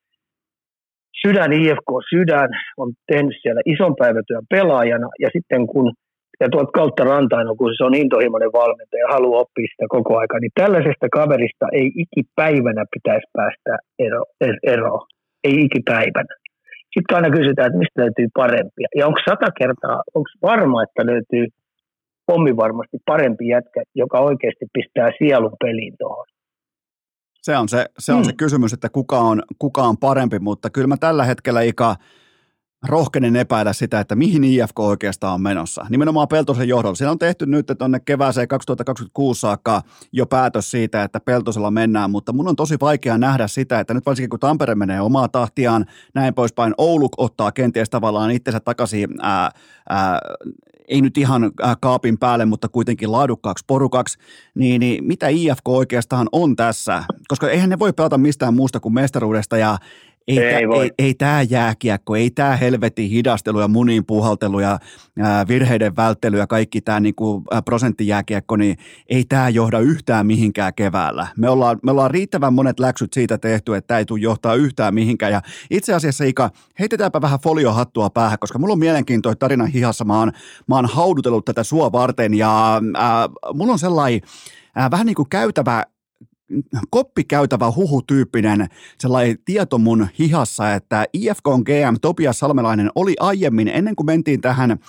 sydän, IFK sydän, on tehnyt siellä ison päivätyön pelaajana, ja sitten kun ja tuolta kautta rantain, kun se on intohimoinen valmentaja ja haluaa oppia sitä koko aika, niin tällaisesta kaverista ei ikipäivänä pitäisi päästä ero, er, eroon. Ei ikipäivänä. Sitten aina kysytään, että mistä löytyy parempia. Ja onko sata kertaa, onko varma, että löytyy pommi varmasti parempi jätkä, joka oikeasti pistää sielun peliin tuohon. Se on se, se, on mm. se kysymys, että kuka on, kuka on parempi, mutta kyllä mä tällä hetkellä Ika rohkenen epäillä sitä, että mihin IFK oikeastaan on menossa. Nimenomaan Peltosen johdolla. Siinä on tehty nyt tuonne kevääseen 2026 saakka jo päätös siitä, että Peltosella mennään, mutta mun on tosi vaikea nähdä sitä, että nyt varsinkin kun Tampere menee omaa tahtiaan, näin poispäin, Oulu ottaa kenties tavallaan itsensä takaisin ää, ää, ei nyt ihan äh, kaapin päälle, mutta kuitenkin laadukkaaksi porukaksi, niin, niin mitä IFK oikeastaan on tässä? Koska eihän ne voi pelata mistään muusta kuin mestaruudesta ja ei, ei, tä, ei, ei tämä jääkiekko, ei tämä helvetin hidastelu ja munin puhaltelu ja ää, virheiden välttely ja kaikki tämä niinku, prosenttijääkiekko, niin ei tämä johda yhtään mihinkään keväällä. Me ollaan, me ollaan riittävän monet läksyt siitä tehty, että tämä ei tule johtaa yhtään mihinkään. Ja itse asiassa Ika, heitetäänpä vähän foliohattua päähän, koska mulla on mielenkiintoinen tarina hihassa. Mä oon, mä oon haudutellut tätä sua varten ja ää, mulla on sellainen äh, vähän niin kuin käytävä koppikäytävä huhutyyppinen sellainen tieto mun hihassa, että IFK GM Topias Salmelainen oli aiemmin, ennen kuin mentiin tähän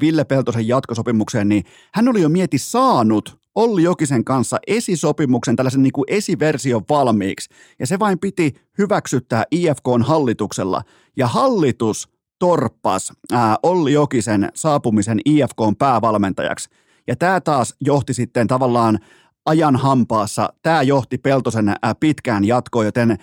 Ville Peltosen jatkosopimukseen, niin hän oli jo mieti saanut Olli Jokisen kanssa esisopimuksen, tällaisen niin kuin esiversion valmiiksi, ja se vain piti hyväksyttää IFKn hallituksella, ja hallitus torppas ää, Olli Jokisen saapumisen IFKn päävalmentajaksi. Ja tämä taas johti sitten tavallaan ajan hampaassa. Tämä johti Peltosen pitkään jatkoon, joten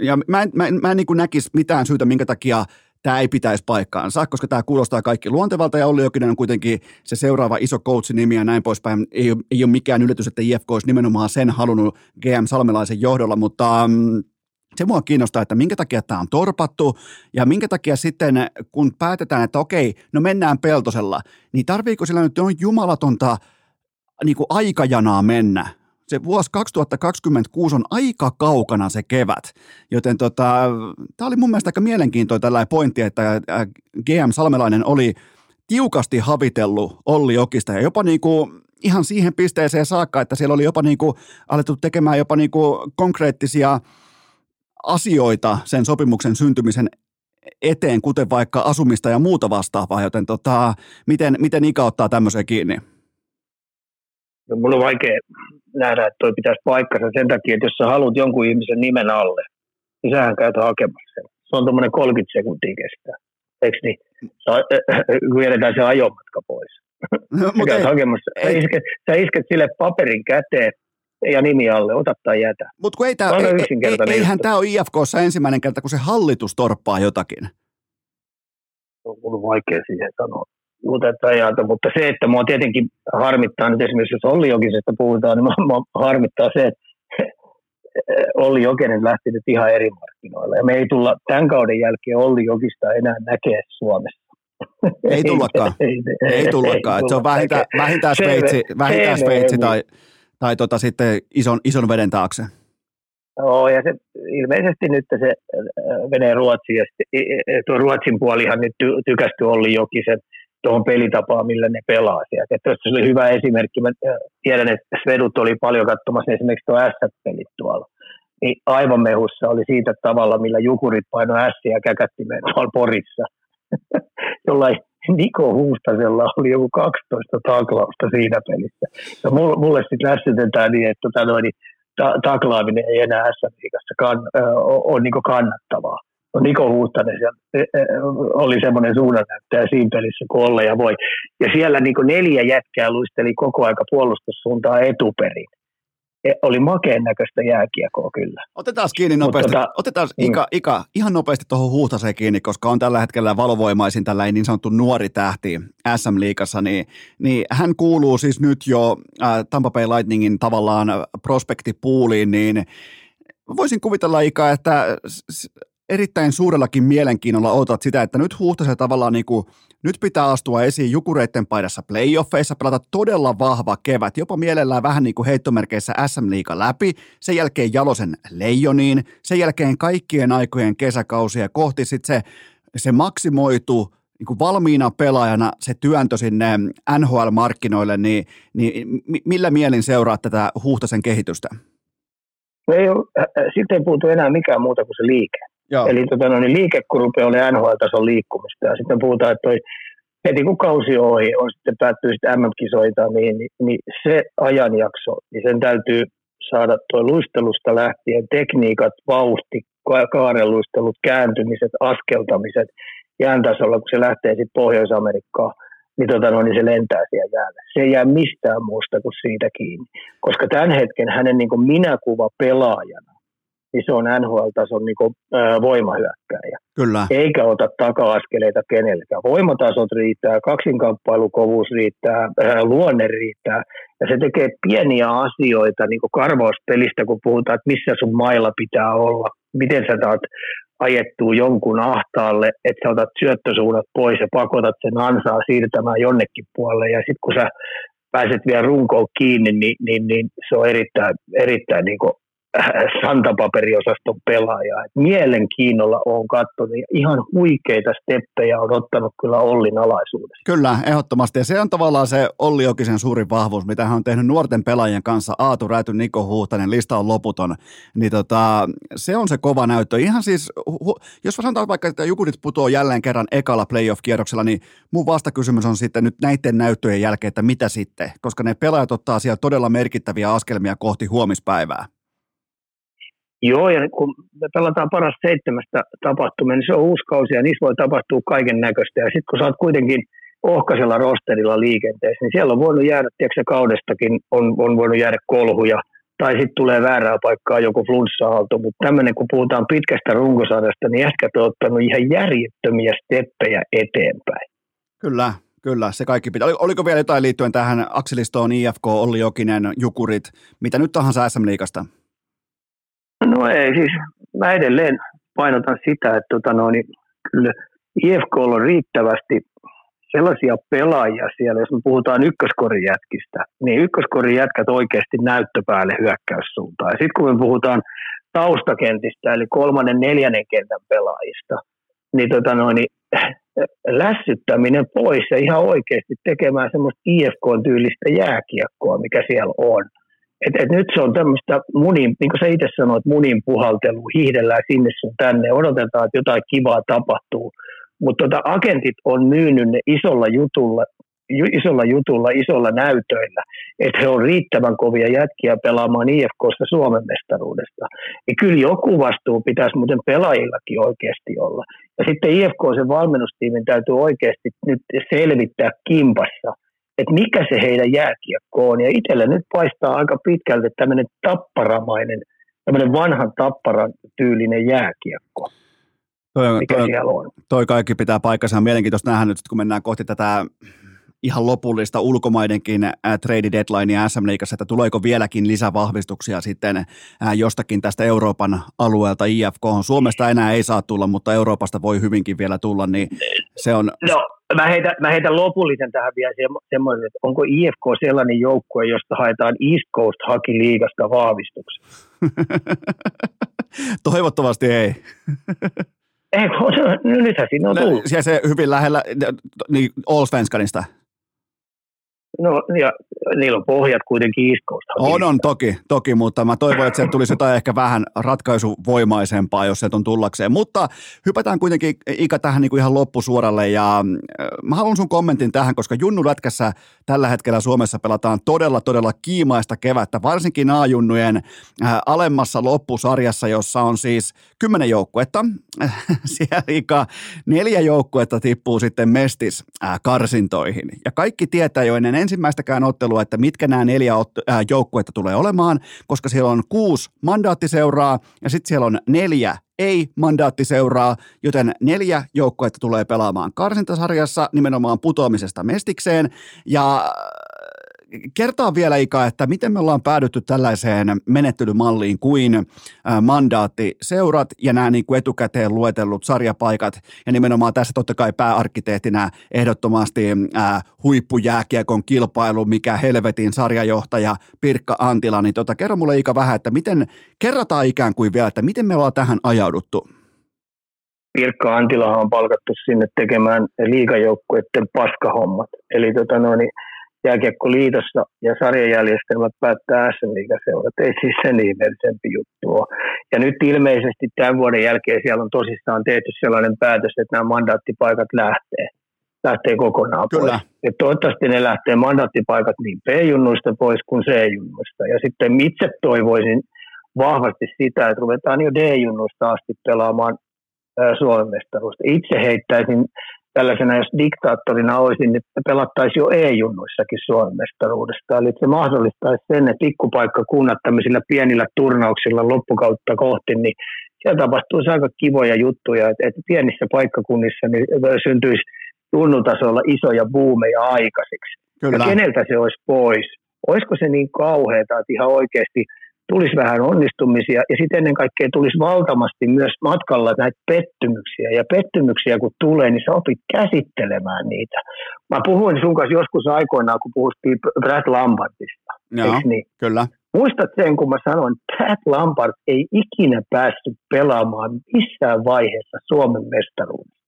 ja mä en, mä en, mä en niin näkisi mitään syytä, minkä takia tämä ei pitäisi paikkaansa, koska tämä kuulostaa kaikki luontevalta ja Olli Jokinen on kuitenkin se seuraava iso coach-nimi ja näin poispäin. Ei, ei ole mikään yllätys, että IFK olisi nimenomaan sen halunnut GM Salmelaisen johdolla, mutta um, se mua kiinnostaa, että minkä takia tämä on torpattu ja minkä takia sitten, kun päätetään, että okei, no mennään Peltosella, niin tarviiko sillä nyt on jumalatonta niin kuin aikajanaa mennä? se vuosi 2026 on aika kaukana se kevät, joten tota, tämä oli mun mielestä aika mielenkiintoinen tällainen pointti, että GM Salmelainen oli tiukasti havitellut Olli Jokista ja jopa niin kuin ihan siihen pisteeseen saakka, että siellä oli jopa niin kuin alettu tekemään jopa niin kuin konkreettisia asioita sen sopimuksen syntymisen eteen, kuten vaikka asumista ja muuta vastaavaa, joten tota, miten, miten Ika ottaa tämmöiseen kiinni? No, mulla on vaikea nähdä, että toi pitäisi paikkansa sen takia, että jos sä haluat jonkun ihmisen nimen alle, niin sähän käyt hakemassa sen. Se on tuommoinen 30 sekuntia kestää. Eikö niin? Sä, kun jätetään se ajomatka pois. No, mutta ei, hakemassa. Sä, isket, sä isket sille paperin käteen, ja nimi alle, ota tai jätä. Mutta kun ei tää, ei, ei, eihän tämä ole IFKssa ensimmäinen kerta, kun se hallitus torppaa jotakin. On ollut vaikea siihen sanoa. Mutta, mutta se, että mua tietenkin harmittaa nyt esimerkiksi, jos Olli Jokisesta puhutaan, niin mua harmittaa se, että Olli Jokinen lähti nyt ihan eri markkinoilla. Ja me ei tulla tämän kauden jälkeen Olli Jokista enää näkee Suomessa. Ei tullakaan. ei, ei, ei, ei tullakaan. Ei, se on vähintään, vähintään Sveitsi, vähintään Sveitsi tai, tai tota sitten ison, ison veden taakse. Joo, ja se, ilmeisesti nyt se menee Ruotsiin, ja tuo Ruotsin puolihan nyt ty, tykästy Olli Jokisen tuohon pelitapaan, millä ne pelaa sieltä. Että oli hyvä esimerkki. Mä tiedän, että Svedut oli paljon katsomassa esimerkiksi tuo S-pelit tuolla. Niin aivan mehussa oli siitä tavalla, millä Jukurit painoi S ja käkättimeen tuolla Porissa. Jollain Niko Huustasella oli joku 12 taklausta siinä pelissä. Ja mulle sitten lässytetään niin, että tota noin, ta- taklaaminen ei enää S-liigassa kann- ole niin kannattavaa. No Niko Huustanen e, e, oli semmoinen suunnannäyttäjä siinä pelissä kun olla ja voi. Ja siellä niin neljä jätkää luisteli koko aika puolustussuuntaan etuperin. E, oli makeen näköistä jääkiekkoa kyllä. Otetaan kiinni nopeasti. Tota, Otetaan mm. Ika, Ika, ihan nopeasti tuohon Huhtaseen kiinni, koska on tällä hetkellä valovoimaisin tällainen niin sanottu nuori tähti SM-liikassa, niin, niin hän kuuluu siis nyt jo äh, Tampa Bay Lightningin tavallaan prospektipuuliin, niin voisin kuvitella Ika, että erittäin suurellakin mielenkiinnolla odotat sitä, että nyt Huhtasen tavallaan niin kuin, nyt pitää astua esiin Jukureiden paidassa playoffeissa, pelata todella vahva kevät, jopa mielellään vähän niin kuin heittomerkeissä SM-liiga läpi, sen jälkeen Jalosen leijoniin, sen jälkeen kaikkien aikojen kesäkausia kohti sitten se, se maksimoitu niin kuin valmiina pelaajana se työntö sinne NHL-markkinoille, niin, niin millä mielin seuraa tätä Huhtasen kehitystä? Ei ole, sitten ei puutu enää mikään muuta kuin se liike. Joo. Eli tota, no, niin liike, kun rupeaa olemaan NHL-tason liikkumista. Ja sitten puhutaan, että toi, heti kun kausi on ohi, on sitten päättyy sitten MM-kisoita, niin, niin, niin, se ajanjakso, niin sen täytyy saada tuo luistelusta lähtien tekniikat, vauhti, kaareluistelut, kääntymiset, askeltamiset jään tasolla, kun se lähtee sitten Pohjois-Amerikkaan, niin, tota, no, niin se lentää siellä jäällä. Se ei jää mistään muusta kuin siitä kiinni. Koska tämän hetken hänen niin minäkuva pelaajana niin se on NHL-tason niin kuin, ää, voimahyökkäjä. Kyllä. Eikä ota taka-askeleita kenellekään. Voimatasot riittää, kaksinkamppailukovuus riittää, ää, luonne riittää. Ja se tekee pieniä asioita niin kuin karvauspelistä, kun puhutaan, että missä sun mailla pitää olla. Miten sä saat ajettua jonkun ahtaalle, että sä otat syöttösuunnat pois ja pakotat sen ansaa siirtämään jonnekin puolelle. Ja sitten kun sä pääset vielä runkoon kiinni, niin, niin, niin se on erittäin, erittäin niin kuin santapaperiosaston pelaaja. Mielenkiinnolla on katsonut ihan huikeita steppejä on ottanut kyllä Ollin alaisuudessa. Kyllä, ehdottomasti. Ja se on tavallaan se Olli Jokisen suurin vahvuus, mitä hän on tehnyt nuorten pelaajien kanssa. Aatu Räty, Niko Huhtanen, lista on loputon. Niin tota, se on se kova näyttö. Ihan siis, hu- jos sanotaan vaikka, että Jukurit putoaa jälleen kerran ekalla playoff-kierroksella, niin mun vastakysymys on sitten nyt näiden näyttöjen jälkeen, että mitä sitten? Koska ne pelaajat ottaa siellä todella merkittäviä askelmia kohti huomispäivää. Joo, ja kun me pelataan paras seitsemästä tapahtumia, niin se on uusi kausi ja niissä voi tapahtua kaiken näköistä. Ja sitten kun sä oot kuitenkin ohkaisella rosterilla liikenteessä, niin siellä on voinut jäädä, tiedätkö, kaudestakin on, on voinut jäädä kolhuja, tai sitten tulee väärää paikkaa joku flunssa mutta tämmöinen, kun puhutaan pitkästä runkosarjasta, niin ehkä on ottanut ihan järjettömiä steppejä eteenpäin. Kyllä, Kyllä, se kaikki pitää. Oliko vielä jotain liittyen tähän Akselistoon, IFK, Olli Jokinen, Jukurit, mitä nyt tahansa SM-liikasta? No ei, siis mä edelleen painotan sitä, että tota no, niin kyllä IFK on riittävästi sellaisia pelaajia siellä, jos me puhutaan ykköskorijätkistä, niin ykköskorijätkät oikeasti näyttöpäälle hyökkäyssuuntaan. Ja sitten kun me puhutaan taustakentistä, eli kolmannen, neljännen kentän pelaajista, niin, tota noin, niin lässyttäminen pois ja ihan oikeasti tekemään semmoista IFK-tyylistä jääkiekkoa, mikä siellä on. Et, et nyt se on tämmöistä munin, niin kuin sä itse sanoit, munin puhaltelu, hiihdellään sinne sun tänne, odotetaan, että jotain kivaa tapahtuu. Mutta tota, agentit on myynyt ne isolla jutulla, isolla jutulla, isolla näytöillä, että he on riittävän kovia jätkiä pelaamaan IFKssa Suomen mestaruudesta. Ja kyllä joku vastuu pitäisi muuten pelaajillakin oikeasti olla. Ja sitten IFK sen valmennustiimin täytyy oikeasti nyt selvittää kimpassa, että mikä se heidän jääkiekko on. Ja itsellä nyt paistaa aika pitkälti tämmöinen tapparamainen, tämmöinen vanhan tapparan tyylinen jääkiekko. Toi, mikä toi, siellä on. Toi kaikki pitää paikkansa. Mielenkiintoista nähdä nyt, kun mennään kohti tätä ihan lopullista ulkomaidenkin äh, trade deadlinea SM Liigassa, että tuleeko vieläkin lisävahvistuksia sitten äh, jostakin tästä Euroopan alueelta IFK. Suomesta enää ei saa tulla, mutta Euroopasta voi hyvinkin vielä tulla, niin se on... No, mä heitän, mä heitän lopullisen tähän vielä semmoisen, että onko IFK sellainen joukkue, josta haetaan East Coast Haki liigasta vahvistuksia? Toivottavasti ei. Ei, no, nythän siinä on tullut. Se, se hyvin lähellä niin Allsvenskanista. No, ja niillä on pohjat kuitenkin Coast. On, on, toki, toki, mutta mä toivon, että sieltä tulisi jotain ehkä vähän ratkaisuvoimaisempaa, jos se on tullakseen. Mutta hypätään kuitenkin Ika tähän niin kuin ihan loppusuoralle ja äh, mä haluan sun kommentin tähän, koska Junnu Lätkässä tällä hetkellä Suomessa pelataan todella, todella kiimaista kevättä, varsinkin A-junnujen äh, alemmassa loppusarjassa, jossa on siis kymmenen joukkuetta. Siellä Ika neljä joukkuetta tippuu sitten mestis äh, karsintoihin ja kaikki tietää jo ennen ensimmäistäkään ottelua, että mitkä nämä neljä äh, joukkuetta tulee olemaan, koska siellä on kuusi mandaattiseuraa ja sitten siellä on neljä ei-mandaattiseuraa, joten neljä joukkuetta tulee pelaamaan karsintasarjassa nimenomaan putoamisesta mestikseen. Ja kertaa vielä Ika, että miten me ollaan päädytty tällaiseen menettelymalliin kuin mandaattiseurat ja nämä niin kuin etukäteen luetellut sarjapaikat ja nimenomaan tässä totta kai pääarkkitehtinä ehdottomasti äh, huippujääkiekon kilpailu, mikä helvetin sarjajohtaja Pirkka Antila, niin tota, kerro mulle Ika vähän, että miten, kerrataan ikään kuin vielä, että miten me ollaan tähän ajauduttu? Pirkka Antila on palkattu sinne tekemään liikajoukkueiden paskahommat. Eli tota noin, jääkiekkoliitossa ja sarjajärjestelmät päättää SM seurat Ei siis sen ihmeellisempi juttu ole. Ja nyt ilmeisesti tämän vuoden jälkeen siellä on tosissaan tehty sellainen päätös, että nämä mandaattipaikat lähtee lähtee kokonaan Kyllä. pois. Ja toivottavasti ne lähtee mandaattipaikat niin B-junnuista pois kuin C-junnuista. Ja sitten itse toivoisin vahvasti sitä, että ruvetaan jo D-junnuista asti pelaamaan Suomen mestaruusta. Itse heittäisin tällaisena, jos diktaattorina olisin, niin pelattaisiin jo E-junnuissakin Suomen mestaruudesta. Eli se mahdollistaisi sen, että pikkupaikkakunnat tämmöisillä pienillä turnauksilla loppukautta kohti, niin siellä tapahtuisi aika kivoja juttuja, että, että pienissä paikkakunnissa niin syntyisi tunnutasolla isoja buumeja aikaisiksi. Kyllä. Ja keneltä se olisi pois? Olisiko se niin kauheata, että ihan oikeasti – tulisi vähän onnistumisia ja sitten ennen kaikkea tulisi valtavasti myös matkalla näitä pettymyksiä. Ja pettymyksiä kun tulee, niin sä opit käsittelemään niitä. Mä puhuin sun kanssa joskus aikoinaan, kun puhuttiin Brad Lampardista. Joo, niin? kyllä. Muistat sen, kun mä sanoin, että Brad Lampard ei ikinä päässyt pelaamaan missään vaiheessa Suomen mestaruudessa.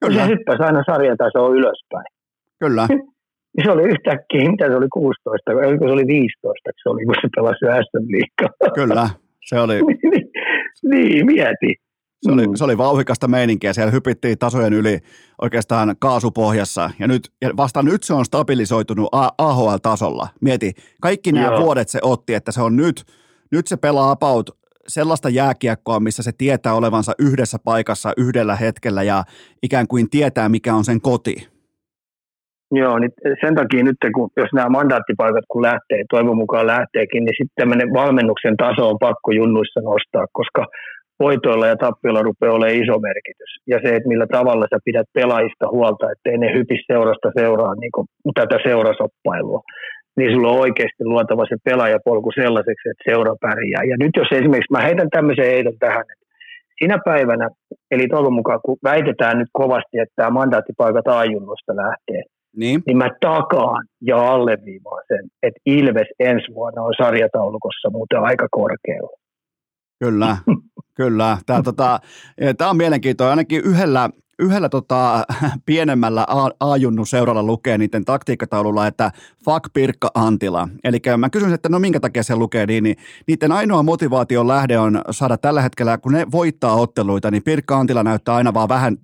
Kyllä. Se hyppäsi aina sarjatasoa ylöspäin. Kyllä. Niin se oli yhtäkkiä, mitä se oli 16, vai se oli 15, se oli, kun se pelasi SM liikaa. Kyllä, se oli. niin, mieti. Se oli, mm. se oli vauhikasta meininkiä, siellä hypittiin tasojen yli oikeastaan kaasupohjassa ja, nyt, ja vasta nyt se on stabilisoitunut AHL-tasolla. Mieti, kaikki nämä Joo. vuodet se otti, että se on nyt, nyt se pelaa about sellaista jääkiekkoa, missä se tietää olevansa yhdessä paikassa yhdellä hetkellä ja ikään kuin tietää, mikä on sen koti. Joo, niin sen takia nyt, kun, jos nämä mandaattipaikat kun lähtee, toivon mukaan lähteekin, niin sitten tämmöinen valmennuksen taso on pakko junnuissa nostaa, koska voitoilla ja tappioilla rupeaa olemaan iso merkitys. Ja se, että millä tavalla sä pidät pelaajista huolta, ettei ne hypis seurasta seuraa niin kuin tätä seurasoppailua, niin sulla on oikeasti luotava se pelaajapolku sellaiseksi, että seura pärjää. Ja nyt jos esimerkiksi, mä heitän tämmöisen heitän tähän, että Siinä päivänä, eli toivon mukaan, kun väitetään nyt kovasti, että tämä mandaattipaikat ajunnosta lähtee, Niin, niin mä takaan ja alleviivaan sen, että Ilves ensi vuonna on sarjataulukossa muuten aika korkealla. kyllä, kyllä. Tämä tota, tää on mielenkiintoinen. Ainakin yhdellä, yhdellä tota, pienemmällä A-junnun seuralla lukee niiden taktiikkataululla, että fuck Pirkka Antila. Eli mä kysyn, että no minkä takia se lukee niin, niin niiden ainoa motivaation lähde on saada tällä hetkellä, kun ne voittaa otteluita, niin Pirkka Antila näyttää aina vaan vähän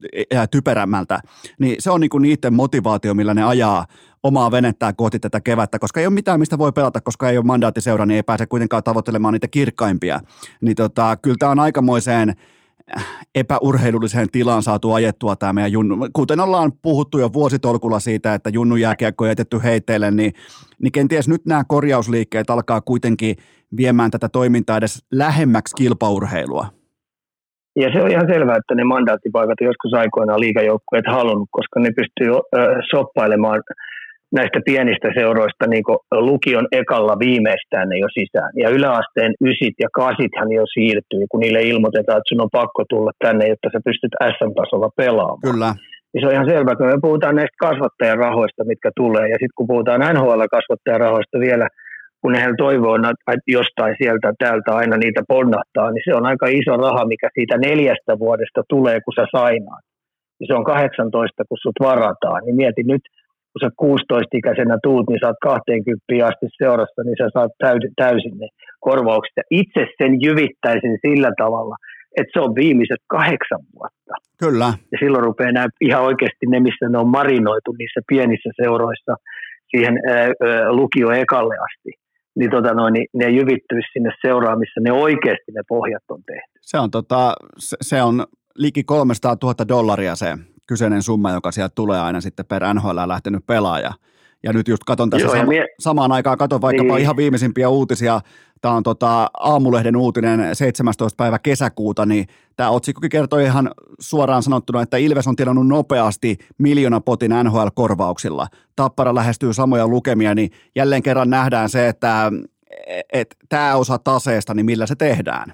typerämmältä. Niin se on niinku niiden motivaatio, millä ne ajaa omaa venettään kohti tätä kevättä, koska ei ole mitään, mistä voi pelata, koska ei ole mandaattiseura, niin ei pääse kuitenkaan tavoittelemaan niitä kirkkaimpia. Niin tota, kyllä tämä on aikamoiseen epäurheilulliseen tilaan saatu ajettua tämä meidän junnu. Kuten ollaan puhuttu jo vuositolkulla siitä, että junnu jääkiekko on jätetty heitteille, niin, niin kenties nyt nämä korjausliikkeet alkaa kuitenkin viemään tätä toimintaa edes lähemmäksi kilpaurheilua. Ja se on ihan selvää, että ne mandaattipaikat joskus aikoinaan liigajoukkueet halunnut, koska ne pystyy ö, soppailemaan näistä pienistä seuroista niin lukion ekalla viimeistään ne jo sisään. Ja yläasteen ysit ja kasithan jo siirtyy, kun niille ilmoitetaan, että sun on pakko tulla tänne, jotta sä pystyt SM-tasolla pelaamaan. Kyllä, Ja se on ihan selvää, kun me puhutaan näistä kasvattajan rahoista, mitkä tulee, ja sitten kun puhutaan NHL-kasvattajan rahoista vielä, kun ne toivoo että jostain sieltä täältä aina niitä ponnahtaa, niin se on aika iso raha, mikä siitä neljästä vuodesta tulee, kun sä sainaat. Ja se on 18, kun sut varataan. Niin mieti nyt, kun sä 16-ikäisenä tuut, niin saat 20 asti seurassa, niin sä saat täysin ne korvaukset. Ja itse sen jyvittäisin sillä tavalla, että se on viimeiset kahdeksan vuotta. kyllä. Ja silloin rupeaa nämä ihan oikeasti ne, missä ne on marinoitu niissä pienissä seuroissa siihen ää, lukio ekalle asti. Niin, tota noin, niin ne jyvittyisi sinne seuraan, missä ne oikeasti ne pohjat on tehty. Se on, tota, se, se on liki 300 000 dollaria se kyseinen summa, joka sieltä tulee aina sitten per NHL lähtenyt pelaaja. Ja nyt just katon tässä Joo, sama, mie- samaan aikaan, katon vaikkapa Niin. ihan viimeisimpiä uutisia. Tämä on tota Aamulehden uutinen 17. päivä kesäkuuta, niin tämä otsikkokin kertoo ihan suoraan sanottuna, että Ilves on tilannut nopeasti potin NHL-korvauksilla. Tappara lähestyy samoja lukemia, niin jälleen kerran nähdään se, että et, tämä osa taseesta, niin millä se tehdään.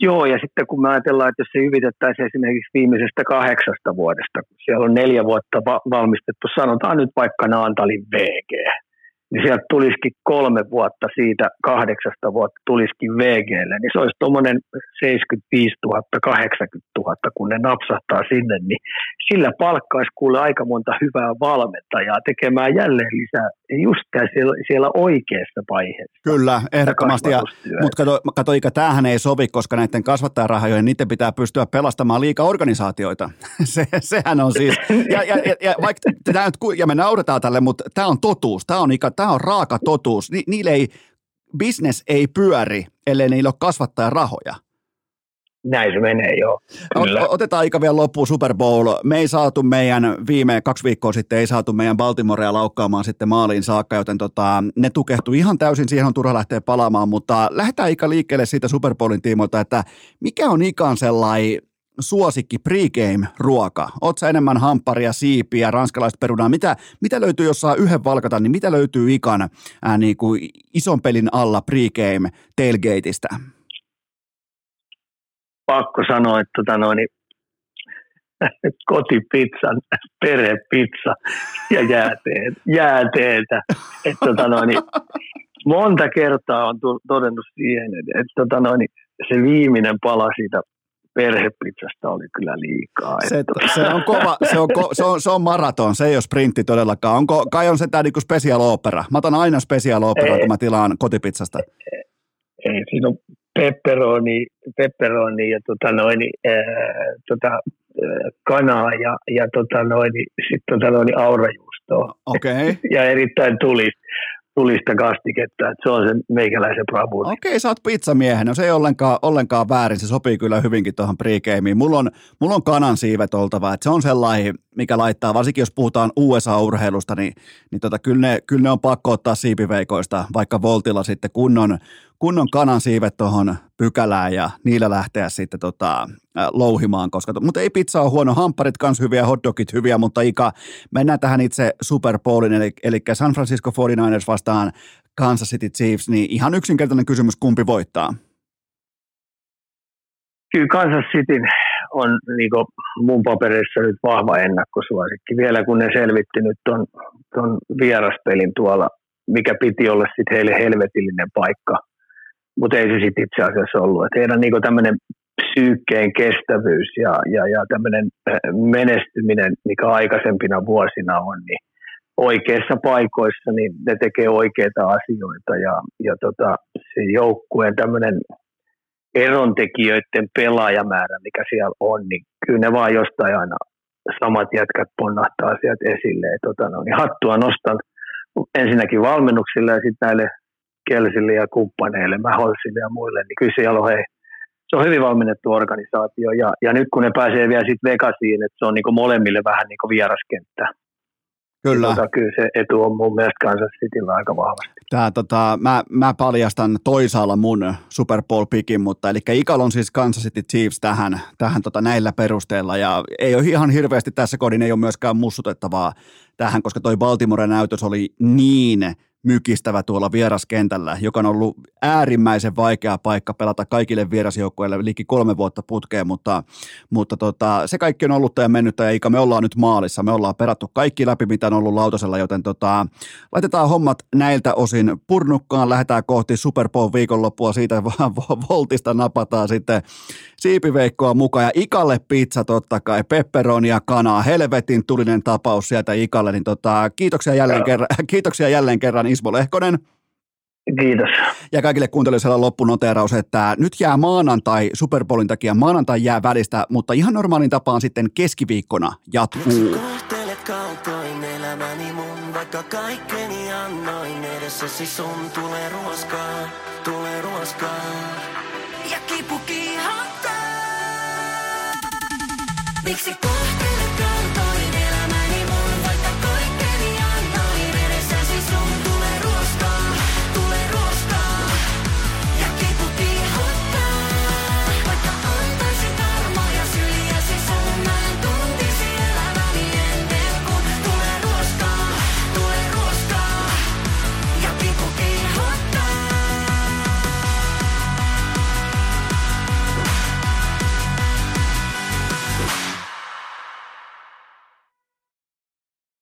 Joo, ja sitten kun me ajatellaan, että jos se hyvitettäisiin esimerkiksi viimeisestä kahdeksasta vuodesta, kun siellä on neljä vuotta va- valmistettu, sanotaan nyt vaikka Naantalin VG, niin sieltä tulisikin kolme vuotta siitä kahdeksasta vuotta tulisikin VGlle, niin se olisi tuommoinen 75 000, 80 000, kun ne napsahtaa sinne, niin sillä palkkaisi kuule aika monta hyvää valmentajaa tekemään jälleen lisää just siellä, siellä oikeassa vaiheessa. Kyllä, ehdottomasti. Mutta kato, kato Ika, tämähän ei sovi, koska näiden kasvattajarahojen, niiden pitää pystyä pelastamaan liikaa organisaatioita. Se, sehän on siis, ja, ja, ja, ja, vaikka, ja me nauretaan tälle, mutta tämä on totuus, tämä on, Ika, tämä on raaka totuus. Ni, niille ei, business ei pyöri, ellei niillä ole kasvattajarahoja. Näin se menee, joo. Kyllä. Otetaan aika vielä loppuun Super Bowl. Me ei saatu meidän viime kaksi viikkoa sitten, ei saatu meidän Baltimorea laukkaamaan sitten maaliin saakka, joten tota, ne tukehtui ihan täysin, siihen on turha lähteä palaamaan, mutta lähdetään Ika liikkeelle siitä Super Bowlin tiimoilta, että mikä on Ikan sellainen suosikki pregame-ruoka? Sä enemmän hampparia, siipiä, ranskalaista perunaa? Mitä, mitä löytyy, jos saa yhden valkata, niin mitä löytyy Ikan ää, niin kuin ison pelin alla pregame tailgateista? pakko sanoa, että tota noin, niin kotipizza, perhepizza ja jääteet, jääteetä. Että tota noin, niin monta kertaa on todennut siihen, että, että tota noin, niin se viimeinen pala siitä perhepizzasta oli kyllä liikaa. Se, Että se, on kova, se, on, ko, se, on, se on maraton, se ei ole sprintti todellakaan. Onko, kai on se tämä niinku special opera. Mä otan aina special opera, Ei. kun mä tilaan kotipizzasta. ei, siinä on pepperoni, pepperoni ja tota noin, ää, tota, ää, kanaa ja, ja tota noin, sitten tota noin aurajuustoa. Okei. Okay. ja erittäin tulista, tulista kastiketta. Että se on sen meikäläisen bravuuri. Okei, sä oot pizzamiehen. No se ei ollenkaan, ollenkaan väärin, se sopii kyllä hyvinkin tuohon pregameen. Mulla on, mulla on kanan siivet oltava, että se on sellainen, mikä laittaa, varsinkin jos puhutaan USA-urheilusta, niin, niin tota, kyllä, ne, kyllä ne on pakko ottaa siipiveikoista, vaikka Voltilla sitten kunnon, kunnon kanan siivet tuohon pykälään ja niillä lähteä sitten tota, louhimaan, koska, to, mutta ei pizza ole huono, hampparit kans hyviä, hotdogit hyviä, mutta Ika, mennään tähän itse Super Bowlin, eli, eli San Francisco 49ers vastaan Kansas City Chiefs, niin ihan yksinkertainen kysymys, kumpi voittaa? kyllä Kansas City on niin mun paperissa nyt vahva ennakkosuosikki. Vielä kun ne selvitti nyt ton, ton vieraspelin tuolla, mikä piti olla sitten heille helvetillinen paikka, mutta ei se sitten itse asiassa ollut. Et heidän niin tämmöinen psyykkeen kestävyys ja, ja, ja tämmöinen äh, menestyminen, mikä aikaisempina vuosina on, niin oikeissa paikoissa, niin ne tekee oikeita asioita ja, ja tota, se joukkueen tämmöinen erontekijöiden pelaajamäärä, mikä siellä on, niin kyllä ne vaan jostain aina samat jätkät ponnahtaa sieltä esille. Tota, no, niin hattua nostan ensinnäkin valmennuksille ja sitten näille Kelsille ja kumppaneille, Mäholsille ja muille, niin kyllä siellä on hei, se on hyvin valmennettu organisaatio ja, ja nyt kun ne pääsee vielä sitten Vegasiin, että se on niinku molemmille vähän niinku vieraskenttä, Kyllä. Tota, kyllä se etu on mun mielestä Kansas Cityllä aika vahvasti. Tää, tota, mä, mä, paljastan toisaalla mun Super Bowl-pikin, mutta eli Ikal on siis Kansas City Chiefs tähän, tähän tota, näillä perusteella ja ei ole ihan hirveästi tässä kodin, ei ole myöskään mussutettavaa tähän, koska toi Baltimoren näytös oli niin – mykistävä tuolla vieraskentällä, joka on ollut äärimmäisen vaikea paikka pelata kaikille vierasjoukkueille liki kolme vuotta putkeen, mutta, mutta tota, se kaikki on ollut ja mennyt ja Ika, me ollaan nyt maalissa, me ollaan perattu kaikki läpi, mitä on ollut lautasella, joten tota, laitetaan hommat näiltä osin purnukkaan, lähdetään kohti Super Bowl viikonloppua, siitä vaan voltista napataan sitten siipiveikkoa mukaan. Ja Ikalle pizza totta kai, pepperonia, kanaa, helvetin tulinen tapaus sieltä Ikalle, niin tota, kiitoksia jälleen kerran, kiitoksia jälleen kerran Ismo Lehkonen. Kiitos. Ja kaikille kuuntelijoille loppunoteeraus, että nyt jää maanantai Super Bowlin takia, maanantai jää välistä, mutta ihan normaalin tapaan sitten keskiviikkona jatkuu. kaltoin elämäni mun, vaikka kaikkeni annoin edessäsi sun tulee ruoskaa, tulee ruoskaa. Ja kipu kiihottaa. Miksi